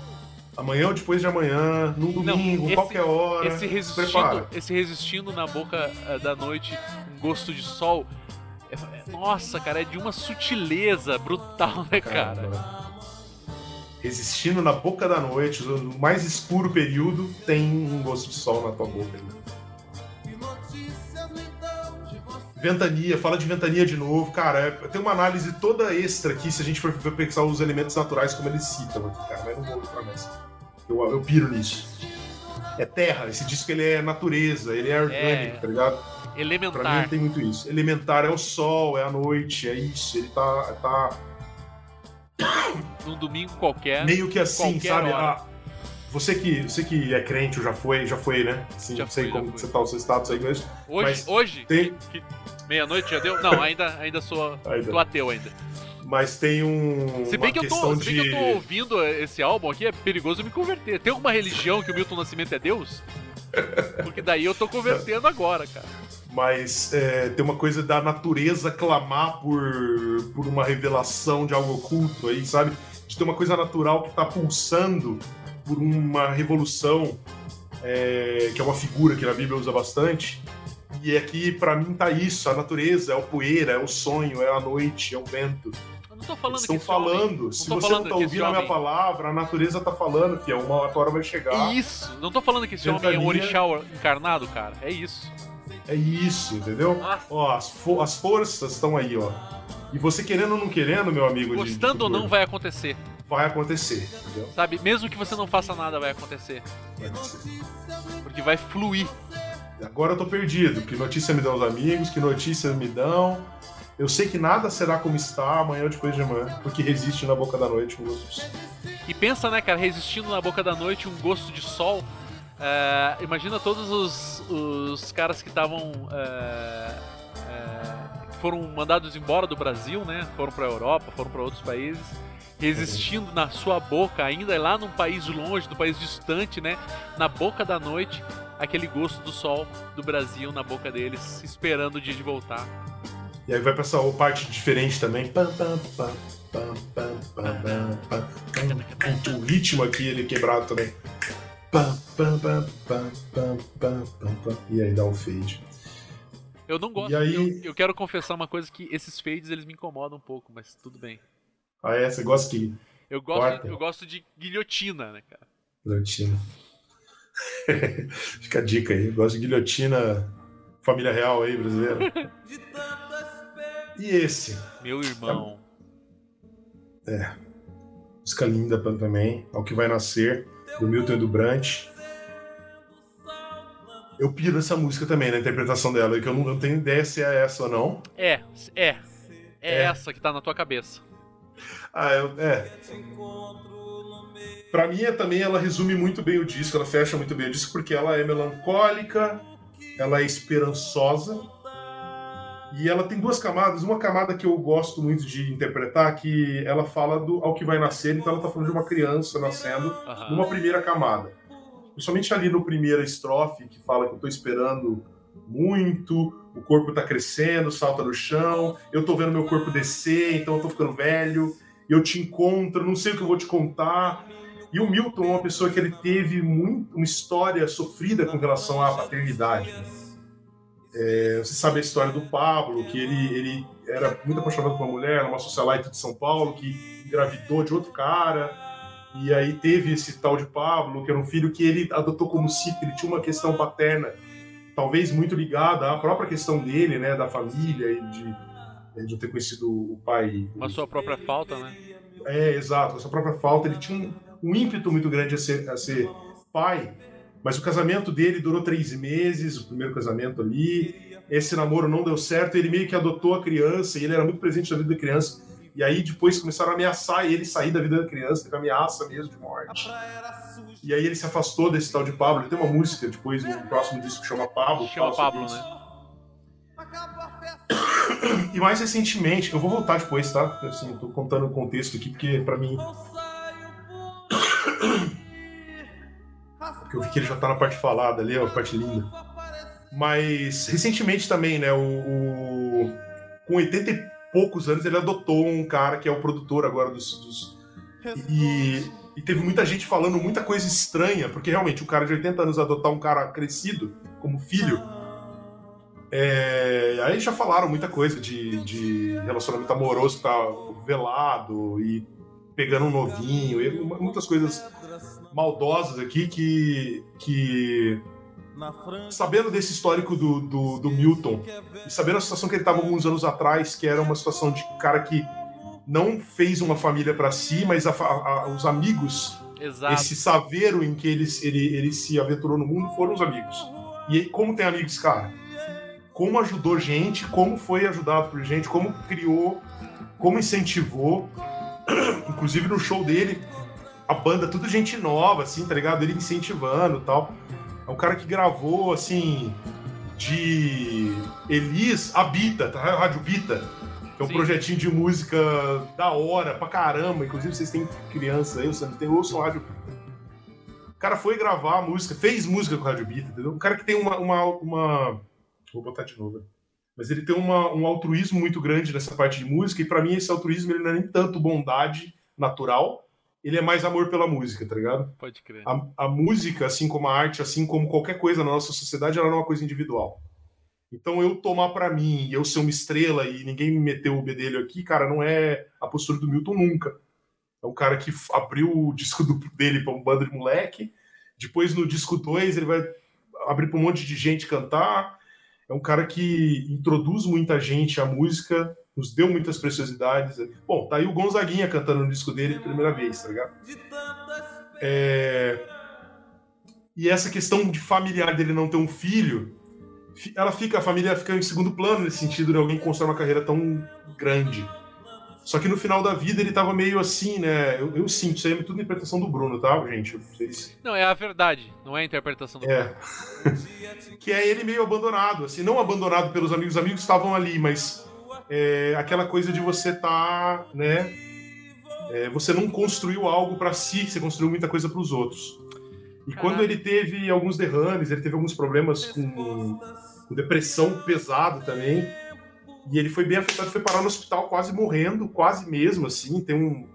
[SPEAKER 2] amanhã ou depois de amanhã, num domingo,
[SPEAKER 1] esse-
[SPEAKER 2] qualquer hora,
[SPEAKER 1] Esse
[SPEAKER 2] se
[SPEAKER 1] resistindo,
[SPEAKER 2] prepara.
[SPEAKER 1] esse resistindo na boca eh, da noite, um gosto de sol. É- é- nossa, cara, é de uma sutileza brutal, né, cara?
[SPEAKER 2] Resistindo na boca da noite, no mais escuro período, tem um gosto de sol na tua boca. né? Ventania, fala de ventania de novo, cara. é- tem uma análise toda extra aqui se a gente for for pensar os elementos naturais como eles citam aqui, cara. Mas não vou entrar nessa. Eu, eu piro nisso. É terra, esse disco ele é natureza, ele é orgânico,
[SPEAKER 1] É.
[SPEAKER 2] tá ligado? Pra mim
[SPEAKER 1] Elementar.
[SPEAKER 2] tem muito isso. Elementar é o sol, é a noite, é isso. Ele tá, tá
[SPEAKER 1] Num domingo qualquer.
[SPEAKER 2] meio que assim, sabe?
[SPEAKER 1] hora.
[SPEAKER 2] Ah, você que, você que é crente ou já foi, já foi, né? Assim,
[SPEAKER 1] Já
[SPEAKER 2] não sei
[SPEAKER 1] fui,
[SPEAKER 2] como você tá o seu status aí, mas
[SPEAKER 1] Hoje,
[SPEAKER 2] mas
[SPEAKER 1] hoje
[SPEAKER 2] tem-
[SPEAKER 1] que- meia-noite já deu? Não, ainda, ainda sou,
[SPEAKER 2] Ainda.
[SPEAKER 1] tô ateu ainda.
[SPEAKER 2] mas tem um
[SPEAKER 1] Se bem, que eu, tô, se bem que eu tô ouvindo esse álbum aqui, é perigoso eu me converter. Tem alguma religião que o Milton Nascimento é Deus? Porque daí eu tô convertendo agora, cara.
[SPEAKER 2] Mas é, tem uma coisa da natureza clamar por, por uma revelação de algo oculto aí, sabe? De ter uma coisa natural que tá pulsando por uma revolução, é, que é uma figura que na Bíblia usa bastante. E aqui, pra mim, tá isso: a natureza, é o poeira, é o sonho, é a noite, é o vento.
[SPEAKER 1] Eu não tô falando
[SPEAKER 2] Eles estão
[SPEAKER 1] que homem-
[SPEAKER 2] falando. Se você
[SPEAKER 1] falando
[SPEAKER 2] não tá
[SPEAKER 1] que
[SPEAKER 2] ouvindo a minha palavra, a natureza tá falando, que uma hora vai chegar.
[SPEAKER 1] Isso! Não tô falando que esse homem é um
[SPEAKER 2] Ventania.
[SPEAKER 1] orixá encarnado, cara. É isso.
[SPEAKER 2] É isso, entendeu?
[SPEAKER 1] Nossa.
[SPEAKER 2] Ó, as, fo- as forças estão aí, ó. E você querendo ou não querendo, meu amigo. de- de
[SPEAKER 1] Gostando ou não,
[SPEAKER 2] futuro,
[SPEAKER 1] vai acontecer.
[SPEAKER 2] vai acontecer, entendeu?
[SPEAKER 1] Sabe? Mesmo que você não faça nada, vai acontecer.
[SPEAKER 2] Vai acontecer.
[SPEAKER 1] Porque vai fluir.
[SPEAKER 2] Agora eu tô perdido. Que notícia me dão os amigos? Que notícia me dão? Eu sei que nada será como está amanhã ou depois de amanhã, porque resiste na boca da noite um gosto de sol.
[SPEAKER 1] E pensa, né, cara, resistindo na boca da noite um gosto de sol. É, imagina todos os, os caras que estavam. É, é, foram mandados embora do Brasil, né? Foram para a Europa, foram para outros países, resistindo na sua boca ainda, lá num país longe, num país distante, né? Na boca da noite, aquele gosto do sol do Brasil na boca deles, esperando o dia de voltar.
[SPEAKER 2] E aí vai pra essa parte diferente também. O ritmo aqui ele quebrado também. Pam, pam, pam, pam, pam, pam. E aí dá um fade.
[SPEAKER 1] Eu não gosto.
[SPEAKER 2] E aí-
[SPEAKER 1] Eu, eu quero confessar uma coisa que esses fades eles me incomodam um pouco, mas tudo bem.
[SPEAKER 2] Ah, é? Você gosta que
[SPEAKER 1] Eu gosto,
[SPEAKER 2] Corta.
[SPEAKER 1] eu gosto de guilhotina, né, cara?
[SPEAKER 2] Guilhotina. Fica a dica aí. Gosto de guilhotina família real aí, brasileira. E esse?
[SPEAKER 1] Meu irmão.
[SPEAKER 2] Música linda também. Ao que vai nascer, do Milton e do Brant. Eu piro essa música também, na interpretação dela, que eu não, eu tenho ideia se é essa ou não.
[SPEAKER 1] É, é. É,
[SPEAKER 2] É.
[SPEAKER 1] essa que tá na tua cabeça.
[SPEAKER 2] Ah, eu, é. Pra mim, é, também ela resume muito bem o disco, ela fecha muito bem o disco, porque ela é melancólica, ela é esperançosa, e ela tem duas camadas. Uma camada que eu gosto muito de interpretar, que ela fala do ao que vai nascer, então ela tá falando de uma criança nascendo,
[SPEAKER 1] Aham.
[SPEAKER 2] numa primeira camada. Principalmente ali no primeira estrofe, que fala que eu tô esperando muito, o corpo tá crescendo, salta no chão, eu tô vendo meu corpo descer, então eu tô ficando velho, eu te encontro, não sei o que eu vou te contar. E o Milton é uma pessoa que ele teve muito, uma história sofrida com relação à paternidade. né? É, você sabe a história do Pablo, que ele, ele era muito apaixonado por uma mulher, uma socialite de São Paulo, que engravidou de outro cara. E aí teve esse tal de Pablo, que era um filho que ele adotou como si, ele tinha uma questão paterna, talvez muito ligada à própria questão dele, né, da família e de, de eu ter conhecido o pai.
[SPEAKER 1] Uma sua própria falta, né?
[SPEAKER 2] É, exato, a sua própria falta. Ele tinha um, um ímpeto muito grande a ser, a ser pai, mas o casamento dele durou três meses, o primeiro casamento ali. Esse namoro não deu certo, ele meio que adotou a criança e ele era muito presente na vida da criança. E aí depois começaram a ameaçar ele sair da vida da criança, teve ameaça mesmo de morte. E aí ele se afastou desse tal de Pablo. Ele tem uma música depois no próximo disco que chama Pablo.
[SPEAKER 1] Chama
[SPEAKER 2] fala sobre
[SPEAKER 1] Pablo,
[SPEAKER 2] isso.
[SPEAKER 1] né?
[SPEAKER 3] Acaba a festa,
[SPEAKER 2] E mais recentemente, eu vou voltar depois, tá? Assim, eu tô contando o contexto aqui, porque pra mim, porque eu vi que ele já tá na parte falada ali, ó, a parte linda. Mas recentemente também, né? O, o- com 80 e poucos anos, ele adotou um cara que é o produtor agora dos. dos- e, e teve muita gente falando muita coisa estranha, porque realmente o cara de 80 anos adotar um cara crescido como filho. é, aí já falaram muita coisa de, de relacionamento amoroso que tá velado e pegando um novinho, e muitas coisas maldosas aqui que. que sabendo desse histórico do, do, do Milton e sabendo a situação que ele estava alguns anos atrás, que era uma situação de cara que não fez uma família para si, mas a a- os amigos,
[SPEAKER 1] Exato.
[SPEAKER 2] esse saveiro em que ele, ele, ele se aventurou no mundo foram os amigos. E como tem amigos, cara? Como ajudou gente, como foi ajudado por gente, como criou, como incentivou. Inclusive no show dele, a banda, tudo gente nova, assim, tá ligado? Ele incentivando e tal. É um cara que gravou, assim, de Elis a Bita, tá? Rádio Bita. Que é um
[SPEAKER 1] Sim.
[SPEAKER 2] projetinho de música da hora pra caramba. Inclusive, vocês têm criança aí, vocês não tem, ouçam Rádio Bita. O cara foi gravar a música, fez música com Rádio Bita, entendeu? Um cara que tem uma. uma, uma- Vou botar de novo. né? Mas ele tem uma- um altruísmo muito grande nessa parte de música, e pra mim esse altruísmo ele não é nem tanto bondade natural, ele é mais amor pela música, tá ligado?
[SPEAKER 1] Pode crer.
[SPEAKER 2] A, a música, assim como a arte, assim como qualquer coisa na nossa sociedade, ela não é uma coisa individual. Então eu tomar pra mim, eu ser uma estrela e ninguém me meteu o bedelho aqui, cara, não é a postura do Milton nunca. É um cara que abriu o disco do- dele pra um bando de moleque, depois no disco 2 ele vai abrir pra um monte de gente cantar. É um cara que introduz muita gente à música, nos deu muitas preciosidades. Bom, tá aí o Gonzaguinha cantando no disco dele pela primeira vez, tá ligado?
[SPEAKER 3] de.
[SPEAKER 2] É, E essa questão de familiar dele não ter um filho, fi- ela fica, a família fica em segundo plano nesse sentido de alguém constrói uma carreira tão grande. Só que no final da vida ele tava meio assim, né? Eu, eu sinto, isso aí é tudo interpretação do Bruno, tá, gente? Vocês...
[SPEAKER 1] Não, é a verdade, não é a interpretação do
[SPEAKER 2] É. que é ele meio abandonado, assim, não abandonado pelos amigos, os amigos estavam ali, mas é, aquela coisa de você tá, né? é, você não construiu algo para si, você construiu muita coisa para os outros. E
[SPEAKER 1] Caraca.
[SPEAKER 2] quando ele teve alguns derrames, ele teve alguns problemas com, com depressão pesado também. E ele foi bem afetado, foi parar no hospital quase morrendo, quase mesmo, assim. Tem um.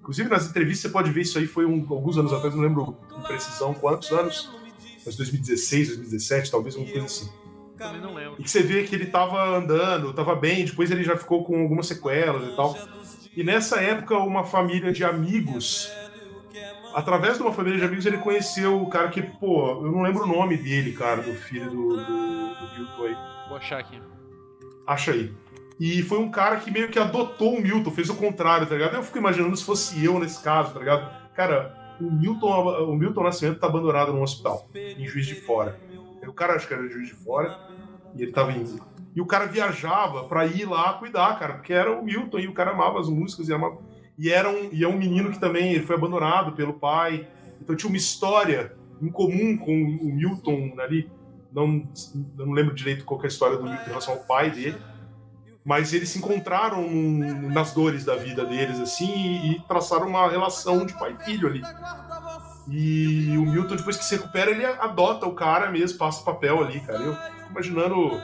[SPEAKER 2] Inclusive nas entrevistas você pode ver isso aí, foi um- alguns anos atrás, não lembro com precisão quantos anos, mas 2016, 2017, talvez uma coisa assim.
[SPEAKER 1] Também não lembro.
[SPEAKER 2] E que você vê que ele tava andando, tava bem, depois ele já ficou com algumas sequelas e tal. E nessa época, uma família de amigos, através de uma família de amigos, ele conheceu o cara que, pô, eu não lembro o nome dele, cara, do filho do, do, do Milton aí.
[SPEAKER 1] Vou achar aqui.
[SPEAKER 2] Acha aí. E foi um cara que meio que adotou o Milton, fez o contrário, tá ligado? Eu fico imaginando se fosse eu nesse caso, tá ligado? Cara, o Milton, o Milton Nascimento tá abandonado num hospital, em Juiz de Fora. O cara acho que era de Juiz de Fora, e ele tava indo. E o cara viajava pra ir lá cuidar, cara, porque era o Milton e o cara amava as músicas e amava. E era um, e é um menino que também ele foi abandonado pelo pai. Então tinha uma história em comum com o Milton ali. Não, não lembro direito qual é a história do Milton em relação ao pai dele. Mas eles se encontraram nas dores da vida deles, assim, e, e traçaram uma relação de pai e filho ali. E o Milton, depois que se recupera, ele adota o cara mesmo, passa o papel ali, cara. Eu fico imaginando.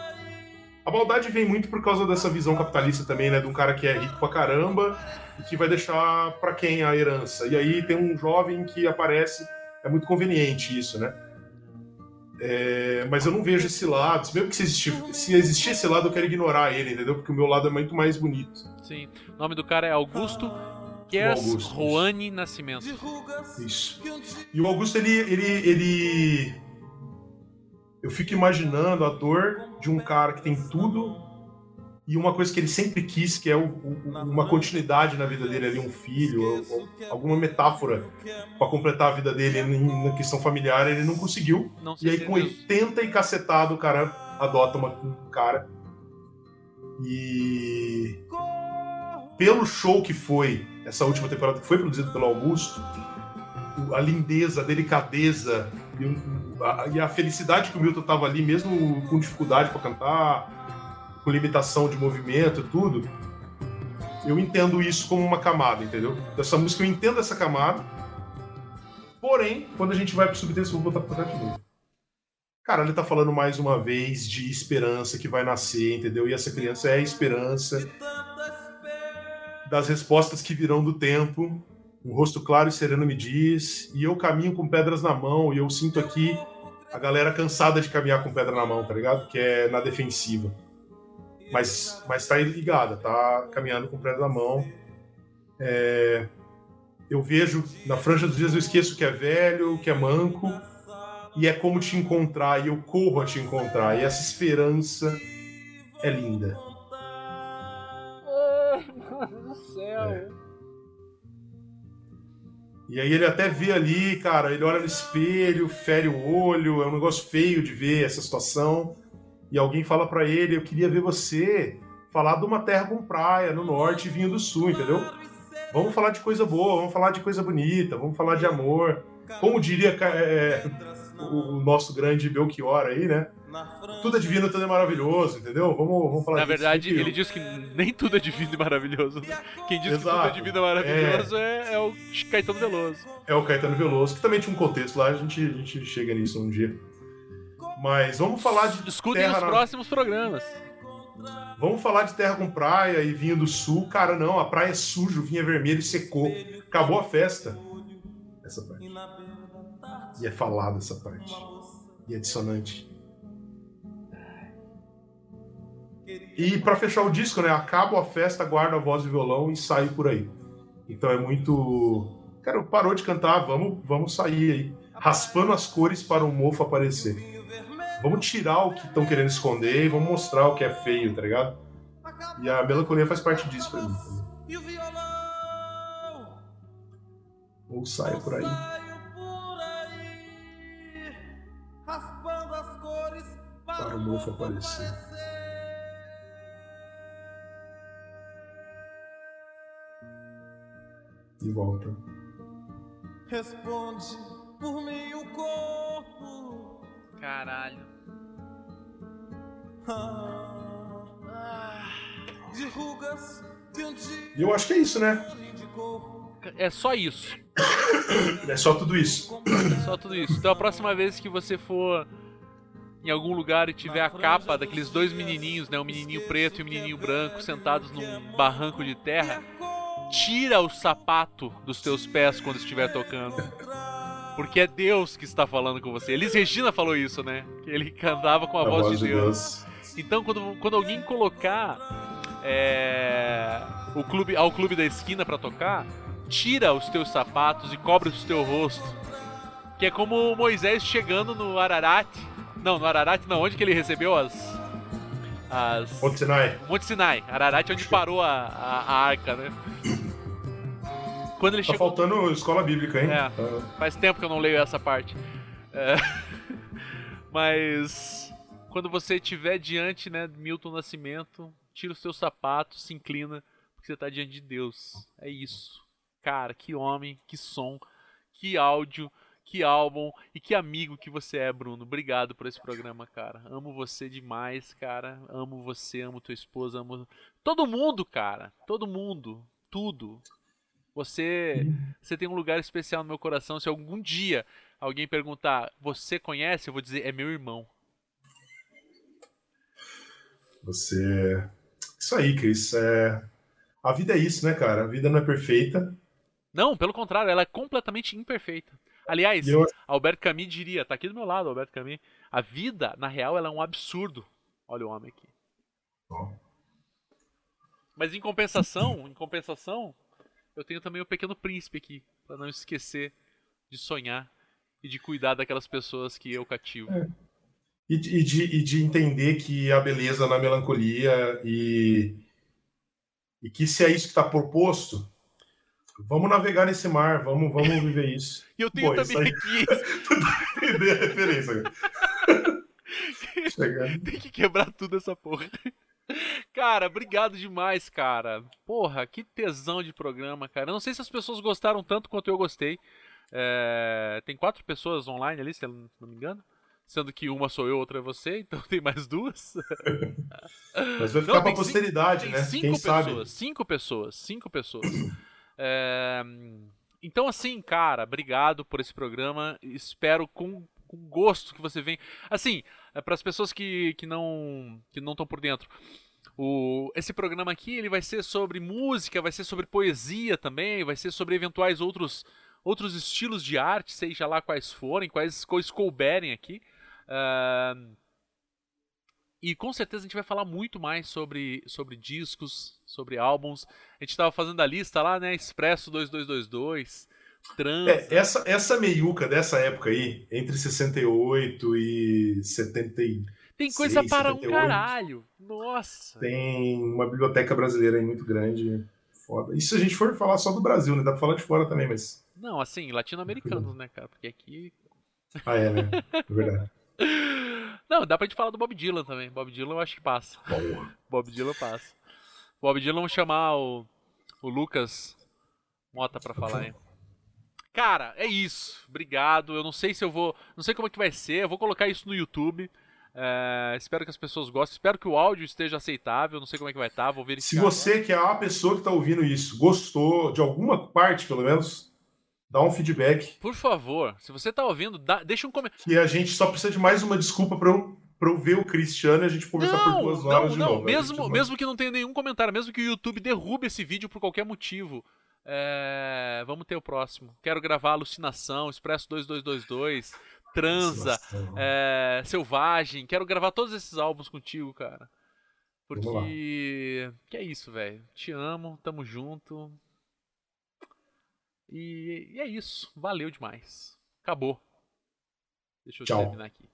[SPEAKER 2] A maldade vem muito por causa dessa visão capitalista também, né? De um cara que é rico pra caramba e que vai deixar pra quem a herança. E aí tem um jovem que aparece, é muito conveniente isso, né? É, mas eu não vejo esse lado. Mesmo que se existir, se existir esse lado, eu quero ignorar ele, entendeu? Porque o meu lado é muito mais bonito.
[SPEAKER 1] Sim. O nome do cara é Augusto
[SPEAKER 2] Augusto,
[SPEAKER 1] Roane Nascimento.
[SPEAKER 2] Isso. E o Augusto, ele, ele, ele. Eu fico imaginando a dor de um cara que tem tudo e uma coisa que ele sempre quis, que é o- o- uma continuidade na vida dele ali, um filho, ou- ou alguma metáfora pra completar a vida dele na questão familiar, ele não conseguiu.
[SPEAKER 1] Não
[SPEAKER 2] E aí, com
[SPEAKER 1] é mesmo.
[SPEAKER 2] 80 e cacetado, o cara adota uma- um cara. E. Pelo show que foi, essa última temporada que foi produzido pelo Augusto, a lindeza, a delicadeza e, a, e a felicidade que o Milton tava ali, mesmo com dificuldade para cantar, com limitação de movimento e tudo, eu entendo isso como uma camada, entendeu? Dessa música eu entendo essa camada. Porém, quando a gente vai pro subtexto, vou botar pra cá de novo. Cara, ele tá falando mais uma vez de esperança que vai nascer, entendeu? E essa criança é a esperança das respostas que virão do tempo. Um rosto claro e sereno me diz, e eu caminho com pedras na mão, e eu sinto aqui a galera cansada de caminhar com pedra na mão, tá ligado? Que é na defensiva. Mas, mas tá ligada, tá caminhando com pedra na mão. É, Eu vejo, na franja dos dias, eu esqueço que é velho, que é manco, e é como te encontrar, e eu corro a te encontrar, e essa esperança é linda. É. E aí ele até vê ali, cara, ele olha no espelho, fere o olho, é um negócio feio de ver essa situação. E alguém fala pra ele, eu queria ver você falar de uma terra com praia no norte e vinho do sul, entendeu? Vamos falar de coisa boa, vamos falar de coisa bonita, vamos falar de amor. Como diria é, o, o nosso grande Belchior aí, né? Tudo é divino, tudo é maravilhoso, entendeu? Vamos, vamos falar
[SPEAKER 1] Na
[SPEAKER 2] disso.
[SPEAKER 1] verdade, ele diz que nem tudo é divino e maravilhoso. né? Quem diz que tudo é
[SPEAKER 2] Exato.
[SPEAKER 1] divino e maravilhoso é, é o Caetano Veloso.
[SPEAKER 2] É o Caetano Veloso, que também tinha um contexto lá, a gente, a gente chega nisso um dia. Mas vamos falar de
[SPEAKER 1] Escutem
[SPEAKER 2] terra
[SPEAKER 1] os
[SPEAKER 2] na-
[SPEAKER 1] próximos programas.
[SPEAKER 2] Vamos falar de terra com praia e vinho do sul. Cara, não, a praia é suja, o vinho é vermelho e secou. Acabou a festa. Essa parte. E é falada essa parte. E é dissonante. E pra fechar o disco, né? Acabo a festa, guardo a voz e violão e saio por aí. Então é muito. Cara, parou de cantar, vamos, vamos sair aí. Raspando as cores para o mofo aparecer. Vamos tirar o que estão querendo esconder e vamos mostrar o que é feio, tá ligado? E a melancolia faz parte disso pra mim também.
[SPEAKER 3] Violão
[SPEAKER 2] Ou
[SPEAKER 3] saio por aí,
[SPEAKER 2] Para o mofo aparecer. E volta.
[SPEAKER 3] Responde por mim o corpo.
[SPEAKER 1] Caralho.
[SPEAKER 3] Ah, de rugas que dia
[SPEAKER 2] E eu acho que é isso, né?
[SPEAKER 1] é só isso.
[SPEAKER 2] É só tudo isso.
[SPEAKER 1] É só tudo isso. Então a próxima vez que você for em algum lugar e tiver a capa daqueles dois menininhos, né, um menininho preto e um menininho branco sentados num barranco de terra, tira o sapato dos teus pés quando estiver tocando. Porque é Deus que está falando com você. Elis Regina falou isso, né? Que ele cantava com a, voz, de Deus. Então, quando, quando alguém colocar é, o clube, ao clube da esquina para tocar, tira os teus sapatos e cobre o teu rosto. Que é como Moisés chegando no Ararat. Não, no Ararat não. Onde que ele recebeu as... as...
[SPEAKER 2] Monte Sinai.
[SPEAKER 1] Monte Sinai. Ararat é onde parou a, a, a arca, né? Quando ele
[SPEAKER 2] Tá
[SPEAKER 1] chegou...
[SPEAKER 2] faltando escola bíblica, hein?
[SPEAKER 1] É.
[SPEAKER 2] Ah,
[SPEAKER 1] Faz tempo que eu não leio essa parte. É, Mas quando você estiver diante, né, Milton Nascimento, tira os seus sapatos, se inclina, porque você está diante de Deus. É isso. Cara, que homem, que som, que áudio, que álbum e que amigo que você é, Bruno. Obrigado por esse programa, cara. Amo você demais, cara. Amo você, amo tua esposa, amo todo mundo, cara. Todo mundo, tudo. Você, você tem um lugar especial no meu coração. Se algum dia alguém perguntar, você conhece? Eu vou dizer, é meu irmão.
[SPEAKER 2] Você. Isso aí, Cris. É... A vida é isso, né, cara? A vida não é perfeita.
[SPEAKER 1] Não, pelo contrário, ela é completamente imperfeita. Aliás,
[SPEAKER 2] eu-
[SPEAKER 1] Albert Camus diria, tá aqui do meu lado, Albert Camus. A vida, na real, ela é um absurdo. Olha o homem aqui. Mas em compensação, em compensação, eu tenho também o Pequeno Príncipe aqui, Pra não esquecer de sonhar e de cuidar daquelas pessoas que eu cativo.
[SPEAKER 2] E, de- e de, e de entender que a beleza na melancolia e, e que se é isso que está proposto, vamos navegar nesse mar, vamos, vamos viver isso.
[SPEAKER 1] E eu tenho
[SPEAKER 2] Pô,
[SPEAKER 1] também
[SPEAKER 2] aí-
[SPEAKER 1] aqui,
[SPEAKER 2] Entender a referência.
[SPEAKER 1] tem que quebrar tudo essa porra. Cara, obrigado demais, cara. Porra, que tesão de programa, cara. Eu não sei se as pessoas gostaram tanto quanto eu gostei. É, Tem quatro pessoas online ali, se eu não me engano. Sendo que uma sou eu, outra é você, então tem mais duas.
[SPEAKER 2] Mas vai ficar
[SPEAKER 1] Não, tem
[SPEAKER 2] posteridade,
[SPEAKER 1] Tem
[SPEAKER 2] né?
[SPEAKER 1] cinco
[SPEAKER 2] Quem
[SPEAKER 1] pessoas,
[SPEAKER 2] sabe?
[SPEAKER 1] cinco pessoas, cinco pessoas. É, Então, assim, cara, obrigado por esse programa. Espero com, com gosto que você venha. Assim, para as pessoas que, que não que não estão por dentro. O, esse programa aqui ele vai ser sobre música, vai ser sobre poesia também, vai ser sobre eventuais outros outros estilos de arte, seja lá quais forem, quais coisas couberem aqui. E com certeza a gente vai falar muito mais sobre, sobre discos, sobre álbuns. A gente estava fazendo a lista lá, né? Expresso 2222, Trans.
[SPEAKER 2] É, essa, essa meiuca dessa época aí, entre 68 e 70, e-
[SPEAKER 1] Tem coisa para um
[SPEAKER 2] 78.
[SPEAKER 1] caralho. Nossa.
[SPEAKER 2] tem uma biblioteca brasileira aí muito grande. Foda. Se a gente for falar só do Brasil, né? Dá pra falar de fora também, mas.
[SPEAKER 1] Não, assim, latino-americanos, né, cara? Porque aqui.
[SPEAKER 2] Ah, é, né? É verdade.
[SPEAKER 1] Não, dá pra gente falar do Bob Dylan também. Bob Dylan eu acho que passa.
[SPEAKER 2] Boa.
[SPEAKER 1] Bob Dylan passa. Bob Dylan, vamos chamar o, o Lucas Mota pra falar aí. Cara, é isso. Obrigado. Eu não sei se eu vou. Não sei como é que vai ser. Eu vou colocar isso no YouTube. É, espero que as pessoas gostem. Espero que o áudio esteja aceitável. Não sei como é que vai estar. Vou verificar.
[SPEAKER 2] Se você, que é a pessoa que tá ouvindo isso, gostou de alguma parte, pelo menos, dá um feedback.
[SPEAKER 1] Por favor, se você tá ouvindo, dá- deixa um comentário.
[SPEAKER 2] Que a gente só precisa de mais uma desculpa pra eu, pra eu ver o Cristiano e a gente conversar por
[SPEAKER 1] Não,
[SPEAKER 2] duas
[SPEAKER 1] não,
[SPEAKER 2] horas de
[SPEAKER 1] não.
[SPEAKER 2] novo. A
[SPEAKER 1] Mesmo,
[SPEAKER 2] gente-
[SPEAKER 1] mesmo que não tenha nenhum comentário, mesmo que o YouTube derrube esse vídeo por qualquer motivo. é, vamos ter o próximo. Quero gravar Alucinação, Expresso 2222, Transa, é, Selvagem. Quero gravar todos esses álbuns contigo, cara. Porque. Que é isso, velho. Te amo, tamo junto. E, e é isso. Valeu demais. Acabou. Deixa eu
[SPEAKER 2] Tchau.
[SPEAKER 1] terminar aqui.